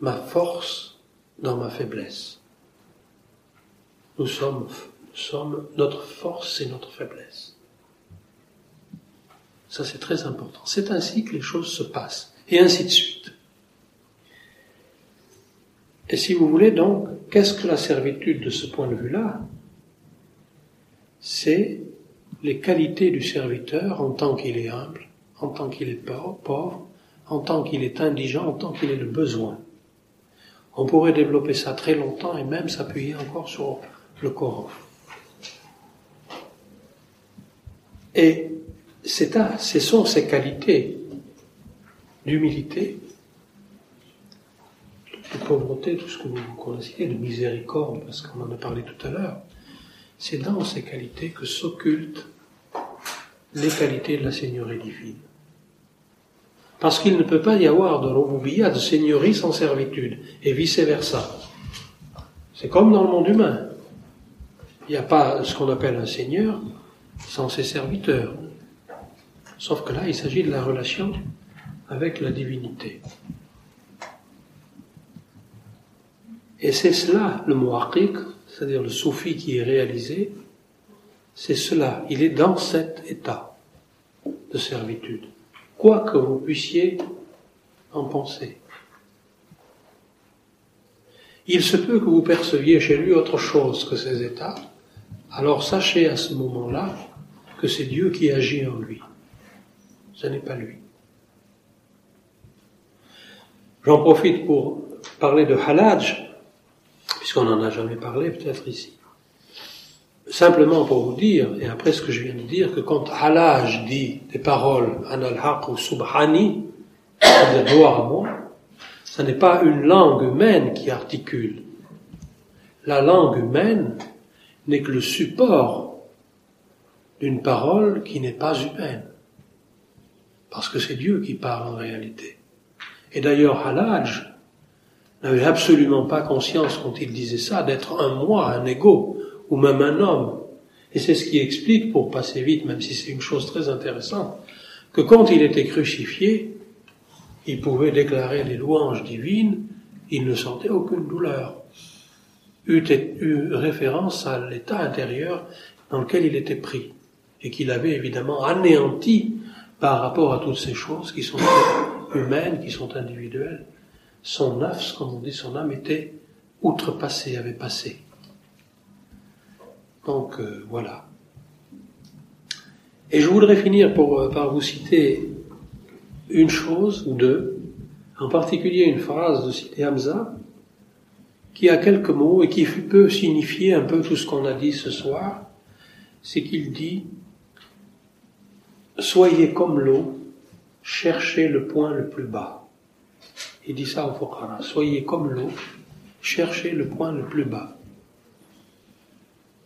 ma force dans ma faiblesse. Nous sommes, nous sommes notre force et notre faiblesse. Ça c'est très important. C'est ainsi que les choses se passent. Et ainsi de suite. Et si vous voulez donc, qu'est-ce que la servitude de ce point de vue-là? C'est les qualités du serviteur en tant qu'il est humble, en tant qu'il est pauvre, en tant qu'il est indigent, en tant qu'il est le besoin. On pourrait développer ça très longtemps et même s'appuyer encore sur le Coran. Et c'est ce sont ces qualités d'humilité, de pauvreté, tout ce que vous connaissez, de miséricorde, parce qu'on en a parlé tout à l'heure, c'est dans ces qualités que s'occultent les qualités de la Seigneurie divine. Parce qu'il ne peut pas y avoir de rouboubillah, de seigneurie sans servitude, et vice-versa. C'est comme dans le monde humain. Il n'y a pas ce qu'on appelle un seigneur sans ses serviteurs. Sauf que là, il s'agit de la relation avec la divinité. Et c'est cela, le muhaqiq, c'est-à-dire le soufi qui est réalisé, c'est cela, il est dans cet état de servitude, quoi que vous puissiez en penser. Il se peut que vous perceviez chez lui autre chose que ces états, alors sachez à ce moment-là que c'est Dieu qui agit en lui. Ce n'est pas lui. J'en profite pour parler de halaj, puisqu'on n'en a jamais parlé peut-être ici. Simplement pour vous dire, et après ce que je viens de dire, que quand halaj dit des paroles anal ou subhani, c'est-à-dire gloire à moi, ce n'est pas une langue humaine qui articule. La langue humaine n'est que le support d'une parole qui n'est pas humaine. Parce que c'est Dieu qui parle en réalité. Et d'ailleurs, Halaj n'avait absolument pas conscience quand il disait ça d'être un moi, un ego, ou même un homme. Et c'est ce qui explique, pour passer vite, même si c'est une chose très intéressante, que quand il était crucifié, il pouvait déclarer les louanges divines, il ne sentait aucune douleur. Eut, eu référence à l'état intérieur dans lequel il était pris, et qu'il avait évidemment anéanti par rapport à toutes ces choses qui sont humaines, qui sont individuelles, son nafs, comme on dit, son âme était outrepassée, avait passé. Donc euh, voilà. Et je voudrais finir pour, euh, par vous citer une chose ou deux, en particulier une phrase de Cité Hamza, qui a quelques mots et qui peut signifier un peu tout ce qu'on a dit ce soir, c'est qu'il dit Soyez comme l'eau, cherchez le point le plus bas. Il dit ça au Fuqara. Soyez comme l'eau, cherchez le point le plus bas.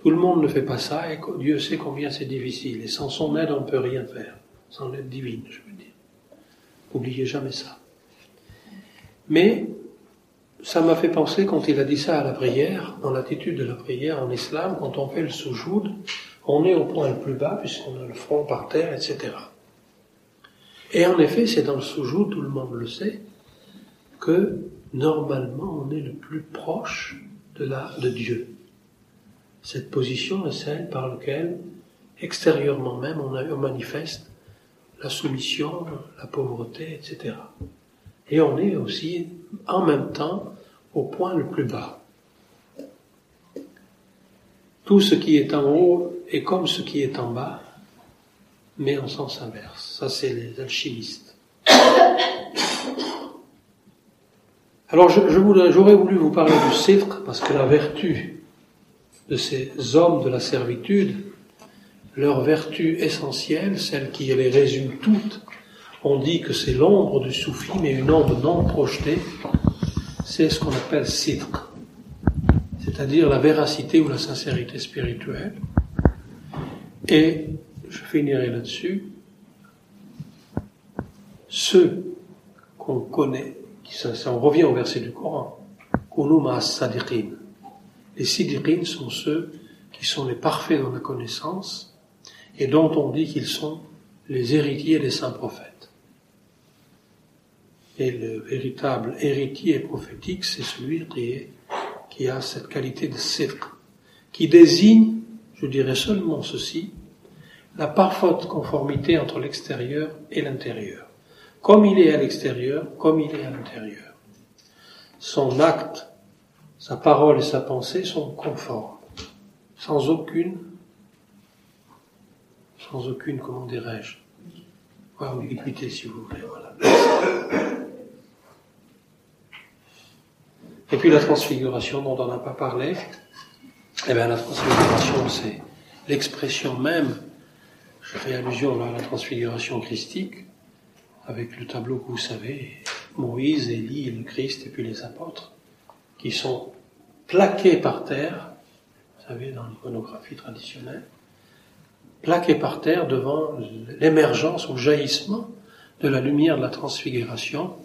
Tout le monde ne fait pas ça et Dieu sait combien c'est difficile. Et sans son aide, on ne peut rien faire. Sans l'aide divine, je veux dire. N'oubliez jamais ça. Mais ça m'a fait penser quand il a dit ça à la prière, dans l'attitude de la prière en islam, quand on fait le soujoud, on est au point le plus bas puisqu'on a le front par terre, etc. Et en effet, c'est dans le soujou, tout le monde le sait, que normalement on est le plus proche de, Dieu. Cette position est celle par laquelle, extérieurement même, on manifeste la soumission, la pauvreté, etc. Et on est aussi en même temps au point le plus bas. Tout ce qui est en haut est comme ce qui est en bas, mais en sens inverse. Ça, c'est les alchimistes. Alors, j'aurais voulu vous parler du cifre, parce que la vertu de ces hommes de la servitude, leur vertu essentielle, celle qui les résume toutes, on dit que c'est l'ombre du soufi, mais une ombre non projetée, c'est ce qu'on appelle cifre c'est-à-dire la véracité ou la sincérité spirituelle. Et je finirai là-dessus. Ceux qu'on connaît, on revient au verset du Coran. Les sidiqin sont ceux qui sont les parfaits dans la connaissance et dont on dit qu'ils sont les héritiers des saints prophètes. Et le véritable héritier prophétique, c'est celui qui est qui a cette qualité de sidq, qui désigne, je dirais seulement ceci, la parfaite conformité entre l'extérieur et l'intérieur. Comme il est à l'extérieur, comme il est à l'intérieur. Son acte Sa parole et sa pensée sont conformes, sans aucune, sans aucune, comment dirais-je, ambiguïté si vous voulez. Voilà. Et puis la transfiguration dont on n'a pas parlé, eh bien la transfiguration c'est l'expression même, je fais allusion à la transfiguration christique, avec le tableau que vous savez, Moïse, Élie, le Christ et puis les apôtres, qui sont plaqués par terre, vous savez, dans l'iconographie traditionnelle, plaqués par terre devant l'émergence ou jaillissement de la lumière de la transfiguration,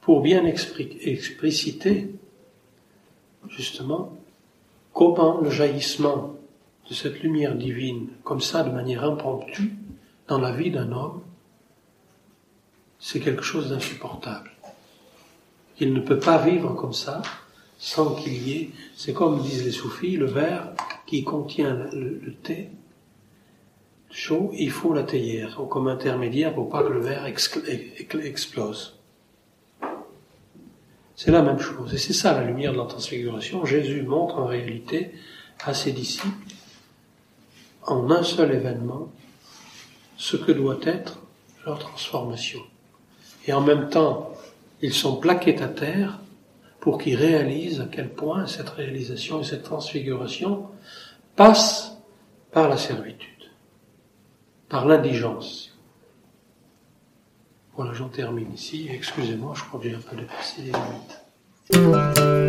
pour bien expliciter justement comment le jaillissement de cette lumière divine, comme ça, de manière impromptue, dans la vie d'un homme, c'est quelque chose d'insupportable. Il ne peut pas vivre comme ça sans qu'il y ait, c'est comme disent les soufis, le verre qui contient le, thé chaud, il faut la théière comme intermédiaire pour pas que le verre explose. C'est la même chose. Et c'est ça la lumière de la transfiguration. Jésus montre en réalité à ses disciples, en un seul événement, ce que doit être leur transformation. Et en même temps, ils sont plaqués à terre pour qu'ils réalisent à quel point cette réalisation et cette transfiguration passent par la servitude, par l'indigence. Voilà, j'en termine ici. Excusez-moi, je crois que j'ai un peu dépassé les limites.